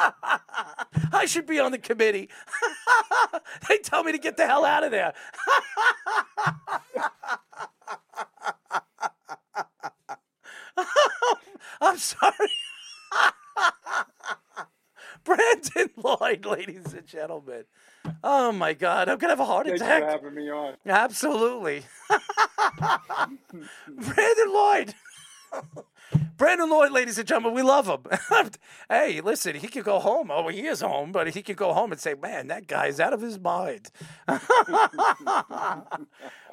I should be on the committee. they tell me to get the hell out of there. Ladies and gentlemen. Oh my God, I'm gonna have a heart Thanks for attack. having me on. Absolutely. Brandon Lloyd. Brandon Lloyd, ladies and gentlemen, we love him. hey, listen, he could go home. Oh, he is home, but he could go home and say, man, that guy's out of his mind.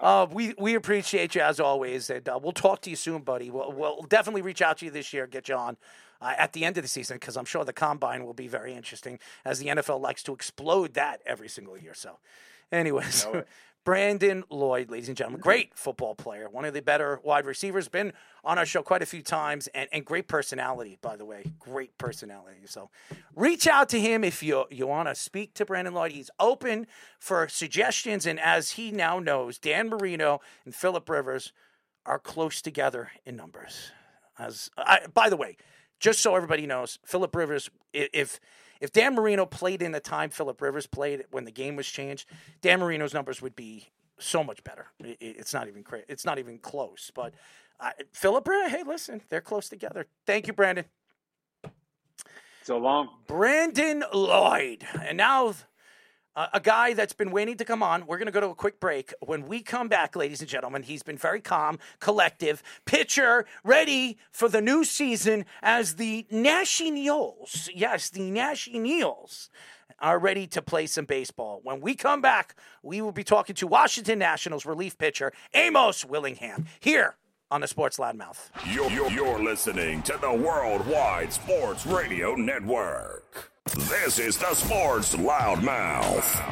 uh, we, we appreciate you as always, and uh, we'll talk to you soon, buddy. We'll, we'll definitely reach out to you this year, get you on. Uh, at the end of the season, because I'm sure the combine will be very interesting, as the NFL likes to explode that every single year. So, anyways, Brandon Lloyd, ladies and gentlemen, great football player, one of the better wide receivers, been on our show quite a few times, and, and great personality, by the way, great personality. So reach out to him if you you want to speak to Brandon Lloyd. He's open for suggestions, and as he now knows, Dan Marino and Philip Rivers are close together in numbers. As I, by the way, just so everybody knows, Philip Rivers, if if Dan Marino played in the time Philip Rivers played when the game was changed, Dan Marino's numbers would be so much better. It's not even cra- it's not even close. But uh, Philip, hey, listen, they're close together. Thank you, Brandon. So long. Brandon Lloyd. And now uh, a guy that's been waiting to come on. We're going to go to a quick break. When we come back, ladies and gentlemen, he's been very calm, collective, pitcher, ready for the new season as the Nationals, yes, the Nationals are ready to play some baseball. When we come back, we will be talking to Washington Nationals relief pitcher Amos Willingham here on the Sports Loudmouth. You're, you're, you're listening to the Worldwide Sports Radio Network. This is the Sports Loudmouth.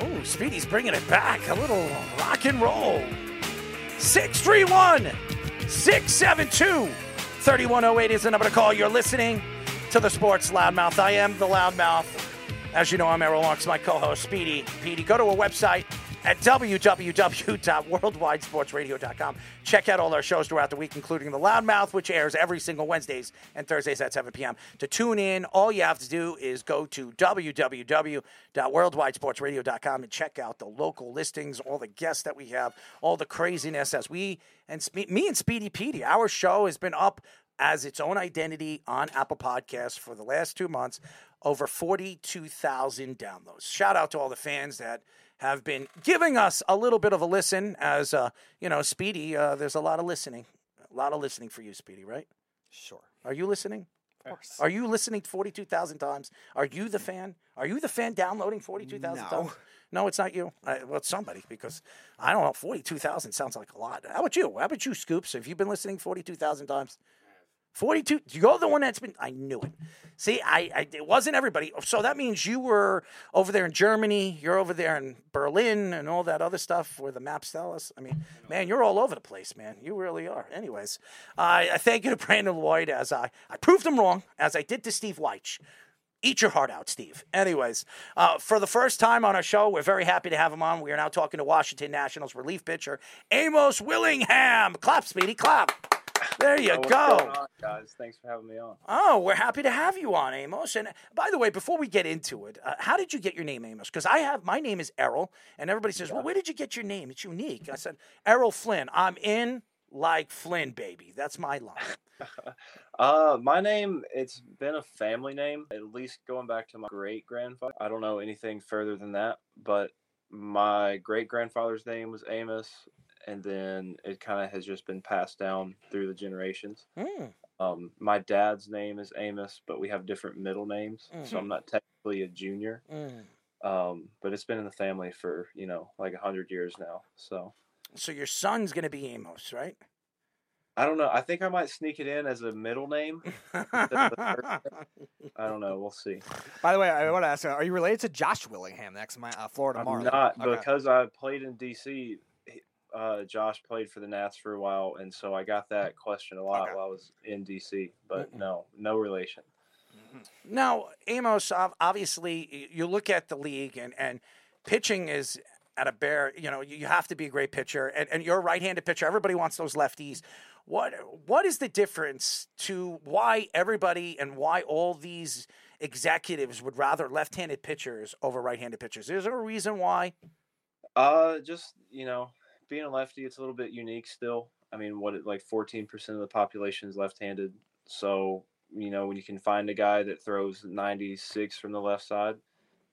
Oh, Speedy's bringing it back. A little rock and roll. 631 672 3108 is the number to call. You're listening to the Sports Loudmouth. I am the Loudmouth. As you know, I'm Errol Marks, my co host, Speedy. Petey, go to our website at www.worldwidesportsradio.com. Check out all our shows throughout the week, including The Loudmouth, which airs every single Wednesdays and Thursdays at 7 p.m. To tune in, all you have to do is go to www.worldwidesportsradio.com and check out the local listings, all the guests that we have, all the craziness as we and me and Speedy Petey. Our show has been up as its own identity on Apple Podcasts for the last two months. Over 42,000 downloads. Shout out to all the fans that have been giving us a little bit of a listen. As uh, you know, Speedy, uh, there's a lot of listening, a lot of listening for you, Speedy. Right? Sure. Are you listening? Of course. Are you listening 42,000 times? Are you the fan? Are you the fan downloading 42,000 No. times? No, it's not you. I, well, it's somebody because I don't know. 42,000 sounds like a lot. How about you? How about you, Scoops? Have you been listening 42,000 times? 42. You're the one that's been. I knew it. See, I, I it wasn't everybody. So that means you were over there in Germany. You're over there in Berlin and all that other stuff where the maps tell us. I mean, man, you're all over the place, man. You really are. Anyways, I I thank you to Brandon Lloyd as I I proved him wrong as I did to Steve Weich. Eat your heart out, Steve. Anyways, uh, for the first time on our show, we're very happy to have him on. We are now talking to Washington Nationals relief pitcher Amos Willingham. Clap, Speedy, clap. There you go. on, guys? Thanks for having me on. Oh, we're happy to have you on, Amos. And by the way, before we get into it, uh, how did you get your name, Amos? Because I have my name is Errol, and everybody says, "Well, where did you get your name? It's unique." I said, "Errol Flynn. I'm in like Flynn, baby. That's my line." Uh, my name, it's been a family name, at least going back to my great grandfather. I don't know anything further than that, but my great grandfather's name was Amos, and then it kind of has just been passed down through the generations. Mm. Um, my dad's name is Amos, but we have different middle names, so Mhm. I'm not technically a junior. Mm. Um, but it's been in the family for you know like a hundred years now. So So your son's gonna be Amos, right? I don't know. I think I might sneak it in as a middle name. instead of the first name. I don't know. We'll see. By the way, I want to ask: Are you related to Josh Willingham, the ex uh, Florida I'm Marlin? not Okay. because I played in DC. He- Uh, Josh played for the Nats for a while, and so I got that question a lot while I was in DC. But no, no relation. Now, Amos, obviously, you look at the league, and, and pitching is at a bare. You know, you you have to be a great pitcher, and, and you're a right-handed pitcher. Everybody wants those lefties. What what is the difference to why everybody and why all these executives would rather left-handed pitchers over right-handed pitchers? Is there a reason why? Uh, just you know, being a lefty, it's a little bit unique still. I mean, what it like fourteen percent of the population is left-handed, so you know when you can find a guy that throws ninety six from the left side,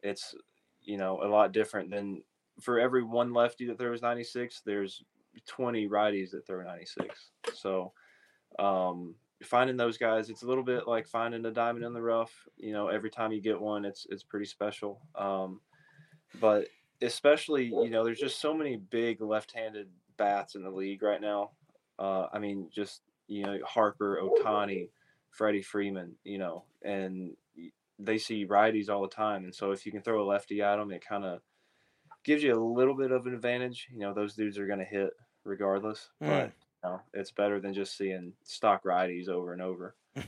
it's you know a lot different than for every one lefty that throws ninety six, there's twenty righties that throw ninety six. So, um, finding those guys, it's a little bit like finding a diamond in the rough. You know, every time you get one, it's it's pretty special. Um, but especially you know there's just so many big left-handed bats in the league right now uh, i mean just you know harper Ohtani freddie freeman you know and they see righties all the time and so if you can throw a lefty at them it kind of gives you a little bit of an advantage you know those dudes are going to hit regardless but Mm. you know, it's better than just seeing stock righties over and over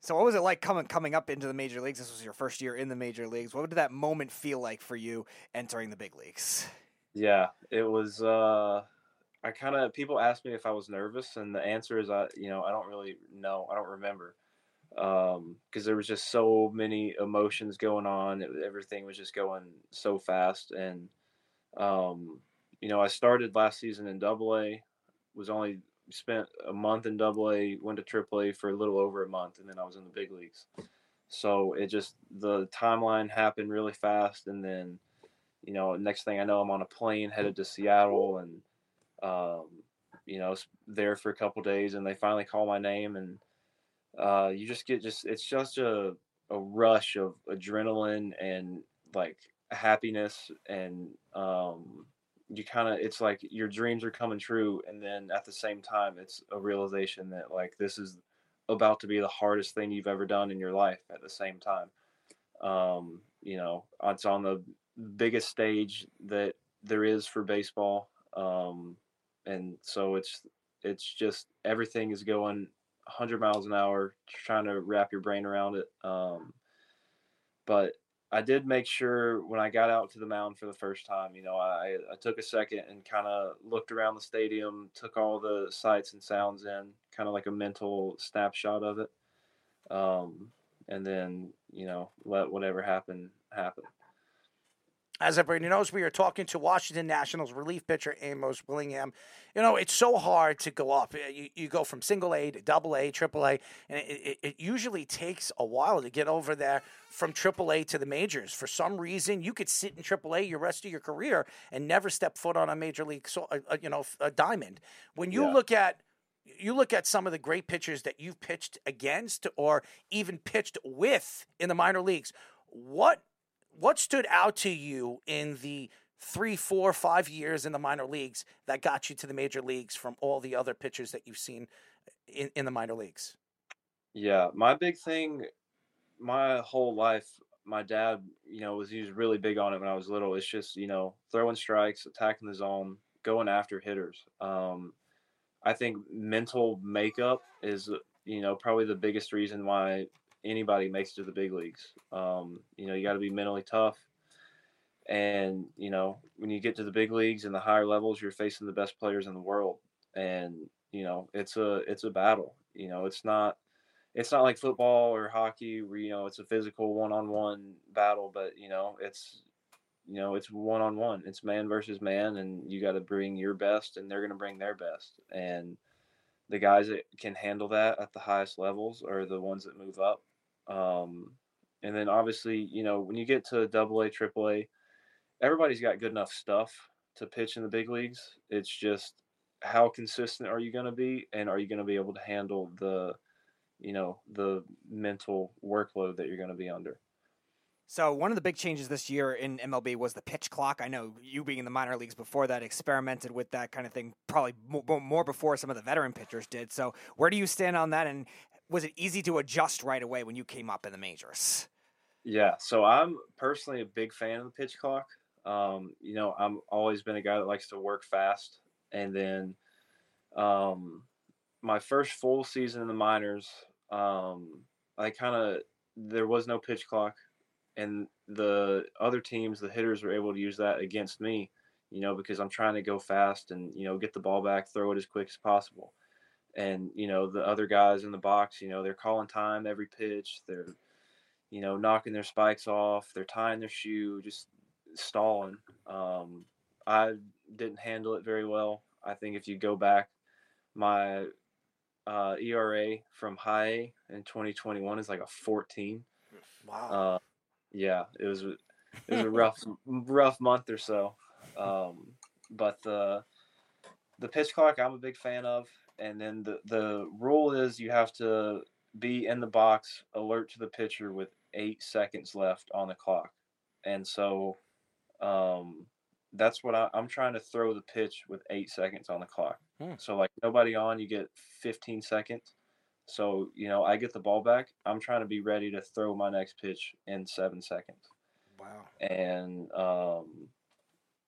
So, what was it like coming coming up into the major leagues? This was your first year in the major leagues. What did that moment feel like for you entering the big leagues? Yeah, it was. Uh, I kind of people asked me if I was nervous, and the answer is I, you know, I don't really know. I don't remember because there was just so many emotions going on. It, everything was just going so fast, and um, you know, I started last season in Double A, was only spent a month in Double A, went to Triple A for a little over a month, and then I was in the big leagues. So it just the timeline happened really fast, and then you know, next thing I know, I'm on a plane headed to Seattle, and um, you know, there for a couple days, and they finally call my name, and uh, you just get just it's just a a rush of adrenaline and like happiness, and um, you kind of it's like your dreams are coming true, and then at the same time, it's a realization that like this is about to be the hardest thing you've ever done in your life at the same time. Um, you know, it's on the biggest stage that there is for baseball. Um, and so it's it's just everything is going 100 miles an hour, trying to wrap your brain around it. Um, but I did make sure when I got out to the mound for the first time, you know, I, I took a second and kind of looked around the stadium, took all the sights and sounds in, kind of like a mental snapshot of it. Um, and then, you know, let whatever happen happen. As everybody knows, we are talking to Washington Nationals relief pitcher Amos Willingham. You know, it's so hard to go up. You, you go from single A to double A, triple A, and it, it, it usually takes a while to get over there from triple A to the majors. For some reason, you could sit in triple A your rest of your career and never step foot on a major league, so, uh, uh, you know, a diamond. When you Yeah. look at you look at some of the great pitchers that you've pitched against or even pitched with in the minor leagues. What what stood out to you in the three, four, five years in the minor leagues that got you to the major leagues from all the other pitchers that you've seen in, in the minor leagues? Yeah, my big thing, my whole life, my dad, you know, was he was really big on it when I was little. It's just you know throwing strikes, attacking the zone, going after hitters. Um, I think mental makeup is you know probably the biggest reason why anybody makes it to the big leagues. Um, you know, you got to be mentally tough. And you know, when you get to the big leagues and the higher levels, you're facing the best players in the world, and you know, it's a it's a battle. You know, it's not it's not like football or hockey where you know it's a physical one-on-one battle, but you know, it's you know, it's one-on-one. It's man versus man, and you got to bring your best, and they're going to bring their best, and the guys that can handle that at the highest levels are the ones that move up. Um, and then obviously, you know, when you get to double A, triple A, everybody's got good enough stuff to pitch in the big leagues. It's just how consistent are you going to be, and are you going to be able to handle the, you know, the mental workload that you're going to be under. So one of the big changes this year in MLB was the pitch clock. I know you being in the minor leagues before that experimented with that kind of thing probably more before some of the veteran pitchers did. So where do you stand on that? And was it easy to adjust right away when you came up in the majors? Yeah, so I'm personally a big fan of the pitch clock. Um, you know, I'm always been a guy that likes to work fast, and then um, my first full season in the minors, um, I kind of there was no pitch clock, and the other teams, the hitters, were able to use that against me. You know, because I'm trying to go fast and you know get the ball back, throw it as quick as possible. And you know the other guys in the box, you know they're calling time every pitch. They're you know, knocking their spikes off, they're tying their shoe, just stalling. Um, I didn't handle it very well. I think if you go back, my uh, ERA from high in 2021 is like a 14. Wow. Uh, yeah, it was it was a rough rough month or so. Um, but the the pitch clock I'm a big fan of, and then the the rule is you have to be in the box, alert to the pitcher with eight seconds left on the clock, and so um, that's what I, I'm trying to throw the pitch with eight seconds on the clock. Hmm. So like nobody on, you get 15 seconds. So you know I get the ball back. I'm trying to be ready to throw my next pitch in seven seconds Wow. and um,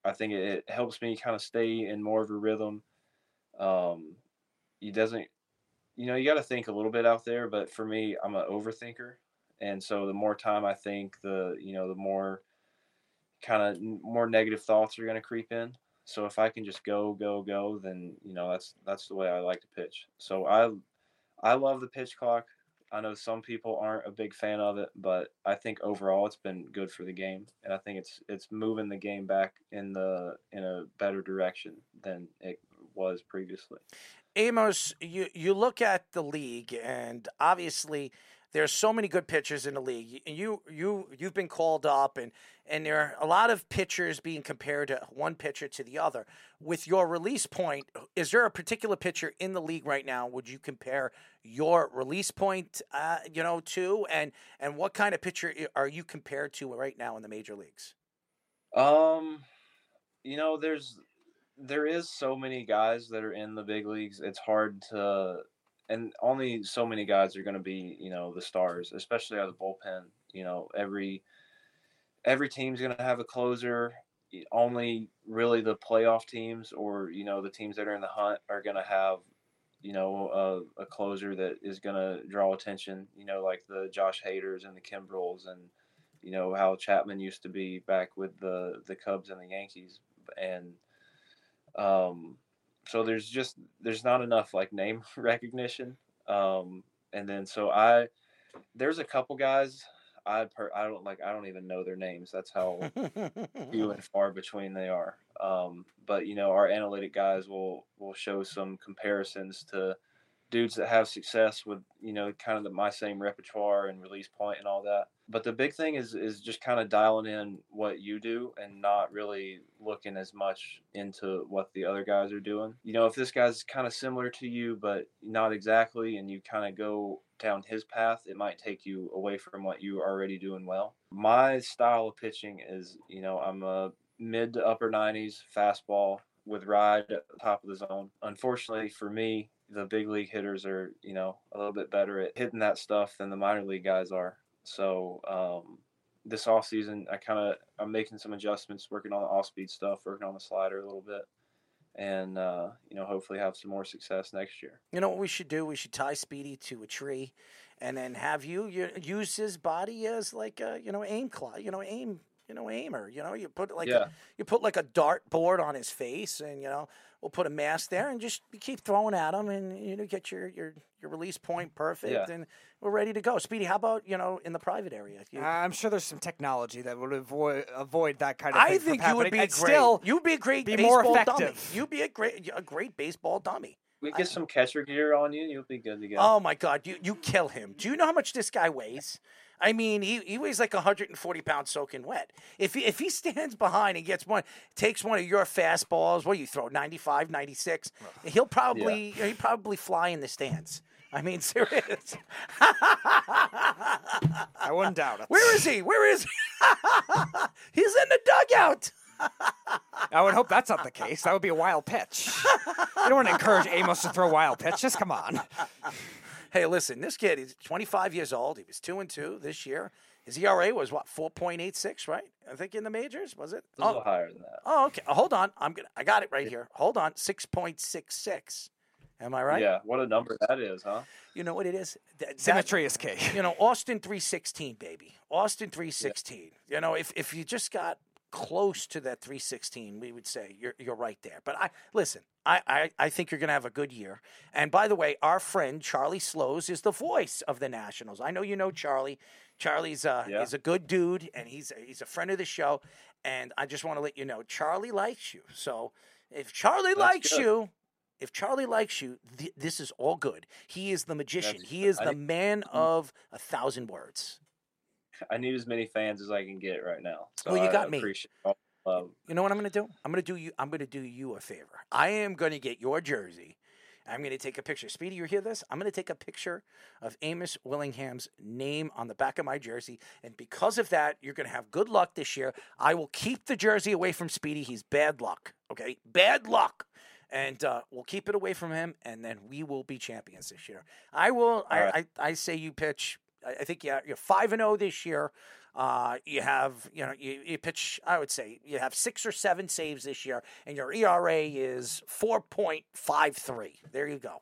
I think it, it helps me kind of stay in more of a rhythm. Um, he doesn't, you know, you got to think a little bit out there, but for me, I'm an overthinker, and so the more time I think, the you know, the more kind of more negative thoughts are going to creep in. So if I can just go, go, go, then you know that's that's the way I like to pitch. So I I love the pitch clock. I know some people aren't a big fan of it, but I think overall it's been good for the game, and I think it's it's moving the game back in the in a better direction than it was previously. Amos, you you look at the league, and obviously there's so many good pitchers in the league. You you you've been called up, and and there are a lot of pitchers being compared to one pitcher to the other. With your release point, is there a particular pitcher in the league right now? Would you compare your release point, uh, you know, to, and and what kind of pitcher are you compared to right now in the major leagues? Um, you know, there's there is so many guys that are in the big leagues. It's hard to, and only so many guys are going to be, you know, the stars, especially out of the bullpen. You know, every every team's going to have a closer. Only really the playoff teams, or you know, the teams that are in the hunt, are going to have, you know, a, a closer that is going to draw attention. You know, like the Josh Haders and the Kimbrels and you know how Chapman used to be back with the the Cubs and the Yankees, and um, so there's just there's not enough like name recognition, um, and then so I there's a couple guys I per, I don't like I don't even know their names. That's how few and far between they are. Um, but you know, our analytic guys will will show some comparisons to dudes that have success with you know kind of the, my same repertoire and release point and all that. But the big thing is is just kind of dialing in what you do and not really looking as much into what the other guys are doing. You know, if this guy's kind of similar to you but not exactly, and you kind of go down his path, it might take you away from what you are already doing well. My style of pitching is, you know, I'm a mid to upper 90s fastball with ride at the top of the zone. Unfortunately for me, the big league hitters are, you know, a little bit better at hitting that stuff than the minor league guys are. So um, this off season, I kind of I'm making some adjustments, working on the off speed stuff, working on the slider a little bit, and uh, you know, hopefully have some more success next year. You know what we should do? We should tie Speedy to a tree, and then have you, you use his body as like a you know aim clock, you know aim you know aimer. You know you put like Yeah. a, you put like a dart board on his face, and you know we'll put a mask there, and just keep throwing at him, and you know get your your your release point perfect, Yeah. and we're ready to go. Speedy, how about you know in the private area? You- I'm sure there's some technology that would avoid avoid that kind of. I thing from think you would be and great. Still, you'd be a great be baseball more dummy. effective. You'd be a great a great baseball dummy. We get some catcher gear on you, and you'll be good to go. Oh my God, you you kill him. Do you know how much this guy weighs? I mean, he, he weighs like 140 pounds soaking wet. If he, if he stands behind and gets one, takes one of your fastballs, what do you throw, 95, 96? He'll probably he'll probably fly in the stands. I mean, serious. I wouldn't doubt it. Where is he? Where is he? He's in the dugout. I would hope that's not the case. That would be a wild pitch. you don't want to encourage Amos to throw wild pitches. Come on. Hey, listen, this kid is 25 years old. He was two and two this year. His ERA was what 4.86, right? I think in the majors was it? a little oh. higher than that. Oh, okay. Hold on. I'm gonna. I got it right here. Hold on. 6.66. Am I right? Yeah, what a number that is, huh? You know what it is? Th- that- Symmetry is. You know, Austin 316, baby. Austin 316. You know, if if you just got close to that 316, we would say you're you're right there. But I listen, I I, I think you're gonna have a good year. And by the way, our friend Charlie Slowes is the voice of the Nationals. I know you know Charlie. Charlie's uh Yeah. is a good dude and he's he's a friend of the show. And I just want to let you know, Charlie likes you. So if Charlie That's likes good. you, if Charlie likes you, th- this is all good. He is the magician. That's- he is the man of a thousand words. I need as many fans as I can get right now. So Well, you I got me. The love. You know what I'm going to do? I'm going to do you. I'm going to do you a favor. I am going to get your jersey. I'm going to take a picture. Speedy, you hear this? I'm going to take a picture of Amos Willingham's name on the back of my jersey, and because of that, you're going to have good luck this year. I will keep the jersey away from Speedy. He's bad luck. Okay, bad luck. And uh, we'll keep it away from him, and then we will be champions this year. I will. I, right. I, I say you pitch. I think you're five and zero this year. Uh, you have, you know, you, you pitch. I would say you have six or seven saves this year, and your ERA is four point five three. There you go.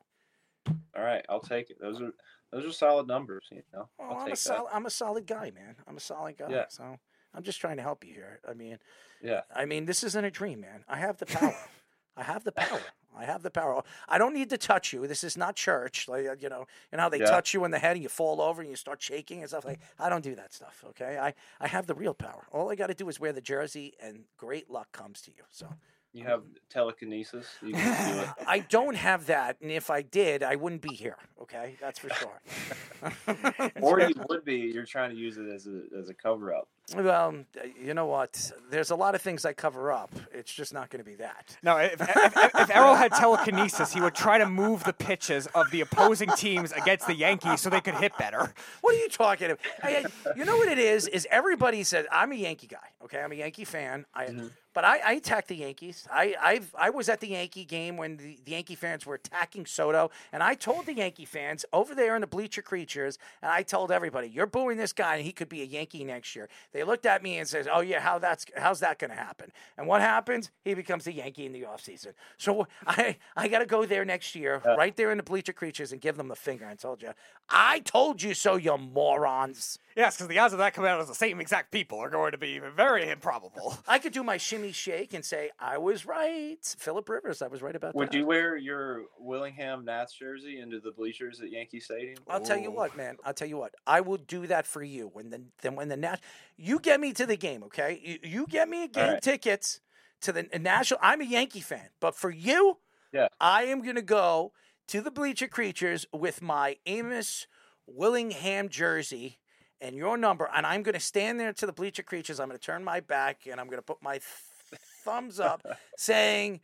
All right, I'll take it. Those are those are solid numbers. You know, Oh, I'll I'm a solid. I'm a solid guy, man. I'm a solid guy. Yeah. So I'm just trying to help you here. I mean, Yeah. I mean, this isn't a dream, man. I have the power. I have the power. I have the power. I don't need to touch you. This is not church. Like uh, you know, you know how they Yeah. touch you in the head and you fall over and you start shaking and stuff like. I don't do that stuff. Okay, I I have the real power. All I got to do is wear the jersey, and great luck comes to you. So. You have telekinesis. You can do it. I don't have that, and if I did, I wouldn't be here. Okay, that's for sure. or you would be. You're trying to use it as a as a cover up. Well, you know what? There's a lot of things I cover up. It's just not going to be that. No, if, if, if, if Errol had telekinesis, he would try to move the pitches of the opposing teams against the Yankees so they could hit better. What are you talking about? I, I- you know what it is? Is everybody says I'm a Yankee guy. Okay, I'm a Yankee fan. I, mm-hmm. But I, I attack the Yankees. I, I've, I was at the Yankee game when the, the Yankee fans were attacking Soto, and I told the Yankee fans over there in the bleacher creatures, and I told everybody, "You're booing this guy, and he could be a Yankee next year." They looked at me and said, "Oh yeah, how that's how's that going to happen?" And what happens? He becomes a Yankee in the offseason. So I, I got to go there next year, right there in the bleacher creatures, and give them the finger. I told you, I told you so, you morons. Yes, because the odds of that coming out as the same exact people are going to be very improbable. I could do my shimmy shake and say I was right. Philip Rivers, I was right about Would that. Would you wear your Willingham Nats jersey into the bleachers at Yankee Stadium? I'll tell you what, man. I'll tell you what. I will do that for you when the then when the nat you get me to the game, okay? You, you get me game right. tickets to the national. I'm a Yankee fan, but for you, Yeah. I am gonna go to the Bleacher Creatures with my Amos Willingham jersey and your number, and I'm gonna stand there to the Bleacher Creatures. I'm gonna turn my back and I'm gonna put my th- thumbs up, saying,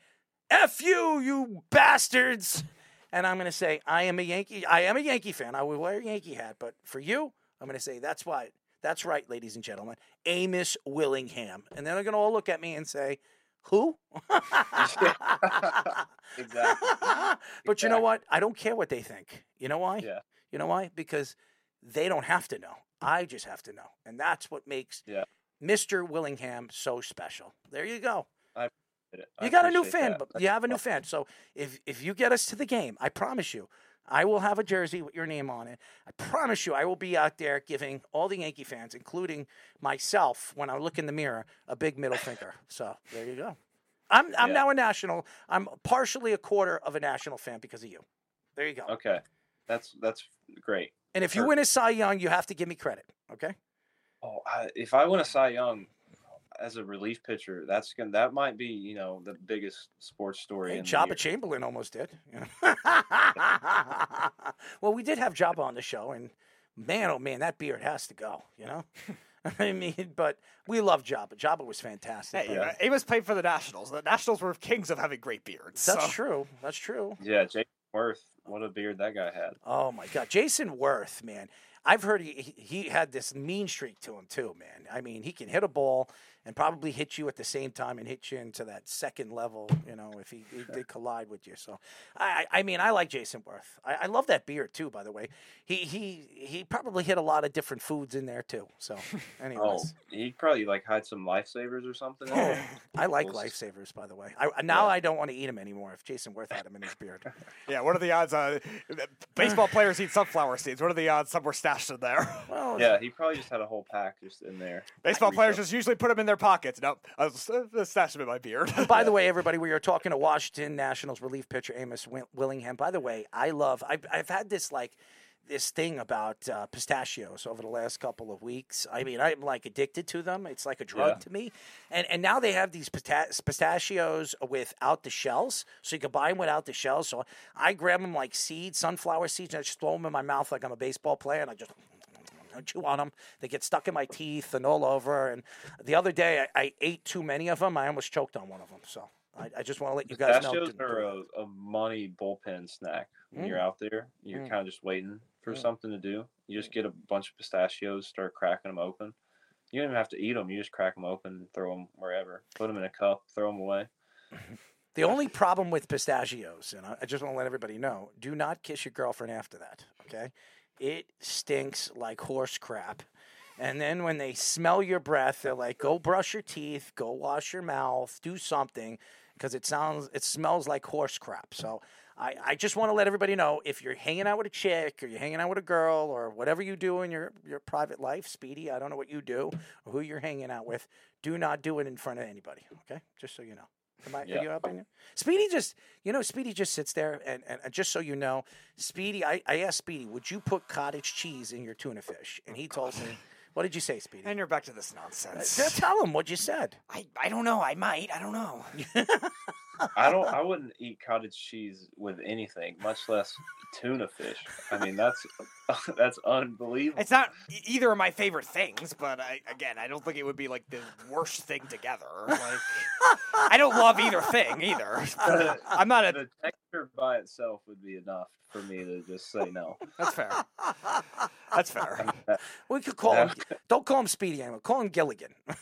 "F you, you bastards." and I'm going to say I am a Yankee. I am a Yankee fan. I will wear a Yankee hat, but for you, I'm going to say that's why. That's right, ladies and gentlemen. Amos Willingham, and then they're going to all look at me and say, "Who?" exactly. but you know what? I don't care what they think. You know why? Yeah. You know why? Because they don't have to know. I just have to know, and that's what makes Yeah. Mr. Willingham so special. There you go. I appreciate it. I You got a new fan, that. but you have a new fan. So if if you get us to the game, I promise you, I will have a jersey with your name on it. I promise you, I will be out there giving all the Yankee fans, including myself, when I look in the mirror, a big middle finger. So there you go. I'm I'm Yeah. now a national. I'm partially a quarter of a national fan because of you. There you go. Okay, that's that's great. And if you win a Cy Young, you have to give me credit. Okay. Oh, I, if I win a Cy Young as a relief pitcher, that's gonna that might be you know the biggest sports story. Hey, in the Joba year. Chamberlain almost did. well, we did have Joba on the show, and man, oh man, that beard has to go. You know, I mean, but we love Joba. Joba was fantastic. Hey, but- uh, Amos played for the Nationals. The Nationals were kings of having great beards. that's so- true. That's true. Yeah, Jake Werth. What a beard that guy had. Oh my God, Jayson Werth, man. I've heard he, he had this mean streak to him too, man. I mean, he can hit a ball and probably hit you at the same time and hit you into that second level, you know, if he, he did collide with you. So, I I I mean, I like Jayson Werth. I, I love that beard too, by the way. He he he probably hit a lot of different foods in there too. So, Oh, anyways. he'd probably like hide some lifesavers or something. in. I like Those- lifesavers, by the way. I, now I don't want to eat them anymore. If Jayson Werth had them in his beard, Yeah, what are the odds? Uh, baseball players eat sunflower seeds. What are the odds some were stashed in there? well, Yeah, he probably just had a whole pack just in there. Baseball players just usually put them in their pockets. Nope, I was uh, stash them in my beard. By the way, everybody, we are talking to Washington Nationals relief pitcher Amos Willingham. By the way, I love. I've, I've had this like this thing about uh, pistachios over the last couple of weeks. I mean, I'm like addicted to them. It's like a drug Yeah. to me. And and now they have these pista- pistachios without the shells, so you can buy them without the shells. So I grab them like seeds, sunflower seeds, and I just throw them in my mouth like I'm a baseball player, and I just. I chew on them. They get stuck in my teeth and all over. And the other day, I, I ate too many of them. I almost choked on one of them. So I, I just want to let you guys know. Pistachios to- are a, a money bullpen snack. When you're Mm. out there, you're Mm. kind of just waiting for Mm. something to do. You just get a bunch of pistachios, start cracking them open. You don't even have to eat them. You just crack them open and throw them wherever. Put them in a cup, throw them away. The only problem with pistachios, and I just want to let everybody know, do not kiss your girlfriend after that. Okay, it stinks like horse crap. And then when they smell your breath, they're like, "Go brush your teeth, go wash your mouth, do something," because it sounds, it smells like horse crap. So I, I just want to let everybody know if you're hanging out with a chick or you're hanging out with a girl or whatever you do in your your private life, Speedy, I don't know what you do or who you're hanging out with, do not do it in front of anybody. Okay, just so you know. Am I, Yeah. Opinion? Speedy just, you know, Speedy just sits there, and, and, and just so you know, Speedy, I, I asked Speedy, would you put cottage cheese in your tuna fish? And he told me, what did you say, Speedy? and you're back to this nonsense. Uh, Tell him what you said. I, I don't know. I might. I don't know. I don't. I wouldn't eat cottage cheese with anything, much less tuna fish. I mean, that's that's unbelievable. It's not either of my favorite things, but I, again, I don't think it would be like the worst thing together. Like, I don't love either thing either. I'm not a. the by itself would be enough for me to just say no. That's fair. That's fair. We could call him, don't call him Speedy anymore, call him Gilligan.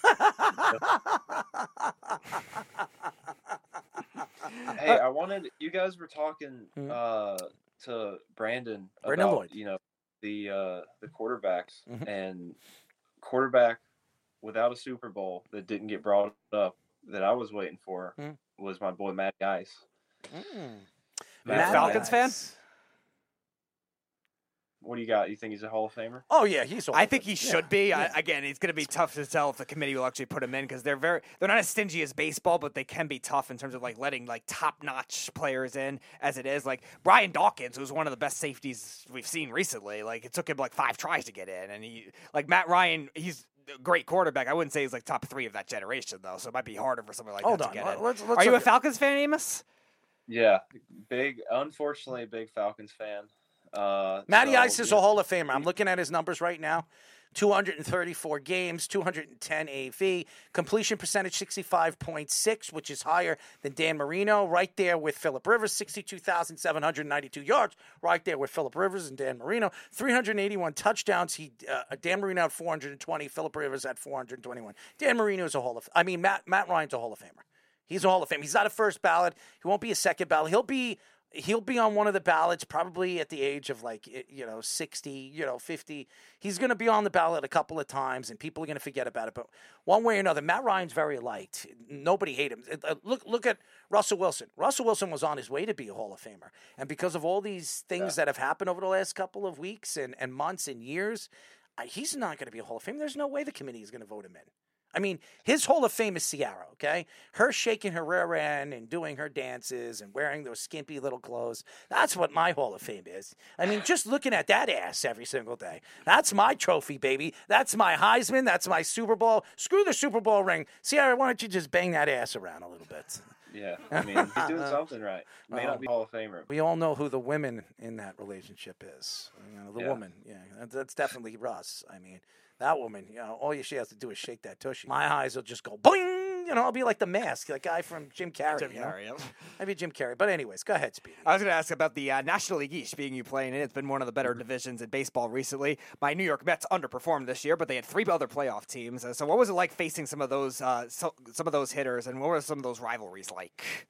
Hey, I wanted you guys were talking Mhm. uh, to Brandon Brandon about Lloyd. you know the uh, the quarterbacks Mhm. and quarterback without a Super Bowl that didn't get brought up that I was waiting for Mhm. was my boy Matty Ice. Mm. Matt Falcons fan? What do you got? You think he's a Hall of Famer? Oh yeah, he's. I think he should be. I, again, it's going to be tough to tell if the committee will actually put him in because they're very they're not as stingy as baseball, but they can be tough in terms of like letting like top notch players in as it is. Like Brian Dawkins, who's one of the best safeties we've seen recently. Like it took him like five tries to get in, and he like Matt Ryan, he's a great quarterback. I wouldn't say he's like top three of that generation though, so it might be harder for someone like Hold that on, to get in. let's- let's Are you a look Falcons fan, Amos? Yeah, big. Unfortunately, a big Falcons fan. Uh, Matty so, Ice is a Hall of Famer. I'm looking at his numbers right now. 234 games, 210 AV, completion percentage 65.6, which is higher than Dan Marino, right there with Philip Rivers, 62,792 yards, right there with Philip Rivers and Dan Marino, 381 touchdowns. He uh, Dan Marino had 420, Philip Rivers had 421. Dan Marino is a Hall of I mean Matt Matt Ryan's a Hall of Famer. He's a Hall of Fame. He's not a first ballot. He won't be a second ballot. He'll be he'll be on one of the ballots probably at the age of like you know 60 you know 50 he's going to be on the ballot a couple of times and people are going to forget about it but one way or another matt ryan's very liked. Nobody hate him. Uh, look look at russell wilson. Russell wilson was on his way to be a hall of famer. And because of all these things that have happened over the last couple of weeks and, and months and years he's not going to be a hall of fame. There's no way the committee is going to vote him in I mean, his Hall of Fame is Ciara, okay? Her shaking her rear end and doing her dances and wearing those skimpy little clothes. That's what my Hall of Fame is. I mean, just looking at that ass every single day. That's my trophy, baby. That's my Heisman. That's my Super Bowl. Screw the Super Bowl ring. Ciara, why don't you just bang that ass around a little bit? Yeah, I mean, he's doing something right. May not be Hall of Famer. We all know who the women in that relationship is. You know, the Yeah. woman. Yeah, that's definitely Russ. I mean, that woman. You know, all she has to do is shake that tushy. My eyes will just go boing. You know, I'll be like the mask, that guy from Jim Carrey. Jim you know? Carrey, yep. I'd be Jim Carrey. But anyways, go ahead, Speedy. I was going to ask about the uh, National League East being you playing in. it. It's been one of the better divisions in baseball recently. My New York Mets underperformed this year, but they had three other playoff teams. Uh, So, what was it like facing some of those uh, so, some of those hitters, and what were some of those rivalries like?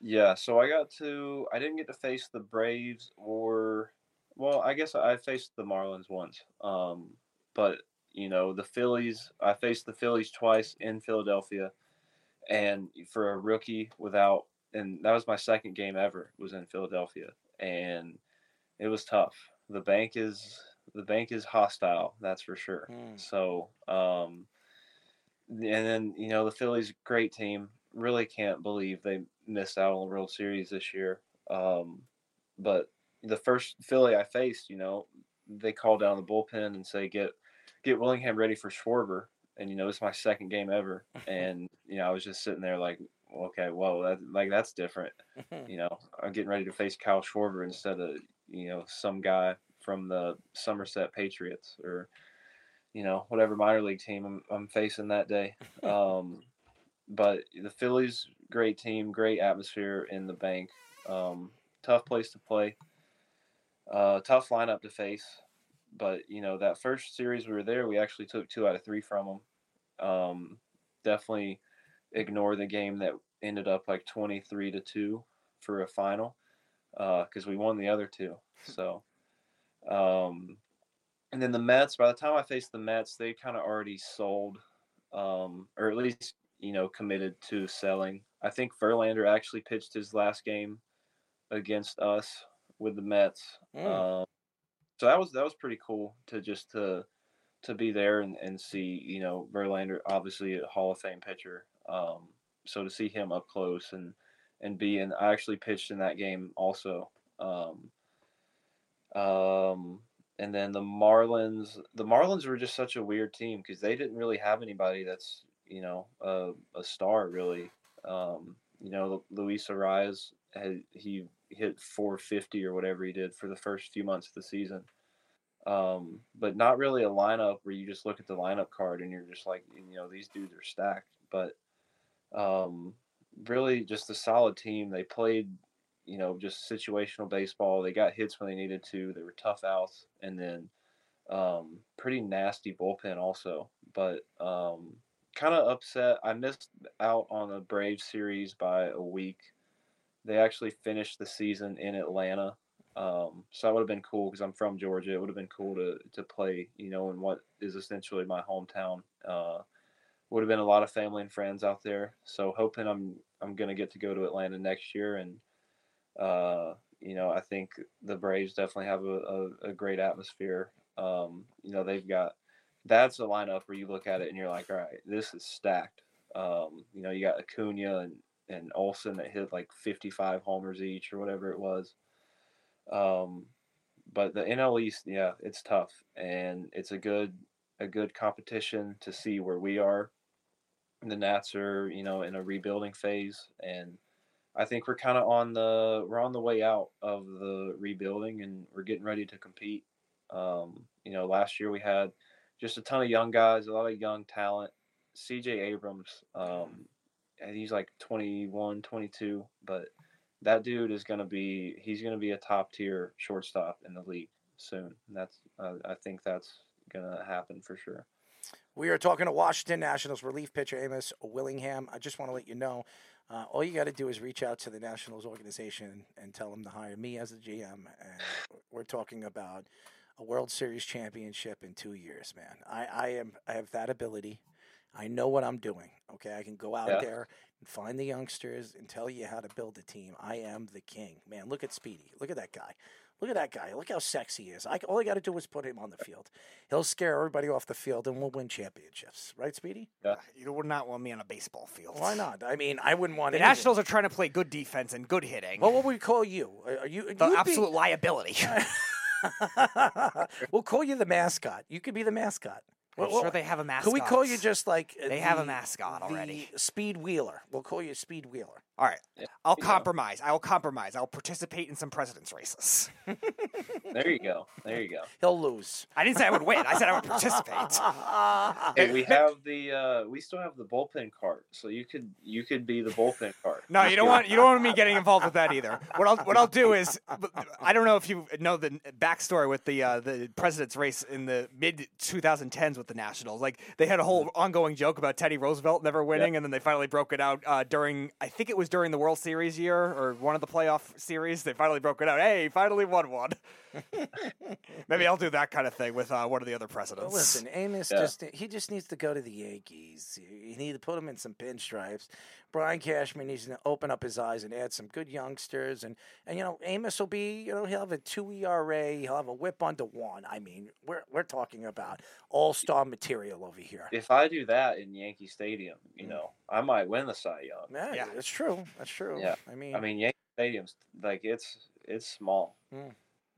Yeah, so I got to. I didn't get to face the Braves or, well, I guess I faced the Marlins once. Um, but you know the Phillies. I faced the Phillies twice in Philadelphia, and for a rookie without, and that was my second game ever was in Philadelphia, and it was tough. The bank is the bank is hostile, that's for sure. So, um, and then you know the Phillies, great team. Really can't believe they missed out on the World Series this year. Um, but the first Philly I faced, you know, they called down the bullpen and say get get Willingham ready for Schwarber, and you know it's my second game ever, and you know I was just sitting there like, okay, whoa, that like that's different. you know, I'm getting ready to face Kyle Schwarber instead of you know some guy from the Somerset Patriots or you know whatever minor league team I'm, I'm facing that day. Um, but the Phillies, great team, great atmosphere in the bank. Um, tough place to play. Uh, tough lineup to face. But you know that first series we were there, we actually took two out of three from them. Um, definitely ignore the game that ended up like twenty three to two for a final because we won the other two. So, um, and then the Mets. By the time I faced the Mets, they kind of already sold, um, or at least you know committed to selling. I think Verlander actually pitched his last game against us with the Mets. Mm. Um, so that was that was pretty cool to just to to be there and, and see you know Verlander obviously a Hall of Fame pitcher. Um, so to see him up close and and be and I actually pitched in that game also. Um, um, and then the Marlins, the Marlins were just such a weird team because they didn't really have anybody that's you know a, a star really. Um, you know, Luis Arraez had he hit 450 or whatever he did for the first few months of the season. Um, but not really a lineup where you just look at the lineup card and you're just like, you know, these dudes are stacked. But um, really, just a solid team. They played, you know, just situational baseball. They got hits when they needed to. They were tough outs, and then um, pretty nasty bullpen also. But um, kind of upset. I missed out on the Braves series by a week. They actually finished the season in Atlanta. Um, so that would have been cool because I'm from Georgia. It would have been cool to to play, you know, in what is essentially my hometown. Uh, would have been a lot of family and friends out there. So hoping I'm I'm gonna get to go to Atlanta next year and uh, you know, I think the Braves definitely have a, a, a great atmosphere. Um, you know, they've got that's a lineup where you look at it and you're like, all right, this is stacked. Um, you know, you got Acuna and, and Olson that hit like 55 homers each or whatever it was. Um, but the NL East, yeah, it's tough and it's a good a good competition to see where we are. The Nats are, you know, in a rebuilding phase and I think we're kind of on the we're on the way out of the rebuilding and we're getting ready to compete. Um, you know, last year we had just a ton of young guys, a lot of young talent. CJ Abrams, um, he's like 21, 22, but that dude is going to be he's going to be a top tier shortstop in the league soon. And that's uh, I think that's going to happen for sure. We are talking to Washington Nationals relief pitcher Amos Willingham. I just want to let you know, uh, all you got to do is reach out to the Nationals organization and tell them to hire me as the GM. And we're talking about a World Series championship in two years, man. I, I am I have that ability. I know what I'm doing. Okay, I can go out Yeah. there and find the youngsters and tell you how to build a team. I am the king, man. Look at Speedy. Look at that guy. Look at that guy. Look how sexy he is. I, all I got to do is put him on the field. He'll scare everybody off the field, and we'll win championships. Right, Speedy? Yeah. Ah, you would not want me on a baseball field. Why not? I mean, I wouldn't want it. The anything. Nationals are trying to play good defense and good hitting. Well, what would we call you? Uh, are you the you'd be- absolute liability. we'll call you the mascot. You could be the mascot. I'm Well, sure they have a mascot. Can we call you just like They have a the- mascot already. the Speed Wheeler. We'll call you Speed Wheeler. All right. I'll compromise. I'll compromise. I'll participate in some president's races. There you go. There you go. He'll lose. I didn't say I would win. I said I would participate. Hey, we have the uh, we still have the bullpen cart, so you could you could be the bullpen cart. No, you don't want you don't want me getting involved with that either. What I'll what I'll do is I don't know if you know the backstory with the uh, the president's race in the mid 2010s with the Nationals. Like they had a whole ongoing joke about Teddy Roosevelt never winning, and then they finally broke it out uh, during I think it was during the World Series year or one of the playoff series. They finally broke it out. Hey, he finally won one. Maybe I'll do that kind of thing with uh, one of the other presidents. Well, listen, Amos Yeah. just he just needs to go to the Yankees. You need to put him in some pinstripes. Brian Cashman needs to open up his eyes and add some good youngsters. And, and you know, Amos will be, you know, he'll have a two ERA, he'll have a whip under one. I mean, we're we're talking about all star material over here. If I do that in Yankee Stadium, you know, I might win the Cy Young. Yeah, yeah, that's true. That's true. Yeah, I mean, I mean Yankee Stadium's like it's it's small. Mm.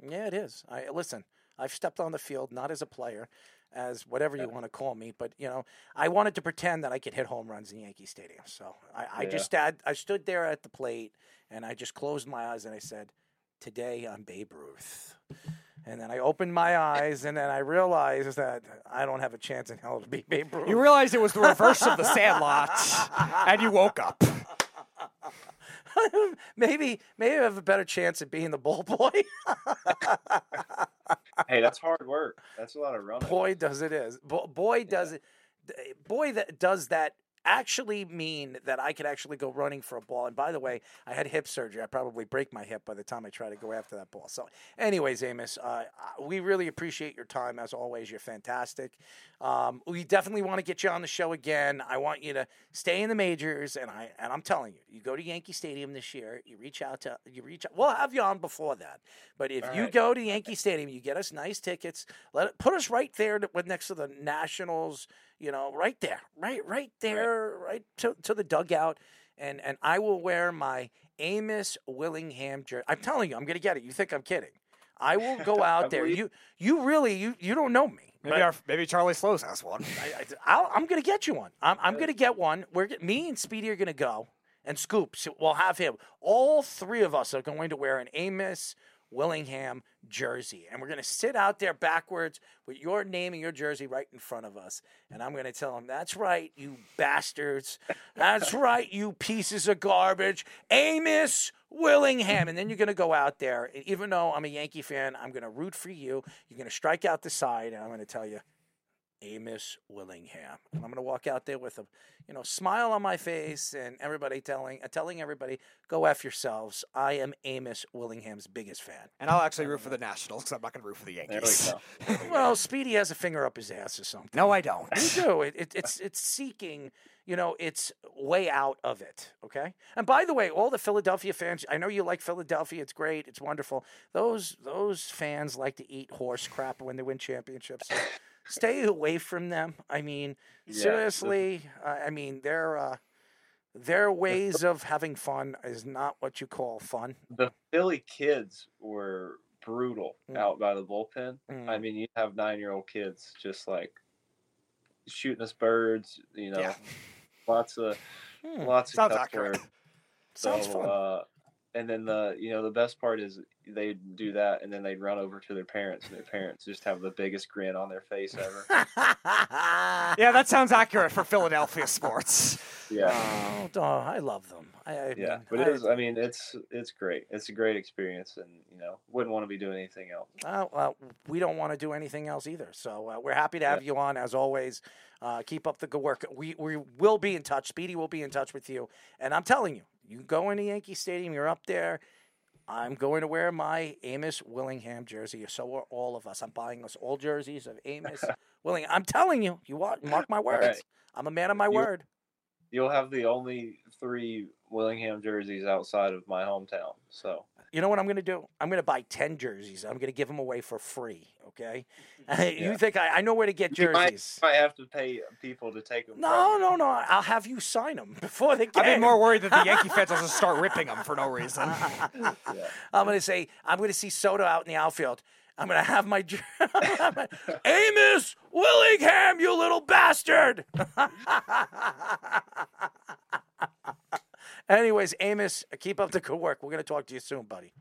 Yeah, it is. I listen. I've stepped on the field not as a player, as whatever you want to call me, but you know, I wanted to pretend that I could hit home runs in Yankee Stadium. So I, I Yeah. just I stood there at the plate and I just closed my eyes and I said, "Today I'm Babe Ruth." And then I opened my eyes and then I realized that I don't have a chance in hell to be Babe Ruth. You realized it was the reverse of the Sandlot, and you woke up. maybe maybe I have a better chance at being the ball boy. hey, that's hard work. That's a lot of running. Boy, does it is. Bo- boy, does it. Boy, that does that actually mean that I could actually go running for a ball. And by the way, I had hip surgery. I probably break my hip by the time I try to go after that ball. So, anyways, Amos, uh, we really appreciate your time as always. You're fantastic. Um, we definitely want to get you on the show again. I want you to stay in the majors, and I and I'm telling you, you go to Yankee Stadium this year. You reach out to you reach. out. We'll have you on before that. But if All you right. go to Yankee Stadium, you get us nice tickets. Let it, put us right there to, with next to the Nationals. You know, right there, right, right there, right, to, to the dugout, and and I will wear my Amos Willingham jersey. I'm telling you, I'm gonna get it. You think I'm kidding? I will go out there. You you really you you don't know me. Maybe our maybe Charlie Slowes has one. I, I, I'll, I'm gonna get you one. I'm, I'm gonna get one. We're me and Speedy are gonna go, and Scoops We'll have him. All three of us are going to wear an Amos Willingham jersey, and we're gonna sit out there backwards with your name and your jersey right in front of us. And I'm gonna tell him, "That's right, you bastards. That's right, you pieces of garbage, Amos." Willingham, and then you're going to go out there. and Even though I'm a Yankee fan, I'm going to root for you. You're going to strike out the side, and I'm going to tell you, Amos Willingham. And I'm going to walk out there with a, you know, smile on my face and everybody telling uh, telling everybody, go F yourselves. I am Amos Willingham's biggest fan. And I'll actually root for the Nationals because I'm not going to root for the Yankees. well, Speedy has a finger up his ass or something. No, I don't. You do. It, it, it's it's seeking, you know, its way out of it. Okay. And by the way, all the Philadelphia fans, I know you like Philadelphia. It's great. It's wonderful. Those those fans like to eat horse crap when they win championships. So stay away from them. I mean, Yeah, seriously. uh, I mean, their uh, their ways of having fun is not what you call fun. The Philly kids were brutal Mm. out by the bullpen. I Mm. mean, you have nine year old kids just like shooting us birds, you know, Yeah. lots of Hmm. lots of Sounds cuss accurate. words. Sounds so, fun. Uh, and then the you know the best part is they'd do that and then they'd run over to their parents and their parents just have the biggest grin on their face ever. Yeah, that sounds accurate for Philadelphia sports. Yeah. Oh, oh, I love them. I, I Yeah, mean, but I- it is. I mean, it's it's great. It's a great experience, and you know, wouldn't want to be doing anything else. Uh, well, we don't want to do anything else either. So uh, we're happy to have you on as always. Uh, keep up the good work. We we will be in touch. Speedy will be in touch with you. And I'm telling you, you go into Yankee Stadium. You're up there. I'm going to wear my Amos Willingham jersey. So are all of us. I'm buying us all jerseys of Amos Willingham. I'm telling you, you want mark my words. right. I'm a man of my You- word. You'll have the only three Willingham jerseys outside of my hometown. So You know what I'm going to do? I'm going to buy 10 jerseys. I'm going to give them away for free. Okay. Mm-hmm. you think I, I know where to get jerseys. you might, jerseys? might have to pay people to take them. No, no, no. I'll have you sign them before the game. I'd be more worried that the Yankee fans will just start ripping them for no reason. I'm going to say, I'm going to see Soto out in the outfield. I'm going to have my jer- Amos Willingham, you little bastard. Anyways, Amos, keep up the good work. We're going to talk to you soon, buddy.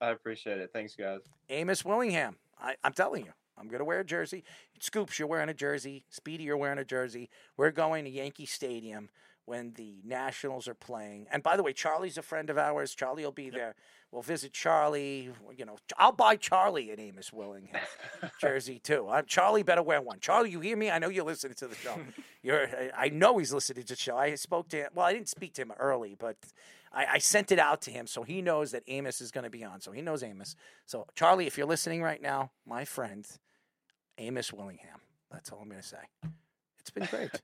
I appreciate it. Thanks, guys. Amos Willingham. I, I'm telling you, I'm going to wear a jersey. Scoops, you're wearing a jersey. Speedy, you're wearing a jersey. We're going to Yankee Stadium when the Nationals are playing. And by the way, Charlie's a friend of ours. Charlie will be there. We'll visit Charlie. You know, I'll buy Charlie an Amos Willingham jersey too. Uh, Charlie better wear one. Charlie, you hear me? I know you're listening to the show. You're, I I know he's listening to the show. I spoke to him. Well, I didn't speak to him early, but I, I sent it out to him, so he knows that Amos is going to be on. So he knows Amos. So Charlie, if you're listening right now, my friend, Amos Willingham. That's all I'm going to say. It's been great.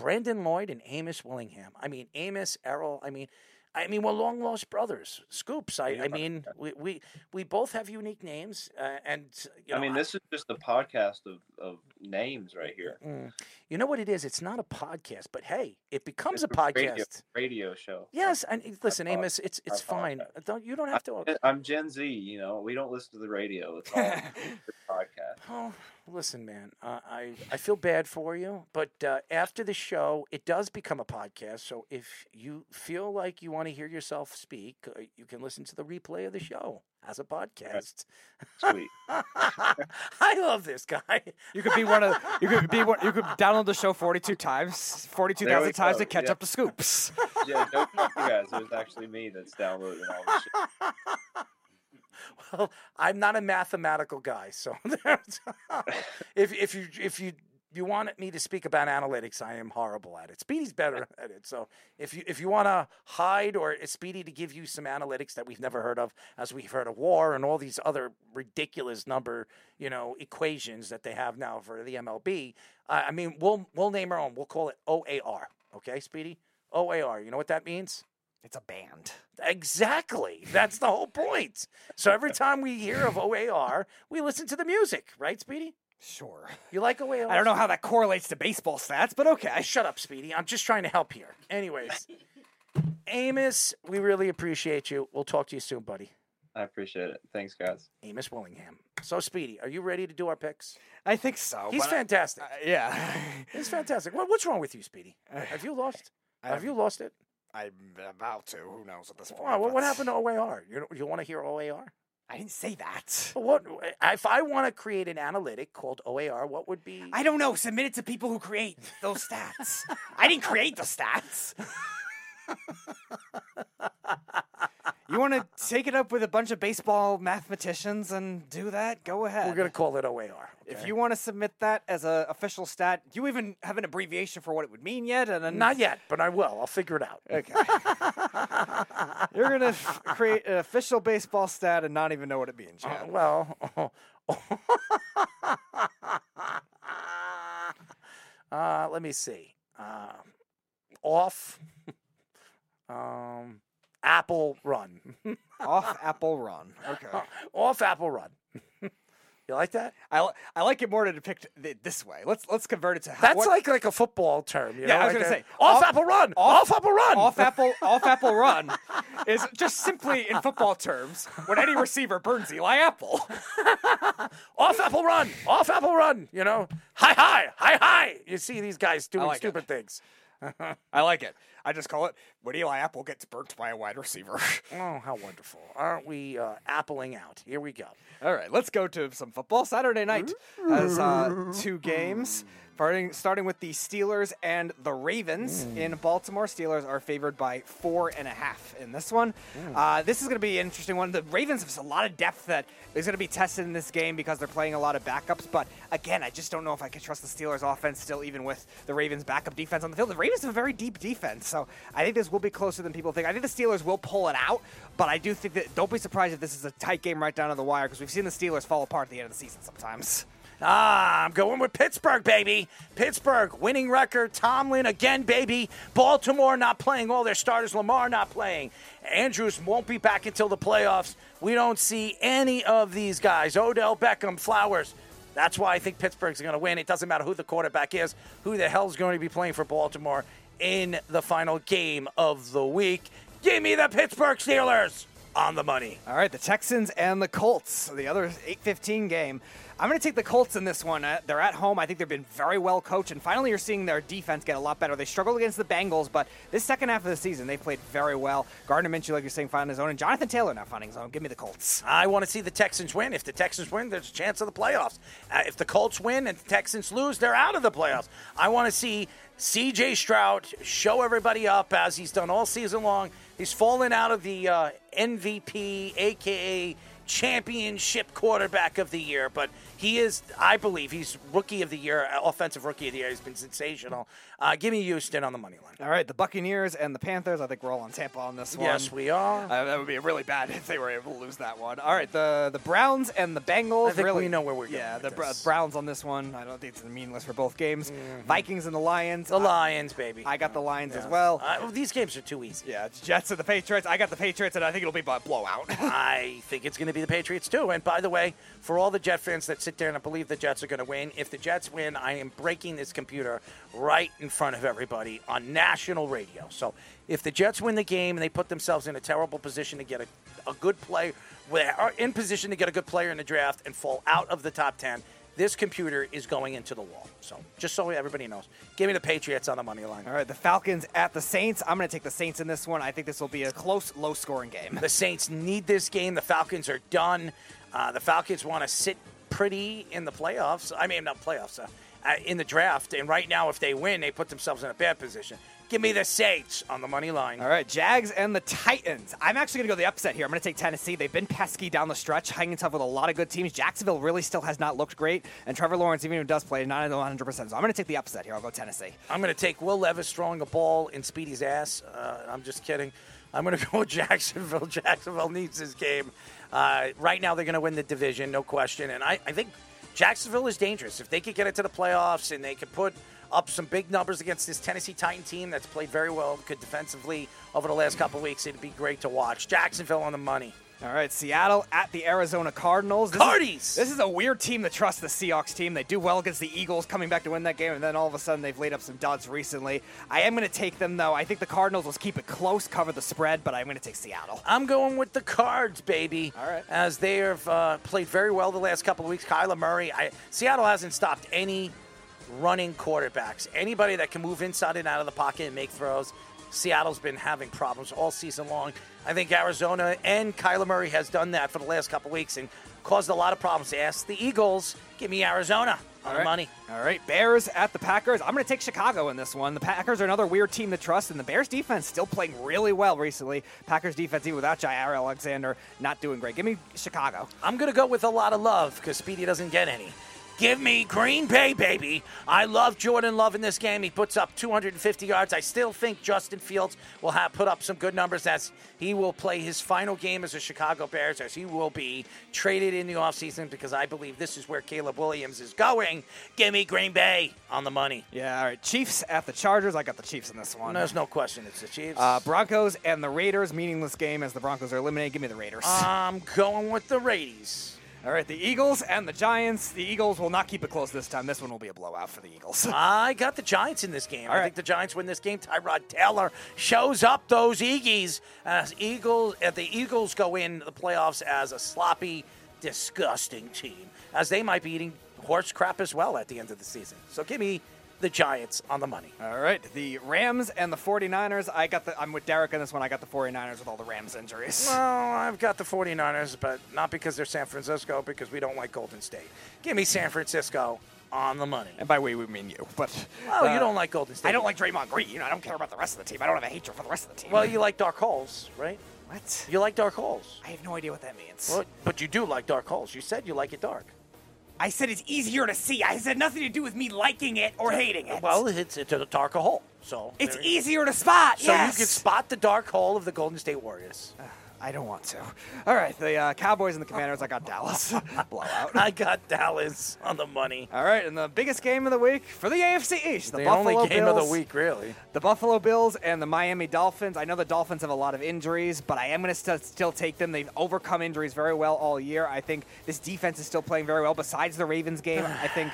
Brandon Lloyd and Amos Willingham. I mean, Amos, Errol. I mean, I mean, we're long lost brothers. Scoops. I, I mean, we, we we both have unique names, uh, and you know, I mean, this is just a podcast of, of names right here. Mm. You know what it is? It's not a podcast, but hey, it becomes It's a podcast. radio, radio show. Yes, and listen, Amos, it's it's fine. Don't you don't have to. I'm, Gen Z. You know, we don't listen to the radio. It's all podcast. Oh, listen, man. Uh, I I feel bad for you, but uh, after the show, it does become a podcast. So if you feel like you want to hear yourself speak, uh, you can listen to the replay of the show as a podcast. Sweet. I love this guy. You could be one of you could be one, you could download the show 42 times, 42,000 times to catch yeah. up to scoops. Yeah, don't fuck you guys. It was actually me that's downloading all this shit. Well, I'm not a mathematical guy, so if if you if you you want me to speak about analytics, I am horrible at it. Speedy's better at it. So if you if you want to hide or Speedy to give you some analytics that we've never heard of, as we've heard of war and all these other ridiculous number you know equations that they have now for the MLB, I I mean we'll we'll name our own. We'll call it OAR. Okay, Speedy. OAR. You know what that means? It's a band. Exactly. That's the whole point. So every time we hear of OAR, we listen to the music, right, Speedy? Sure. You like OAR? I don't know how that correlates to baseball stats, but okay. Shut up, Speedy. I'm just trying to help here. Anyways, Amos, we really appreciate you. We'll talk to you soon, buddy. I appreciate it. Thanks, guys. Amos Willingham. So, Speedy, are you ready to do our picks? I think so. He's but I- fantastic. uh, yeah. He's fantastic. What, what's wrong with you, Speedy? Have you lost? Have you lost it? I'm about to. Who knows at this point? Wow, what, what happened to OAR? You, you want to hear OAR? I didn't say that. What if I want to create an analytic called OAR? What would be? I don't know. Submit it to people who create those stats. I didn't create the stats. You want to take it up with a bunch of baseball mathematicians and do that? Go ahead. We're gonna call it OAR. If you want to submit that as an official stat, do you even have an abbreviation for what it would mean yet? And then Not yet, but I will. I'll figure it out. Okay. You're gonna f- create an official baseball stat and not even know what it means. Uh, Chad. well, uh, let me see. Uh, off. um, Apple Run. Off Apple Run. Okay. off Apple Run. you like that? I, li- I like it more to depict it this way. Let's let's convert it to how, That's what- like like a football term. You Yeah, know, I was like gonna a- say, off, off- Apple Run. Off, Apple Run. off Apple off Apple Run is just simply in football terms when any receiver burns Eli Apple. off Apple Run. Off Apple Run. You know, hi hi hi hi. You see these guys doing like it. stupid things. I like it. I just call it when Eli Apple gets burnt by a wide receiver. Oh, how wonderful! Aren't we uh, appling out? Here we go. All right, let's go to some football. Saturday night has uh, two games. Starting, starting with the Steelers and the Ravens in Baltimore. Steelers are favored by four and a half in this one. Uh, this is going to be an interesting one. The Ravens have a lot of depth that is going to be tested in this game because they're playing a lot of backups. But again, I just don't know if I can trust the Steelers offense still, even with the Ravens' backup defense on the field. The Ravens have a very deep defense, so I think this will be closer than people think. I think the Steelers will pull it out, but I do think that don't be surprised if this is a tight game right down to the wire because we've seen the Steelers fall apart at the end of the season sometimes. Ah, I'm going with Pittsburgh, baby. Pittsburgh, winning record. Tomlin again, baby. Baltimore not playing all their starters. Lamar not playing. Andrews won't be back until the playoffs. We don't see any of these guys. Odell Beckham, Flowers. That's why I think Pittsburgh's going to win. It doesn't matter who the quarterback is, who the hell's going to be playing for Baltimore in the final game of the week. Give me the Pittsburgh Steelers on the money. All right, the Texans and the Colts, the other 8-15 game. I'm going to take the Colts in this one. Uh, they're at home. I think they've been very well coached, and finally you're seeing their defense get a lot better. They struggled against the Bengals, but this second half of the season they played very well. Gardner Minshew, like you're saying, finding his own, and Jonathan Taylor now finding his own. Give me the Colts. I want to see the Texans win. If the Texans win, there's a chance of the playoffs. Uh, if the Colts win and the Texans lose, they're out of the playoffs. I want to see C.J. Stroud show everybody up as he's done all season long. He's fallen out of the uh, MVP, aka championship quarterback of the year, but he is, I believe, he's rookie of the year, uh, offensive rookie of the year. He's been sensational. Uh, give me Houston on the money line. All right, the Buccaneers and the Panthers. I think we're all on Tampa on this one. Yes, we are. Uh, that would be really bad if they were able to lose that one. All right, the the Browns and the Bengals. I think really, we know where we're going Yeah, the Br-. Browns on this one. I don't think it's meaningless for both games. Vikings and the Lions. The Lions, baby. I got the Lions as well. Uh, well, these games are too easy. Yeah, Jets and the Patriots. I got the Patriots, and I think it'll be a blowout. I think it's going to be the Patriots too. And by the way, for all the Jet fans that sit there and believe the Jets are going to win, if the Jets win, I am breaking this computer right in front of everybody on national radio. So if the Jets win the game and they put themselves in a terrible position to get a, a good play, are in position to get a good player in the draft and fall out of the top 10, this computer is going into the wall. So just so everybody knows, give me the Patriots on the money line. All right, the Falcons at the Saints. I'm going to take the Saints in this one. I think this will be a close, low-scoring game. The Saints need this game. The Falcons are done. Uh, the Falcons want to sit pretty in the playoffs. I mean, not playoffs, uh, uh, in the draft. And right now, if they win, they put themselves in a bad position. Give me the Saints on the money line. All right, Jags and the Titans. I'm actually going to go the upset here. I'm going to take Tennessee. They've been pesky down the stretch, hanging tough with a lot of good teams. Jacksonville really still has not looked great, and Trevor Lawrence, even if he does play, not at 100. percent So I'm going to take the upset here. I'll go Tennessee. I'm going to take Will Levis throwing a ball in Speedy's ass. Uh, I'm just kidding. I'm going to go with Jacksonville. Jacksonville needs this game. Uh, right now, they're going to win the division, no question. And I, I think Jacksonville is dangerous. If they could get it to the playoffs and they could put up some big numbers against this Tennessee Titan team that's played very well, good defensively over the last couple weeks, it'd be great to watch. Jacksonville on the money. All right, Seattle at the Arizona Cardinals. This Cardies! Is, this is a weird team to trust the Seahawks team. They do well against the Eagles, coming back to win that game, and then all of a sudden they've laid up some duds recently. I am going to take them though. I think the Cardinals will keep it close, cover the spread, but I'm going to take Seattle. I'm going with the Cards, baby. All right. As they have uh, played very well the last couple of weeks. Kyler Murray. I, Seattle hasn't stopped any running quarterbacks. Anybody that can move inside and out of the pocket and make throws. Seattle's been having problems all season long. I think Arizona and Kyler Murray has done that for the last couple weeks and caused a lot of problems. Ask the Eagles. Give me Arizona on right. money. All right, Bears at the Packers. I'm going to take Chicago in this one. The Packers are another weird team to trust, and the Bears defense still playing really well recently. Packers defense, even without Jaire Alexander, not doing great. Give me Chicago. I'm going to go with a lot of love because Speedy doesn't get any. Give me Green Bay, baby. I love Jordan Love in this game. He puts up 250 yards. I still think Justin Fields will have put up some good numbers as he will play his final game as a Chicago Bears, as he will be traded in the offseason because I believe this is where Caleb Williams is going. Give me Green Bay on the money. Yeah, all right. Chiefs at the Chargers. I got the Chiefs in this one. There's no question it's the Chiefs. Uh, Broncos and the Raiders. Meaningless game as the Broncos are eliminated. Give me the Raiders. I'm going with the Raiders. All right, the Eagles and the Giants. The Eagles will not keep it close this time. This one will be a blowout for the Eagles. I got the Giants in this game. All I right. think the Giants win this game. Tyrod Taylor shows up those Eagles as Eagles. Uh, the Eagles go in the playoffs as a sloppy, disgusting team, as they might be eating horse crap as well at the end of the season. So give me the Giants on the money. All right, the Rams and the 49ers. I got the I'm with Derek on this one. I got the 49ers with all the Rams injuries. Well, I've got the 49ers, but not because they're San Francisco, because we don't like Golden State. Give me San Francisco on the money. And by we, we mean you. But Oh, uh, you don't like Golden State. I don't like Draymond Green. You know, I don't care about the rest of the team. I don't have a hatred for the rest of the team. Well, you like dark holes, right? What? You like dark holes. I have no idea what that means. Well, but you do like dark holes. You said you like it dark. I said it's easier to see. I said nothing to do with me liking it or hating it. Well, it's it's a darker hole, so it's there- easier to spot. So yes. you can spot the dark hole of the Golden State Warriors. I don't want to. All right, the uh, Cowboys and the Commanders. I got Dallas blowout. I got Dallas on the money. All right, and the biggest game of the week for the AFC East, the, The Buffalo only game Bills, of the week, really. The Buffalo Bills and the Miami Dolphins. I know the Dolphins have a lot of injuries, but I am going to st- still take them. They've overcome injuries very well all year. I think this defense is still playing very well. Besides the Ravens game, I think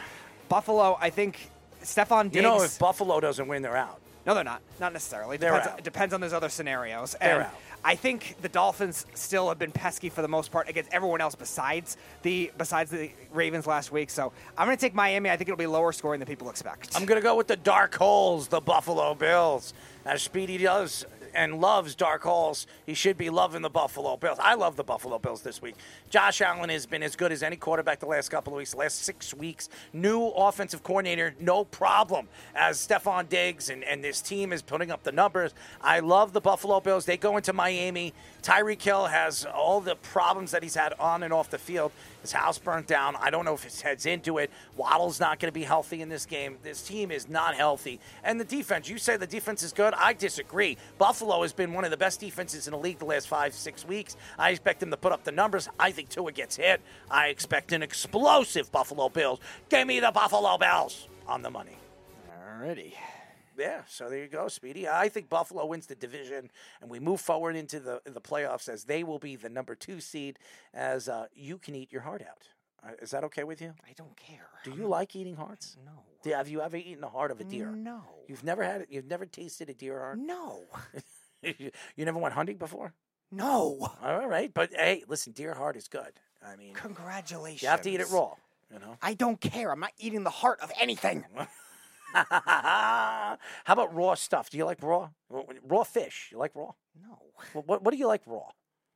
Buffalo. I think Stefon Diggs. You know, if Buffalo doesn't win, they're out. No, they're not. Not necessarily. It They're depends, out. It depends on those other scenarios. They're out. I think the Dolphins still have been pesky for the most part against everyone else besides the besides the Ravens last week. So I'm going to take Miami. I think it'll be lower scoring than people expect. I'm going to go with the dark holes, the Buffalo Bills. As Speedy does and loves dark holes, he should be loving the Buffalo Bills. I love the Buffalo Bills this week. Josh Allen has been as good as any quarterback the last couple of weeks, last six weeks. New offensive coordinator, no problem. As Stefon Diggs and, and this team is putting up the numbers. I love the Buffalo Bills. They go into Miami. Tyreek Hill has all the problems that he's had on and off the field. His house burnt down. I don't know if his head's into it. Waddle's not going to be healthy in this game. This team is not healthy. And the defense, you say the defense is good. I disagree. Buffalo has been one of the best defenses in the league the last five, six weeks. I expect them to put up the numbers. I think Tua gets hit. I expect an explosive Buffalo Bills. Give me the Buffalo Bills on the money. Alrighty. Yeah, so there you go, Speedy. I think Buffalo wins the division, and we move forward into the the playoffs as they will be the number two seed. As uh, you can eat your heart out. Uh, is that okay with you? I don't care. Do you like eating hearts? No. Do- have you ever eaten the heart of a deer? No. You've never had it. You've never tasted a deer heart. No. you you never went hunting before. No. All right, but hey, listen, deer heart is good. I mean, Congratulations. you have to eat it raw. You know. I don't care. I'm not eating the heart of anything. How about raw stuff? Do you like raw? Raw fish? You like raw? No. What, what, do you like raw?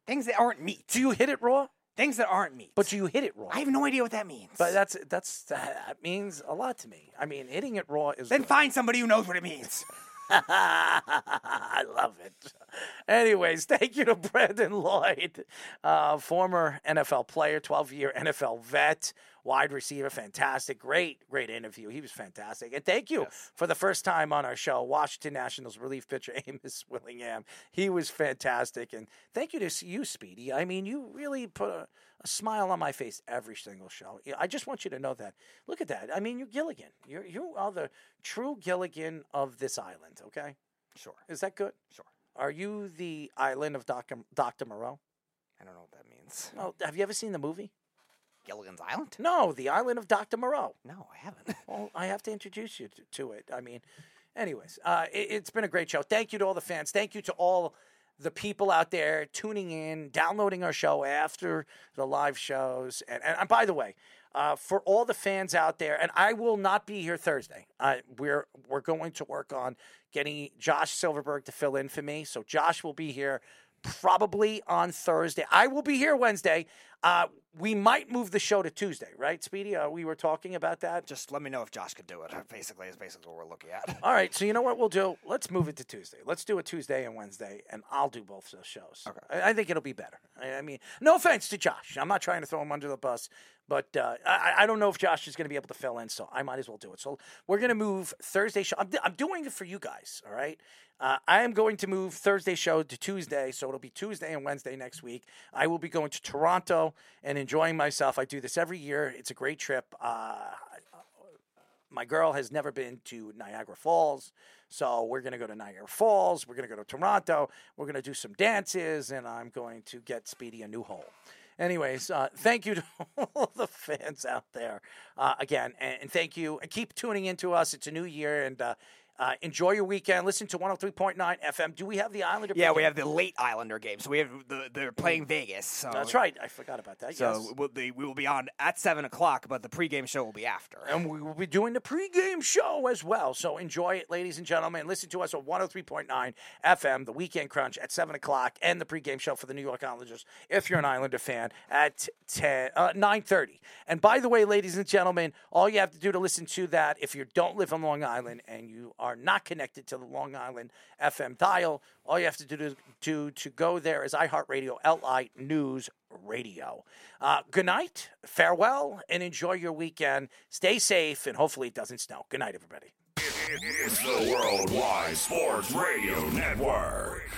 Things that aren't meat. Do you hit it raw? Things that aren't meat. But do you hit it raw? I have no idea what that means. But that's that's that means a lot to me. I mean, hitting it raw is. then good. find somebody who knows what it means. I love it. Anyways, thank you to Brandon Lloyd, uh, former NFL player, 12 year NFL vet, wide receiver, fantastic. Great, great interview. He was fantastic. And thank you for the first time on our show, Washington Nationals relief pitcher Amos Willingham. He was fantastic. And thank you to you, Speedy. I mean, you really put a, a smile on my face every single show. I just want you to know that. Look at that. I mean, you're Gilligan. You're, you are the true Gilligan of this island, okay? Sure. Is that good? Sure. Are you the island of Dr. Dr. Moreau? I don't know what that means. Well, have you ever seen the movie? Gilligan's Island? No, the island of Dr. Moreau. No, I haven't. Well, I have to introduce you to, to it. I mean, anyways, uh, it, it's been a great show. Thank you to all the fans. Thank you to all the people out there tuning in, downloading our show after the live shows. And, and, by the way, uh, for all the fans out there, and I will not be here Thursday. Uh, we're we're going to work on getting Josh Silverberg to fill in for me. So Josh will be here probably on Thursday. I will be here Wednesday. Uh, we might move the show to Tuesday, right, Speedy? Uh, we were talking about that. Just let me know if Josh could do it. Basically, is basically what we're looking at. All right, so you know what we'll do? Let's move it to Tuesday. Let's do a Tuesday and Wednesday, and I'll do both those shows. Okay. I, I think it'll be better. I, I mean, no offense to Josh. I'm not trying to throw him under the bus, but uh, I, I don't know if Josh is going to be able to fill in, so I might as well do it. So we're going to move Thursday show. I'm, I'm doing it for you guys, all right? Uh, I am going to move Thursday show to Tuesday, so it'll be Tuesday and Wednesday next week. I will be going to Toronto and enjoying myself. I do this every year. It's a great trip. Uh, my girl has never been to Niagara Falls, so we're going to go to Niagara Falls. We're going to go to Toronto. We're going to do some dances, and I'm going to get Speedy a new hole. Anyways, uh, thank you to all the fans out there uh, again, and, and, thank you. And keep tuning into us. It's a new year, and uh, uh, enjoy your weekend. Listen to 103.9 FM. Do we have the Islander? Yeah, we have the late Islander game. So we have the they're playing Vegas. So That's right. I forgot about that. So yes. we'll be, we will be on at seven o'clock, but the pregame show will be after. And we will be doing the pregame show as well. So enjoy it, ladies and gentlemen. Listen to us on 103.9 FM, the Weekend Crunch at seven o'clock, and the pregame show for the New York Islanders. If you're an Islander fan, at 10, uh, 9:30. And by the way, ladies and gentlemen, all you have to do to listen to that, if you don't live on Long Island and you are not connected to the Long Island FM dial, all you have to do to, to, to go there is iHeartRadio, LI News Radio. Uh, good night, farewell, and enjoy your weekend. Stay safe, and hopefully it doesn't snow. Good night, everybody. It's the Worldwide Sports Radio Network.